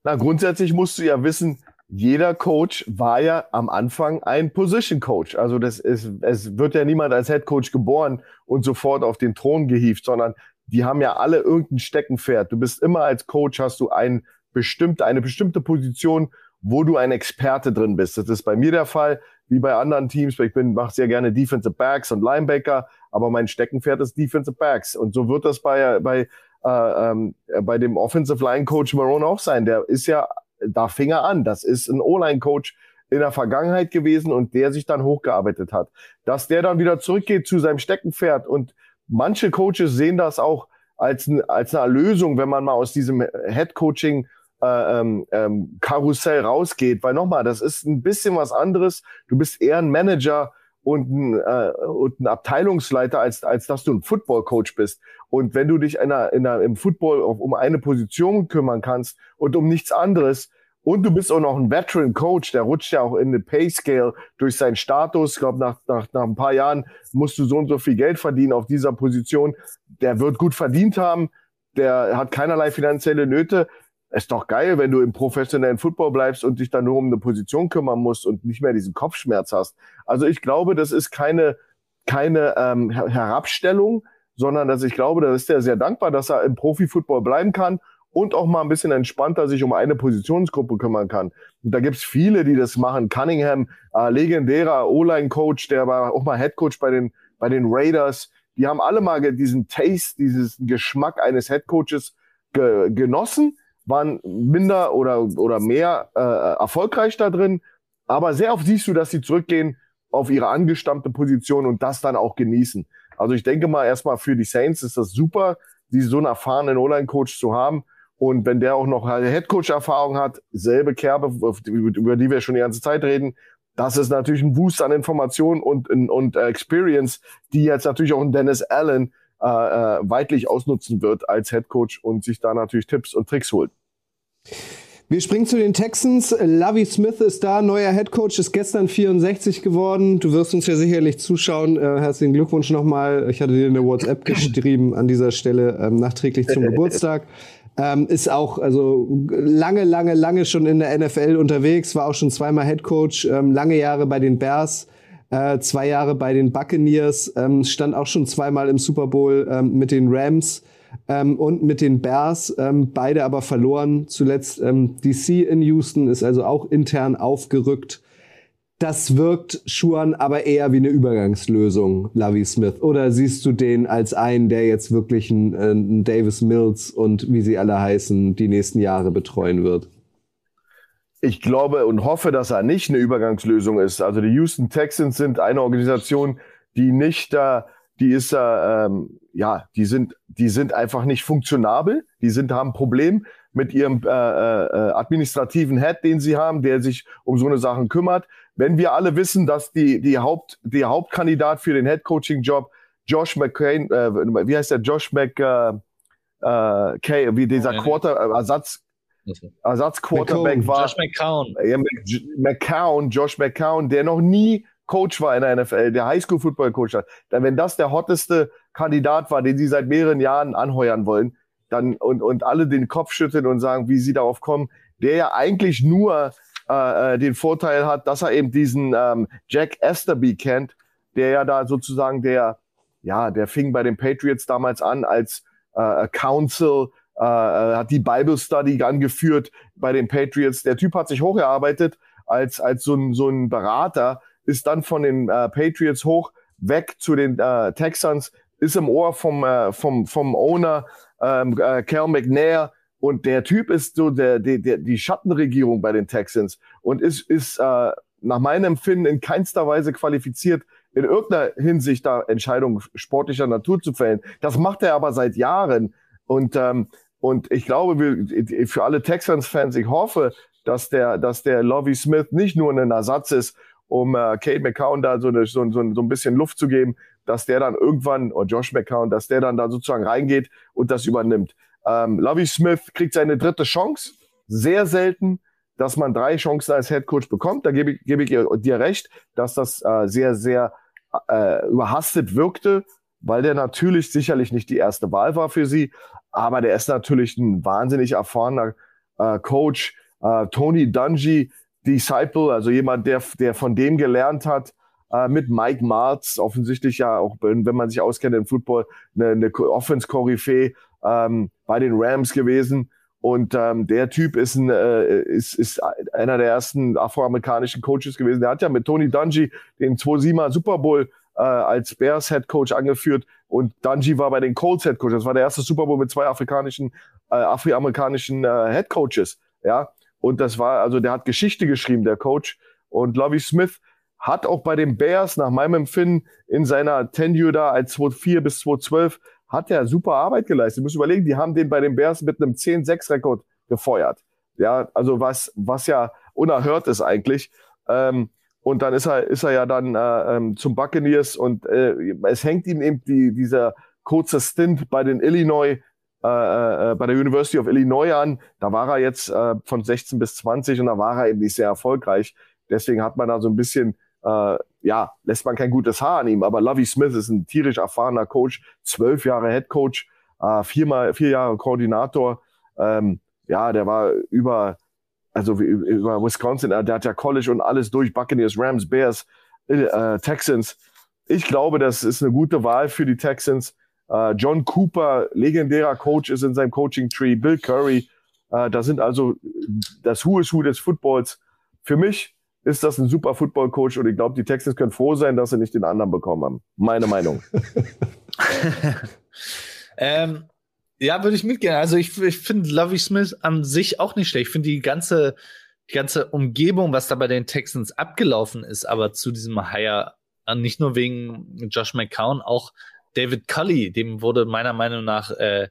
Na, grundsätzlich musst du ja wissen, jeder Coach war ja am Anfang ein Position Coach. Also das ist, es wird ja niemand als Head Coach geboren und sofort auf den Thron gehievt, sondern die haben ja alle irgendein Steckenpferd. Du bist immer als Coach hast du ein bestimmte, eine bestimmte Position, wo du ein Experte drin bist. Das ist bei mir der Fall, wie bei anderen Teams. Ich bin, mache sehr gerne Defensive Backs und Linebacker, aber mein Steckenpferd ist Defensive Backs. Und so wird das bei, bei, äh, ähm, bei dem Offensive Line Coach Marone auch sein. Der ist ja da fing er an. Das ist ein O-Line-Coach in der Vergangenheit gewesen und der sich dann hochgearbeitet hat. Dass der dann wieder zurückgeht zu seinem Steckenpferd und manche Coaches sehen das auch als, als eine Lösung, wenn man mal aus diesem Head-Coaching äh, ähm, ähm, Karussell rausgeht, weil nochmal, das ist ein bisschen was anderes. Du bist eher ein Manager und ein, äh, und ein Abteilungsleiter, als, als dass du ein Football-Coach bist. Und wenn du dich in einer, in einer, im Football um eine Position kümmern kannst und um nichts anderes, und du bist auch noch ein Veteran Coach, der rutscht ja auch in den Pay Scale durch seinen Status. Ich glaube, nach, nach, nach ein paar Jahren musst du so und so viel Geld verdienen auf dieser Position. Der wird gut verdient haben, der hat keinerlei finanzielle Nöte ist doch geil, wenn du im professionellen Football bleibst und dich dann nur um eine Position kümmern musst und nicht mehr diesen Kopfschmerz hast. Also ich glaube, das ist keine, keine ähm, Herabstellung, sondern dass ich glaube, da ist er sehr dankbar, dass er im Profifootball bleiben kann und auch mal ein bisschen entspannter sich um eine Positionsgruppe kümmern kann. Und da gibt's viele, die das machen. Cunningham, äh, legendärer O-Line-Coach, der war auch mal Headcoach bei den, bei den Raiders. Die haben alle mal diesen Taste, diesen Geschmack eines Headcoaches ge genossen waren minder oder, oder mehr äh, erfolgreich da drin. Aber sehr oft siehst du, dass sie zurückgehen auf ihre angestammte Position und das dann auch genießen. Also ich denke mal erstmal für die Saints ist das super, die so einen erfahrenen Online-Coach zu haben. Und wenn der auch noch Headcoach-Erfahrung hat, selbe Kerbe, über die wir schon die ganze Zeit reden, das ist natürlich ein Boost an Informationen und, und, und Experience, die jetzt natürlich auch ein Dennis Allen äh, äh, weitlich ausnutzen wird als Head Coach und sich da natürlich Tipps und Tricks holt. Wir springen zu den Texans. Lovey Smith ist da, neuer Head Coach, ist gestern 64 geworden. Du wirst uns ja sicherlich zuschauen. Äh, herzlichen Glückwunsch nochmal. Ich hatte dir eine WhatsApp geschrieben an dieser Stelle ähm, nachträglich zum Geburtstag. Ähm, ist auch also lange, lange, lange schon in der NFL unterwegs, war auch schon zweimal Head Coach, ähm, lange Jahre bei den Bears äh, zwei Jahre bei den Buccaneers, ähm, stand auch schon zweimal im Super Bowl ähm, mit den Rams ähm, und mit den Bears, ähm, beide aber verloren. Zuletzt ähm, DC in Houston ist also auch intern aufgerückt. Das wirkt Schuan aber eher wie eine Übergangslösung, Lavi Smith. Oder siehst du den als einen, der jetzt wirklich einen, äh, einen Davis Mills und wie sie alle heißen, die nächsten Jahre betreuen wird? Ich glaube und hoffe, dass er nicht eine Übergangslösung ist. Also die Houston Texans sind eine Organisation, die nicht da, die ist da, ähm, ja, die sind, die sind einfach nicht funktionabel. Die sind haben ein Problem mit ihrem äh, äh, administrativen Head, den sie haben, der sich um so eine Sachen kümmert. Wenn wir alle wissen, dass die die Haupt die Hauptkandidat für den Head Coaching Job Josh McCain, äh, wie heißt der Josh Mc äh, äh, Kay, wie dieser Quarter Ersatz Ersatzquarterback war Josh McCown. Ja, McCown, Josh McCown, der noch nie Coach war in der NFL, der Highschool-Football-Coach hat, dann wenn das der hotteste Kandidat war, den sie seit mehreren Jahren anheuern wollen, dann und, und alle den Kopf schütteln und sagen, wie sie darauf kommen, der ja eigentlich nur äh, äh den Vorteil hat, dass er eben diesen ähm, Jack Esterby kennt, der ja da sozusagen der, ja, der fing bei den Patriots damals an als äh, Council, äh, äh, hat die Bible Study angeführt bei den Patriots. Der Typ hat sich hochgearbeitet als, als so ein, so ein Berater, ist dann von den äh, Patriots hoch weg zu den äh, Texans, ist im Ohr vom, äh, vom, vom Owner ähm, äh, Cal McNair und der Typ ist so der, der, der, die Schattenregierung bei den Texans und ist, ist äh, nach meinem Empfinden in keinster Weise qualifiziert, in irgendeiner Hinsicht da Entscheidungen sportlicher Natur zu fällen. Das macht er aber seit Jahren. Und, ähm, und ich glaube, wir, für alle Texans-Fans, ich hoffe, dass der, dass der Lovie Smith nicht nur ein Ersatz ist, um äh, Kate McCown da so, eine, so, so, so ein bisschen Luft zu geben, dass der dann irgendwann, oder Josh McCown, dass der dann da sozusagen reingeht und das übernimmt. Ähm, Lovie Smith kriegt seine dritte Chance. Sehr selten, dass man drei Chancen als Head Coach bekommt. Da gebe ich, gebe ich dir recht, dass das äh, sehr, sehr äh, überhastet wirkte, weil der natürlich sicherlich nicht die erste Wahl war für sie. Aber der ist natürlich ein wahnsinnig erfahrener äh, Coach. Äh, Tony Dungy, Disciple, also jemand, der, der von dem gelernt hat, äh, mit Mike Martz, offensichtlich ja auch, wenn man sich auskennt im Football, eine, eine Offense-Koryphäe ähm, bei den Rams gewesen. Und ähm, der Typ ist, ein, äh, ist, ist einer der ersten afroamerikanischen Coaches gewesen. Der hat ja mit Tony Dungy den 2-7er Super Bowl äh, als Bears Head Coach angeführt und Dungy war bei den Colts Head Coach. Das war der erste Super Bowl mit zwei afrikanischen, äh, afroamerikanischen äh, Head Coaches. Ja, und das war, also der hat Geschichte geschrieben, der Coach. Und Lovie Smith hat auch bei den Bears nach meinem Empfinden in seiner Tenure da als 2004 bis 2012 hat er super Arbeit geleistet. Du musst überlegen, die haben den bei den Bears mit einem 10-6-Rekord gefeuert. Ja, also was, was ja unerhört ist eigentlich. Ähm, und dann ist er, ist er ja dann äh, ähm, zum Buccaneers und äh, es hängt ihm eben die, dieser kurze Stint bei den Illinois, äh, äh, bei der University of Illinois an. Da war er jetzt äh, von 16 bis 20 und da war er eben nicht sehr erfolgreich. Deswegen hat man da so ein bisschen äh, ja, lässt man kein gutes Haar an ihm. Aber Lovey Smith ist ein tierisch erfahrener Coach, zwölf Jahre Head Coach, äh, viermal, vier Jahre Koordinator. Ähm, ja, der war über, also über Wisconsin, der hat ja College und alles durch, Buccaneers, Rams, Bears, äh, Texans. Ich glaube, das ist eine gute Wahl für die Texans. Äh, John Cooper, legendärer Coach, ist in seinem Coaching-Tree. Bill Curry, äh, da sind also das Who is Who des Footballs. Für mich ist das ein super Football-Coach und ich glaube, die Texans können froh sein, dass sie nicht den anderen bekommen haben. Meine Meinung. ähm, ja, würde ich mitgehen. Also ich, ich finde Lovey Smith an sich auch nicht schlecht. Ich finde die ganze, die ganze Umgebung, was da bei den Texans abgelaufen ist, aber zu diesem Hire, nicht nur wegen Josh McCown, auch David Cully, dem wurde meiner Meinung nach äh,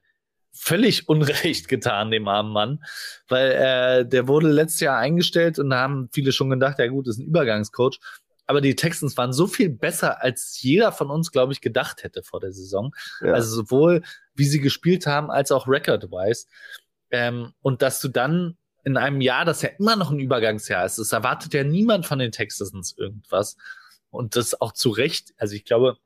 völlig Unrecht getan, dem armen Mann, weil äh, der wurde letztes Jahr eingestellt und da haben viele schon gedacht, ja gut, ist ein Übergangscoach. Aber die Texans waren so viel besser, als jeder von uns, glaube ich, gedacht hätte vor der Saison. Ja. Also sowohl wie sie gespielt haben, als auch record-wise. Ähm, und dass du dann in einem Jahr, das ja immer noch ein Übergangsjahr ist, es erwartet ja niemand von den Texans irgendwas. Und das auch zu Recht. Also ich glaube,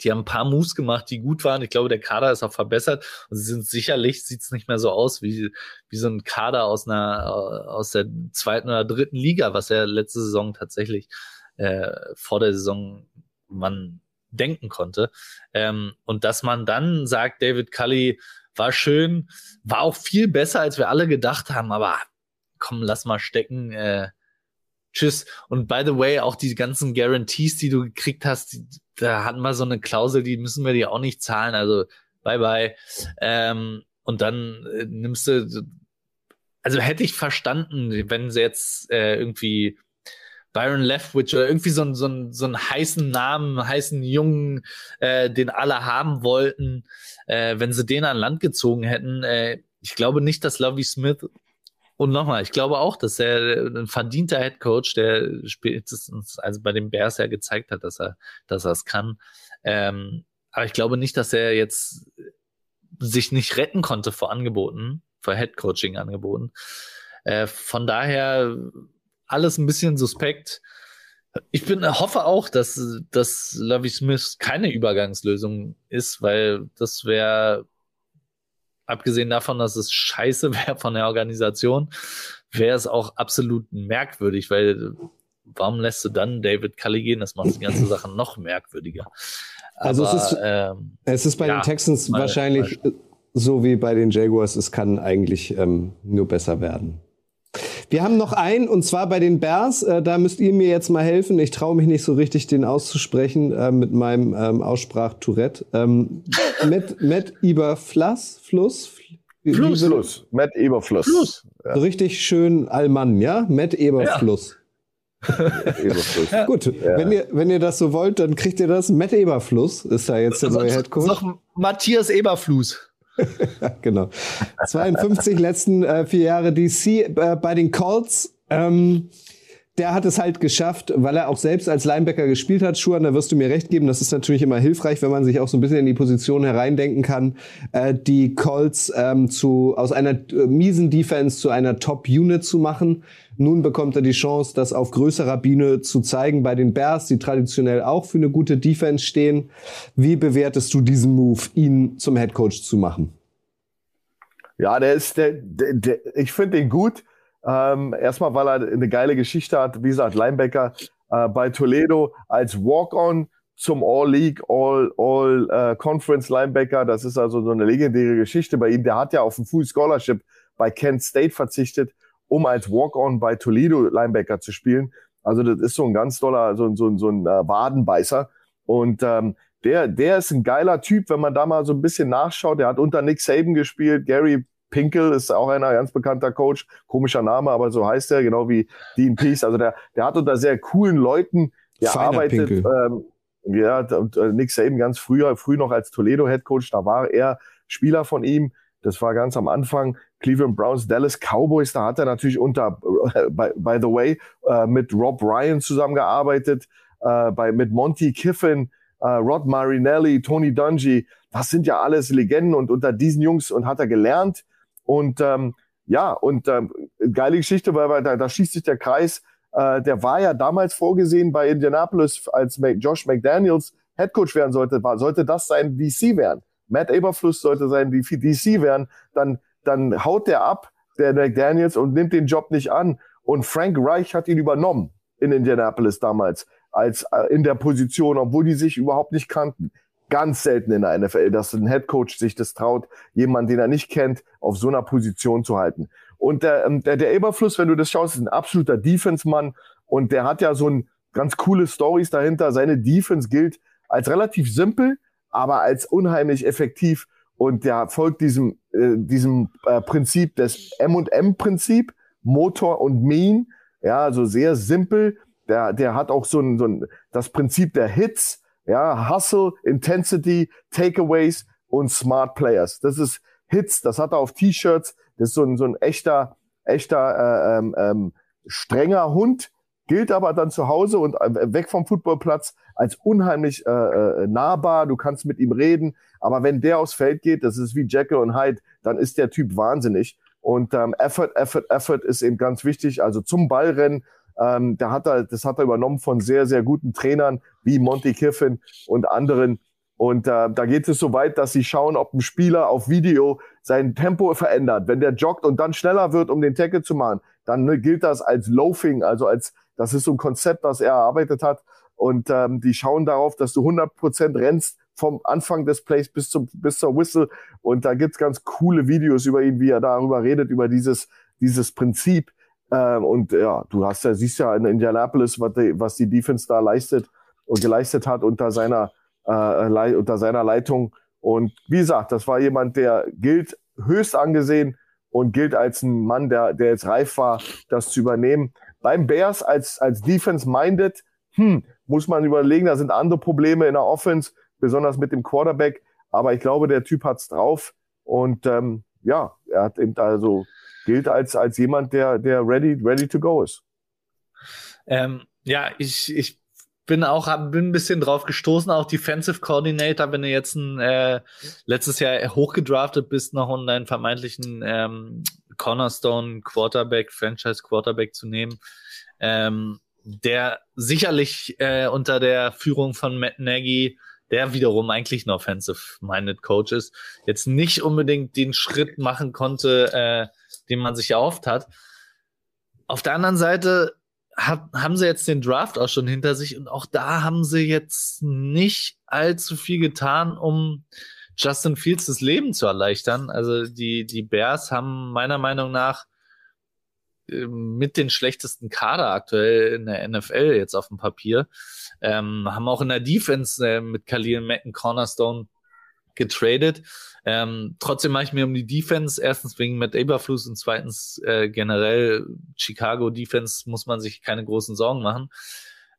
die haben ein paar Moves gemacht, die gut waren. Ich glaube, der Kader ist auch verbessert und sie sind sicherlich, sieht es nicht mehr so aus wie, wie so ein Kader aus einer, aus der zweiten oder dritten Liga, was ja letzte Saison tatsächlich äh, vor der Saison man denken konnte. Ähm, und dass man dann sagt, David Cully war schön, war auch viel besser, als wir alle gedacht haben, aber komm, lass mal stecken. Äh, tschüss. Und by the way, auch die ganzen Guarantees, die du gekriegt hast, die, da hatten wir so eine Klausel, die müssen wir dir auch nicht zahlen. Also bye bye. Ähm, und dann äh, nimmst du, also hätte ich verstanden, wenn sie jetzt äh, irgendwie Byron Leftwich oder irgendwie so, so, so einen heißen Namen, heißen Jungen, äh, den alle haben wollten, äh, wenn sie den an Land gezogen hätten. Äh, ich glaube nicht, dass Lovey Smith und nochmal, ich glaube auch, dass er ein verdienter Head Coach, der spätestens also bei den Bears ja gezeigt hat, dass er, dass er es kann. Ähm, aber ich glaube nicht, dass er jetzt sich nicht retten konnte vor Angeboten, vor Head Coaching Angeboten. Äh, von daher alles ein bisschen suspekt. Ich bin, hoffe auch, dass, dass Lovey Smith keine Übergangslösung ist, weil das wäre, abgesehen davon, dass es scheiße wäre von der Organisation, wäre es auch absolut merkwürdig, weil warum lässt du dann David Cully gehen? Das macht die ganze Sache noch merkwürdiger. Also Aber, es ist, ähm, es ist bei ja, den Texans mal, wahrscheinlich mal. so wie bei den Jaguars, es kann eigentlich ähm, nur besser werden. Wir haben noch einen, und zwar bei den Bears. Äh, da müsst ihr mir jetzt mal helfen. Ich traue mich nicht so richtig, den auszusprechen äh, mit meinem ähm, Aussprach-Tourette. Ähm, Matt, Matt Eberfluss, Fluss? Fluss, Fluss. Matt Eberfluss. Fluss. Ja. richtig schön Allmann, ja? Matt Eberfluss. Ja. Eberfluss. Ja. Gut, ja. wenn, ihr, wenn ihr das so wollt, dann kriegt ihr das. Matt Eberfluss ist da jetzt der neue Headcoach. Noch Matthias Eberfluss. genau. 52 letzten äh, vier Jahre DC äh, bei den Colts. Ähm, der hat es halt geschafft, weil er auch selbst als Linebacker gespielt hat. Schuhan, da wirst du mir recht geben. Das ist natürlich immer hilfreich, wenn man sich auch so ein bisschen in die Position hereindenken kann, äh, die Colts ähm, zu, aus einer äh, miesen Defense zu einer Top-Unit zu machen. Nun bekommt er die Chance, das auf größerer Bühne zu zeigen bei den Bears, die traditionell auch für eine gute Defense stehen. Wie bewertest du diesen Move, ihn zum Headcoach zu machen? Ja, der ist, der, der, der ich finde den gut. Ähm, erstmal, weil er eine geile Geschichte hat. Wie gesagt, Linebacker äh, bei Toledo als Walk-on zum All-League, All-Conference All, uh, Linebacker. Das ist also so eine legendäre Geschichte bei ihm. Der hat ja auf ein Full Scholarship bei Kent State verzichtet, um als Walk-on bei Toledo Linebacker zu spielen. Also das ist so ein ganz toller, so, so, so ein äh, Wadenbeißer. Und ähm, der, der ist ein geiler Typ, wenn man da mal so ein bisschen nachschaut. Der hat unter Nick Saban gespielt, Gary Pinkel ist auch einer ganz bekannter Coach, komischer Name, aber so heißt er, genau wie Dean Peace. Also der, der hat unter sehr coolen Leuten gearbeitet. Ähm, ja, und äh, Nick Saban ganz früher, früh noch als Toledo Head Coach, da war er Spieler von ihm. Das war ganz am Anfang. Cleveland Browns, Dallas Cowboys, da hat er natürlich unter, äh, by, by the way, äh, mit Rob Ryan zusammengearbeitet, äh, bei, mit Monty Kiffin, äh, Rod Marinelli, Tony Dungy. Das sind ja alles Legenden und unter diesen Jungs und hat er gelernt. Und ähm, ja, und ähm, geile Geschichte, weil, da, da schließt sich der Kreis. Äh, der war ja damals vorgesehen bei Indianapolis, als Josh McDaniels Headcoach werden sollte, war, sollte das sein DC werden. Matt Aberfluss sollte sein DC werden. Dann, dann haut der ab, der McDaniels, und nimmt den Job nicht an. Und Frank Reich hat ihn übernommen in Indianapolis damals als äh, in der Position, obwohl die sich überhaupt nicht kannten ganz selten in der NFL, dass ein Headcoach sich das traut, jemanden, den er nicht kennt, auf so einer Position zu halten. Und der, ähm, der, der Eberfluss, wenn du das schaust, ist ein absoluter Defense-Mann und der hat ja so ein ganz coole Stories dahinter. Seine Defense gilt als relativ simpel, aber als unheimlich effektiv und der folgt diesem, äh, diesem äh, Prinzip des M&M-Prinzip, Motor und Mean, ja, also sehr simpel. Der, der hat auch so ein, so ein, das Prinzip der Hits, ja, Hustle, Intensity, Takeaways und Smart Players. Das ist Hits, das hat er auf T-Shirts. Das ist so ein, so ein echter, echter äh, ähm, ähm, strenger Hund, gilt aber dann zu Hause und äh, weg vom Footballplatz als unheimlich äh, äh, nahbar. Du kannst mit ihm reden, aber wenn der aufs Feld geht, das ist wie Jekyll und Hyde, dann ist der Typ wahnsinnig. Und ähm, Effort, Effort, Effort ist eben ganz wichtig. Also zum Ballrennen ähm, da hat er, das hat er übernommen von sehr, sehr guten Trainern wie Monty Kiffin und anderen. Und äh, da geht es so weit, dass sie schauen, ob ein Spieler auf Video sein Tempo verändert. Wenn der joggt und dann schneller wird, um den Tackle zu machen, dann ne, gilt das als Loafing, also als das ist so ein Konzept, das er erarbeitet hat. Und ähm, die schauen darauf, dass du 100% rennst vom Anfang des Plays bis, zum, bis zur Whistle. Und da gibt's ganz coole Videos über ihn, wie er darüber redet, über dieses, dieses Prinzip. Ähm, und ja, du hast ja, siehst ja in Indianapolis, was die, was die Defense da leistet und geleistet hat unter seiner, äh, unter seiner Leitung. Und wie gesagt, das war jemand, der gilt höchst angesehen und gilt als ein Mann, der, der jetzt reif war, das zu übernehmen. Beim Bears als, als Defense-minded, hm, muss man überlegen, da sind andere Probleme in der Offense, besonders mit dem Quarterback. Aber ich glaube, der Typ hat's drauf. Und ähm, ja, er hat eben also gilt als, als jemand, der, der ready, ready to go ist. Ähm, ja, ich, ich bin auch bin ein bisschen drauf gestoßen, auch Defensive Coordinator, wenn du jetzt ein, äh, letztes Jahr hochgedraftet bist, noch um deinen vermeintlichen ähm, Cornerstone Quarterback, Franchise Quarterback zu nehmen. Ähm, der sicherlich äh, unter der Führung von Matt Nagy, der wiederum eigentlich ein offensive-minded Coach ist, jetzt nicht unbedingt den Schritt machen konnte, äh, den man sich erhofft hat. Auf der anderen Seite hat, haben sie jetzt den Draft auch schon hinter sich und auch da haben sie jetzt nicht allzu viel getan, um Justin Fields das Leben zu erleichtern. Also die, die Bears haben meiner Meinung nach äh, mit den schlechtesten Kader aktuell in der NFL jetzt auf dem Papier. Ähm, haben auch in der Defense äh, mit Khalil Macken Cornerstone getradet. Ähm, trotzdem mache ich mir um die Defense, erstens wegen Matt Eberflus und zweitens äh, generell Chicago Defense muss man sich keine großen Sorgen machen.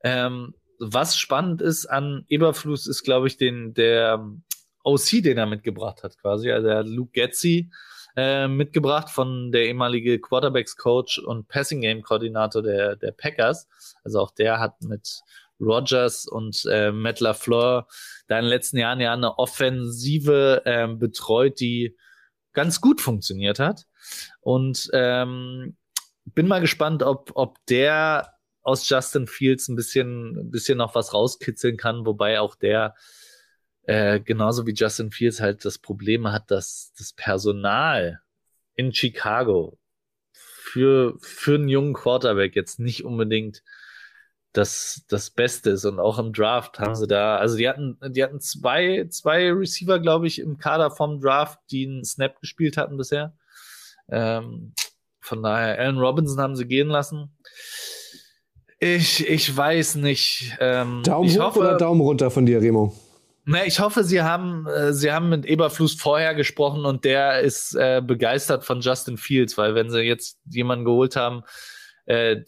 Ähm, was spannend ist an Eberflus ist, glaube ich, den, der OC, den er mitgebracht hat, quasi, also der Luke Getzi äh, mitgebracht von der ehemalige Quarterbacks Coach und Passing Game Koordinator der, der Packers. Also auch der hat mit Rogers und äh, Matt LaFleur da in den letzten Jahren ja eine Offensive äh, betreut, die ganz gut funktioniert hat. Und ähm, bin mal gespannt, ob, ob der aus Justin Fields ein bisschen, ein bisschen noch was rauskitzeln kann, wobei auch der äh, genauso wie Justin Fields halt das Problem hat, dass das Personal in Chicago für, für einen jungen Quarterback jetzt nicht unbedingt das, das Beste ist. Und auch im Draft haben sie da, also die hatten, die hatten zwei, zwei Receiver, glaube ich, im Kader vom Draft, die einen Snap gespielt hatten bisher. Ähm, von daher, Allen Robinson haben sie gehen lassen. Ich, ich weiß nicht. Ähm, Daumen hoch hoffe, oder Daumen runter von dir, Remo? Na, ich hoffe, Sie haben, äh, Sie haben mit Eberflus vorher gesprochen und der ist äh, begeistert von Justin Fields, weil wenn Sie jetzt jemanden geholt haben, äh,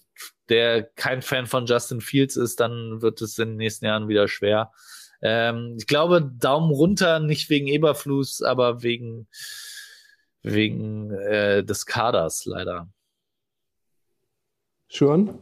der kein Fan von Justin Fields ist, dann wird es in den nächsten Jahren wieder schwer. Ähm, ich glaube, Daumen runter, nicht wegen Eberflus, aber wegen, wegen äh, des Kaders leider. Schon?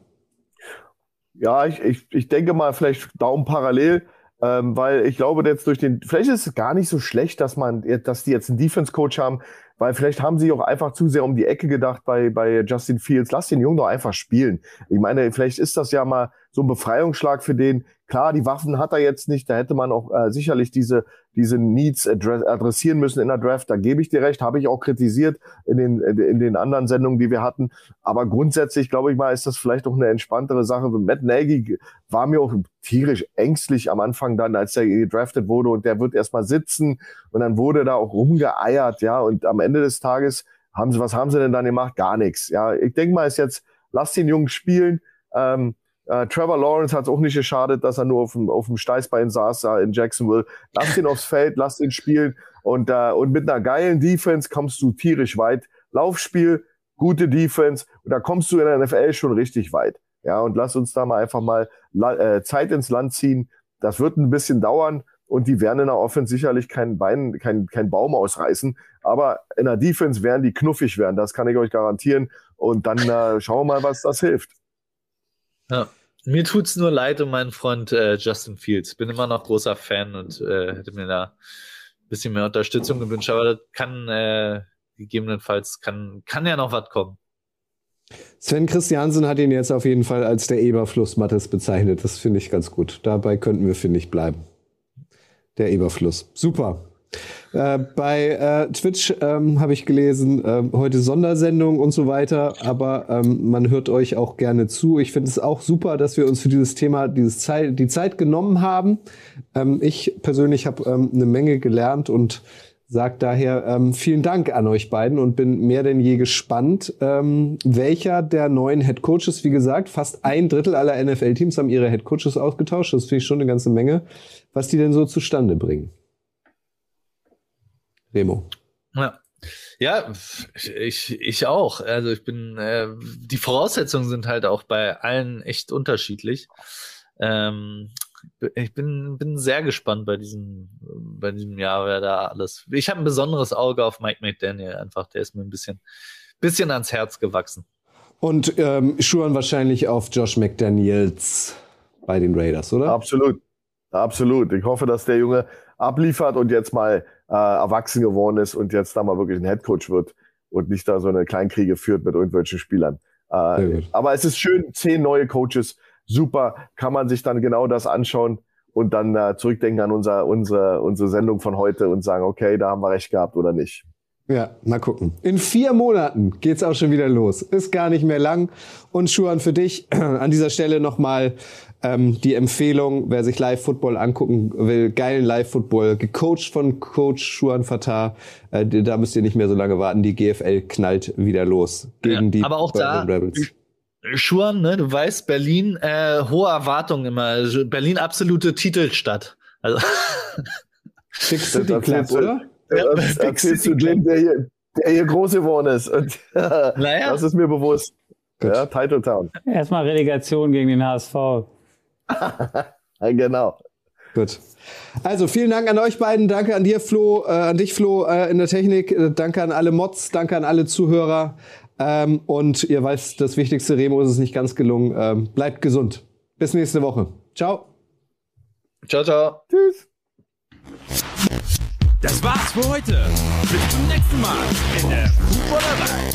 Ja, ich, ich, ich denke mal, vielleicht Daumen parallel. Ähm, weil ich glaube, jetzt durch den, vielleicht ist es gar nicht so schlecht, dass man, dass die jetzt einen Defense-Coach haben, weil vielleicht haben sie auch einfach zu sehr um die Ecke gedacht bei, bei Justin Fields. Lass den Jungen doch einfach spielen. Ich meine, vielleicht ist das ja mal so ein Befreiungsschlag für den. Klar, die Waffen hat er jetzt nicht. Da hätte man auch äh, sicherlich diese, diese Needs adressieren müssen in der Draft. Da gebe ich dir recht, habe ich auch kritisiert in den, in den anderen Sendungen, die wir hatten. Aber grundsätzlich, glaube ich mal, ist das vielleicht auch eine entspanntere Sache. Matt Nagy war mir auch tierisch ängstlich am Anfang dann, als er gedraftet wurde und der wird erstmal sitzen und dann wurde da auch rumgeeiert, ja. Und am Ende des Tages haben sie, was haben sie denn dann gemacht? Gar nichts. Ja, ich denke mal, ist jetzt, lass den Jungen spielen. Ähm, äh, Trevor Lawrence hat es auch nicht geschadet, dass er nur auf dem, auf dem Steißbein saß da in Jacksonville. Lass ihn aufs Feld, lass ihn spielen und, äh, und mit einer geilen Defense kommst du tierisch weit. Laufspiel, gute Defense und da kommst du in der NFL schon richtig weit. Ja, und lass uns da mal einfach mal äh, Zeit ins Land ziehen. Das wird ein bisschen dauern und die werden in der Offense sicherlich kein Bein, kein, kein Baum ausreißen. Aber in der Defense werden die knuffig werden. Das kann ich euch garantieren. Und dann äh, schauen wir mal, was das hilft. Ja. Mir tut's nur leid um meinen Freund äh, Justin Fields. Bin immer noch großer Fan und äh, hätte mir da ein bisschen mehr Unterstützung gewünscht, aber das kann äh, gegebenenfalls kann, kann ja noch was kommen. Sven Christiansen hat ihn jetzt auf jeden Fall als der Eberfluss Mattes bezeichnet. Das finde ich ganz gut. Dabei könnten wir, finde ich, bleiben. Der Eberfluss. Super. Äh, bei äh, Twitch ähm, habe ich gelesen, äh, heute Sondersendung und so weiter, aber ähm, man hört euch auch gerne zu. Ich finde es auch super, dass wir uns für dieses Thema dieses Zeit, die Zeit genommen haben. Ähm, ich persönlich habe ähm, eine Menge gelernt und sage daher ähm, vielen Dank an euch beiden und bin mehr denn je gespannt, ähm, welcher der neuen Head Coaches, wie gesagt, fast ein Drittel aller NFL-Teams haben ihre Head Coaches ausgetauscht. Das finde ich schon eine ganze Menge, was die denn so zustande bringen. Remo. Ja. Ja, ich, ich auch. Also ich bin, äh, die Voraussetzungen sind halt auch bei allen echt unterschiedlich. Ähm, ich bin, bin sehr gespannt bei diesem, bei diesem Jahr, wer da alles. Ich habe ein besonderes Auge auf Mike McDaniel einfach. Der ist mir ein bisschen, bisschen ans Herz gewachsen. Und ähm, Schuhan wahrscheinlich auf Josh McDaniels bei den Raiders, oder? Absolut. Absolut. Ich hoffe, dass der Junge abliefert und jetzt mal äh, erwachsen geworden ist und jetzt da mal wirklich ein Headcoach wird und nicht da so eine Kleinkriege führt mit irgendwelchen Spielern. Äh, aber es ist schön, zehn neue Coaches super, kann man sich dann genau das anschauen und dann äh, zurückdenken an unser, unsere, unsere Sendung von heute und sagen, okay, da haben wir recht gehabt oder nicht. Ja, mal gucken. In vier Monaten geht's auch schon wieder los. Ist gar nicht mehr lang. Und Schuhan, für dich an dieser Stelle nochmal ähm, die Empfehlung, wer sich Live-Football angucken will, geilen Live-Football, gecoacht von Coach Schuhan Fatah. Äh, da müsst ihr nicht mehr so lange warten. Die GFL knallt wieder los gegen Ja, die aber auch da- Rebels. Schuan, ne, du weißt, Berlin, äh, hohe Erwartungen immer. Also Berlin absolute Titelstadt. Also, Big City Club, oder? Ja, erzählst du City dem, der hier, der hier groß geworden ist. Und, Naja. Das ist mir bewusst. Gut. Ja, Title Town. Erstmal Relegation gegen den HSV. Genau. Gut. Also vielen Dank an euch beiden. Danke an dir, Flo, äh, an dich, Flo, äh, in der Technik. Äh, danke an alle Mods, danke an alle Zuhörer. Ähm, und ihr weißt, das Wichtigste, Remo ist es nicht ganz gelungen. Ähm, bleibt gesund. Bis nächste Woche. Ciao. ciao, ciao. Tschüss. Das war's für heute. Bis zum nächsten Mal in der Footballerei.